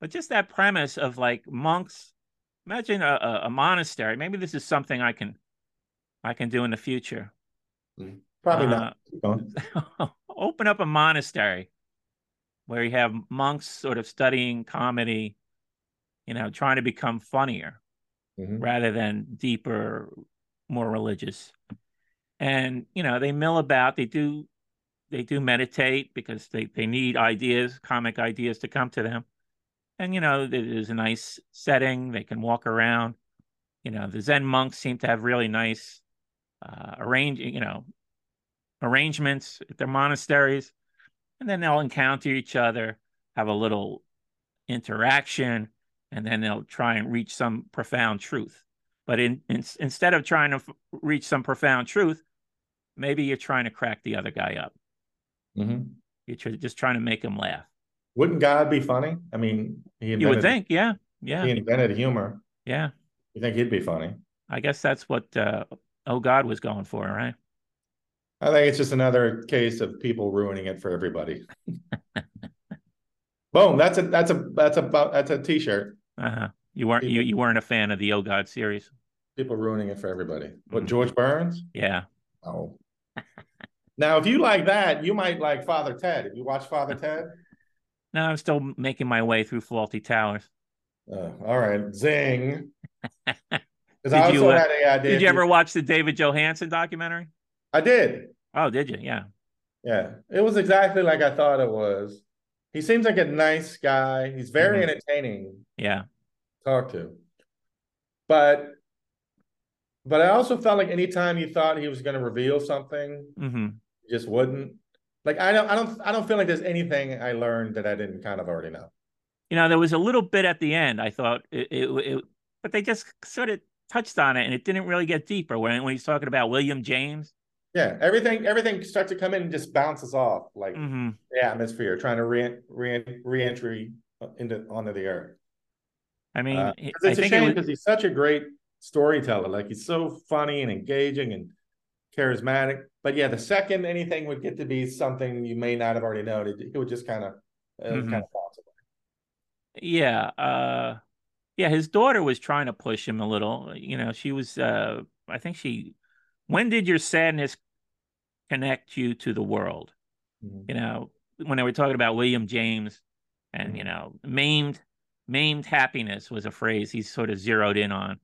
but just that premise of like monks imagine a, a, monastery. Maybe this is something I can I can do in the future. Mm, probably uh, not. open up a monastery where you have monks sort of studying comedy, you know, trying to become funnier mm-hmm. rather than deeper, more religious. And you know, they mill about. They do they do meditate because they they need ideas, comic ideas to come to them and you know there's a nice setting they can walk around you know the zen monks seem to have really nice uh arrange you know arrangements at their monasteries and then they'll encounter each other have a little interaction and then they'll try and reach some profound truth but in, in instead of trying to f- reach some profound truth maybe you're trying to crack the other guy up mm-hmm. you're tr- just trying to make him laugh wouldn't God be funny? I mean, he invented, you would think, yeah, yeah. He invented humor. Yeah. You think he'd be funny? I guess that's what uh, Oh God was going for, right? I think it's just another case of people ruining it for everybody. Boom! That's a that's a that's a that's a t-shirt. Uh-huh. You weren't people, you, you weren't a fan of the Oh God series. People ruining it for everybody. What mm George Burns? Yeah. Oh. now, if you like that, you might like Father Ted. If you watch Father Ted. No, I'm still making my way through Fawlty Towers. Uh, all right, zing. Also you, uh, had a idea. Did you ever watch the David Johansen documentary? I did. Oh, did you? Yeah. Yeah, it was exactly like I thought it was. He seems like a nice guy. He's very mm-hmm. entertaining. Yeah. Talk to. But but I also felt like anytime you thought he was going to reveal something, mm-hmm. just wouldn't like I don't I don't I don't feel like there's anything I learned that I didn't kind of already know. You know, there was a little bit at the end. I thought it, it, it but they just sort of touched on it, and it didn't really get deeper when when he's talking about William James. Yeah, everything everything starts to come in and just bounces off like hmm the atmosphere, trying to re re re-entry into onto the earth. I mean, Uh, it- 'cause I it's a shame was, because he's such a great storyteller. Like he's so funny and engaging and charismatic. But yeah, the second anything would get to be something you may not have already known, it, it would just kind of Mhm. kind of bounce away. yeah, uh, yeah. His daughter was trying to push him a little. You know, she was. Uh, I think she. When did your sadness connect you to the world? Mhm. You know, when they were talking about William James, and you Mhm. know, maimed, maimed happiness was a phrase he sort of zeroed in on,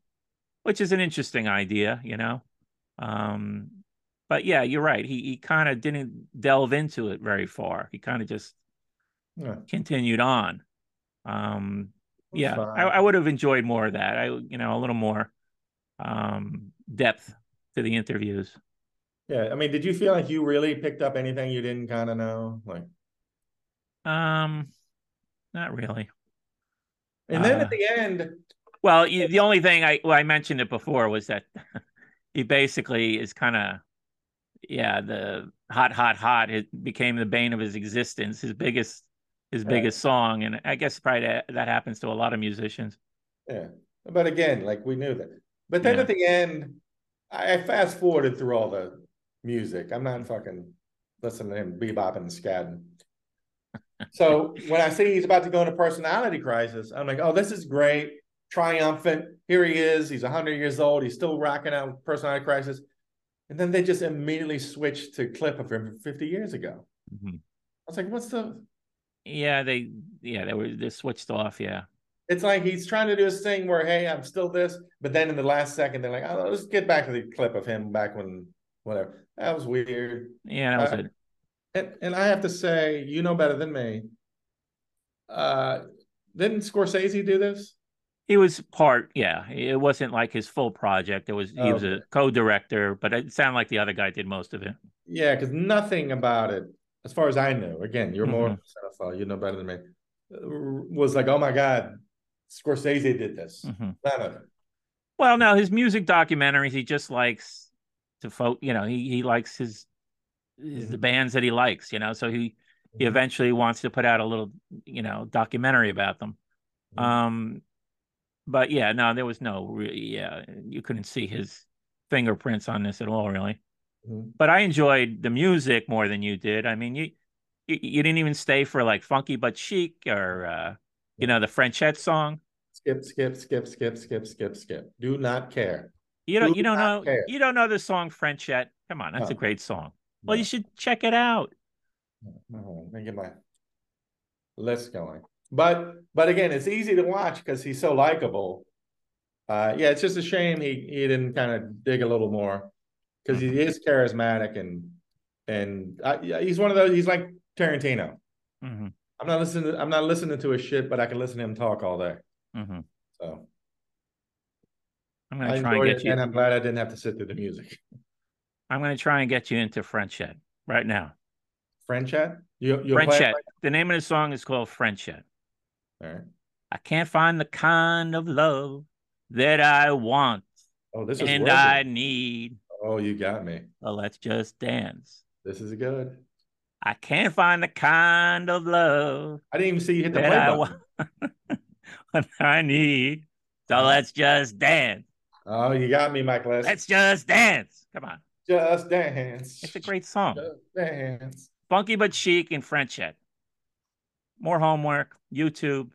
which is an interesting idea. You know, um, but yeah, you're right. He he kind of didn't delve into it very far. He kind of just Yeah, continued on. Um, yeah. I, I would have enjoyed more of that. I, you know, a little more um, depth to the interviews. Yeah, I mean, did you feel like you really picked up anything you didn't kind of know? Like, Um, not really. and then Uh, at the end, Well, you, the only thing I well, I mentioned it before was that he basically is kind of yeah the hot hot hot it became the bane of his existence his biggest his Right. biggest song and I guess probably that, that happens to a lot of musicians yeah. But again, like we knew that. But then Yeah. at the end, I, I fast forwarded through all the music. I'm not fucking listening to him bebopping and scatting. So when I see he's about to go into personality crisis, I'm like, oh, this is great. Triumphant. Here he is. He's 100 years old. He's still rocking out with personality crisis. And then they just immediately switched to clip of him 50 years ago. Mhm. I was like, what's the yeah they yeah they were they switched off yeah It's like he's trying to do his thing where, hey, I'm still this, but then in the last second, they're like, oh, let's get back to the clip of him back when, whatever. That was weird. yeah that was Uh, it And and I have to say, you know better than me. Uh, didn't Scorsese do this? He was part, yeah. It wasn't like his full project. It was he was a co-director, but it sounded like the other guy did most of it. Yeah, because nothing about it, as far as I know, again, you're more Mm-hmm. cinephile, you know better than me. uh, Was like, oh my god, Scorsese did this. Mhm. None of it. Well, now his music documentaries, he just likes to folk. You know, he he likes his, his the Mhm. bands that he likes. You know, so he he Mhm. eventually wants to put out a little, you know, documentary about them. Mhm. Um, but yeah, no, there was no really. Yeah, you couldn't see his fingerprints on this at all, really. Mhm. but I enjoyed the music more than you did. I mean, you you, you didn't even stay for like Funky but Chic or uh, you know the Frenchette song. Skip, skip, skip, skip, skip, skip, skip. Do not care. You don't Do you don't know care. you don't know the song Frenchette. Come on, that's a great song. Well, you should check it out. No, let me get my list going. But but again, it's easy to watch because he's so likable. Uh, yeah, it's just a shame he he didn't kind of dig a little more because he is charismatic and and uh, yeah, he's one of those. He's like Tarantino. hmm I'm not listening. To, I'm not listening to his shit, but I can listen to him talk all day. hmm So I'm gonna try and get you. and I'm glad I didn't have to sit through the music. I'm gonna try and get you into Frenchette right now. French chat. You you Frenchette. right- The name of the song is called Frenchette. All right. I can't find the kind of love that I want Oh, this is and working. I need. Oh, you got me. Well, let's just dance. This is good. I can't find the kind of love I didn't even see you hit the play I button. want, I need. So Uh-huh. let's just dance. Oh, you got me, Mike. Let's Let's just dance. Come on. just dance. It's a great song. Just dance. Funky but chic and Frenchette. More homework, YouTube,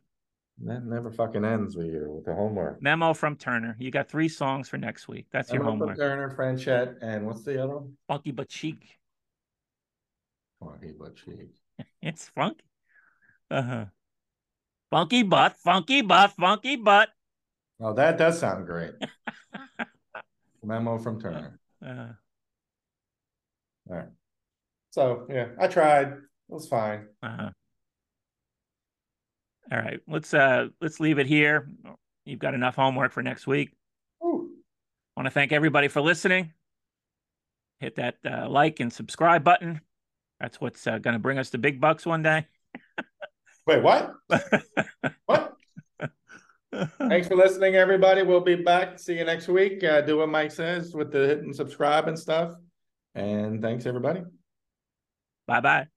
That never fucking ends with you with the homework. memo from Turner. You got three songs for next week. That's your Emma homework. Turner, Frenchette, and what's the other one? Funky but chic. He but she. It's funky. Uh-huh. Funky butt, funky butt, funky butt. Oh, that does sound great. Memo from Turner. Uh, All right. So yeah, I tried. It was fine. uh-huh. All right. Let's uh let's leave it here. You've got enough homework for next week. Ooh. want to thank everybody for listening. Hit that uh, like and subscribe button. That's what's uh, going to bring us the big bucks one day. Wait, what? What? Thanks for listening, everybody. We'll be back. See you next week. Uh, do what Mike says with the hit and subscribe and stuff. And thanks, everybody. Bye bye.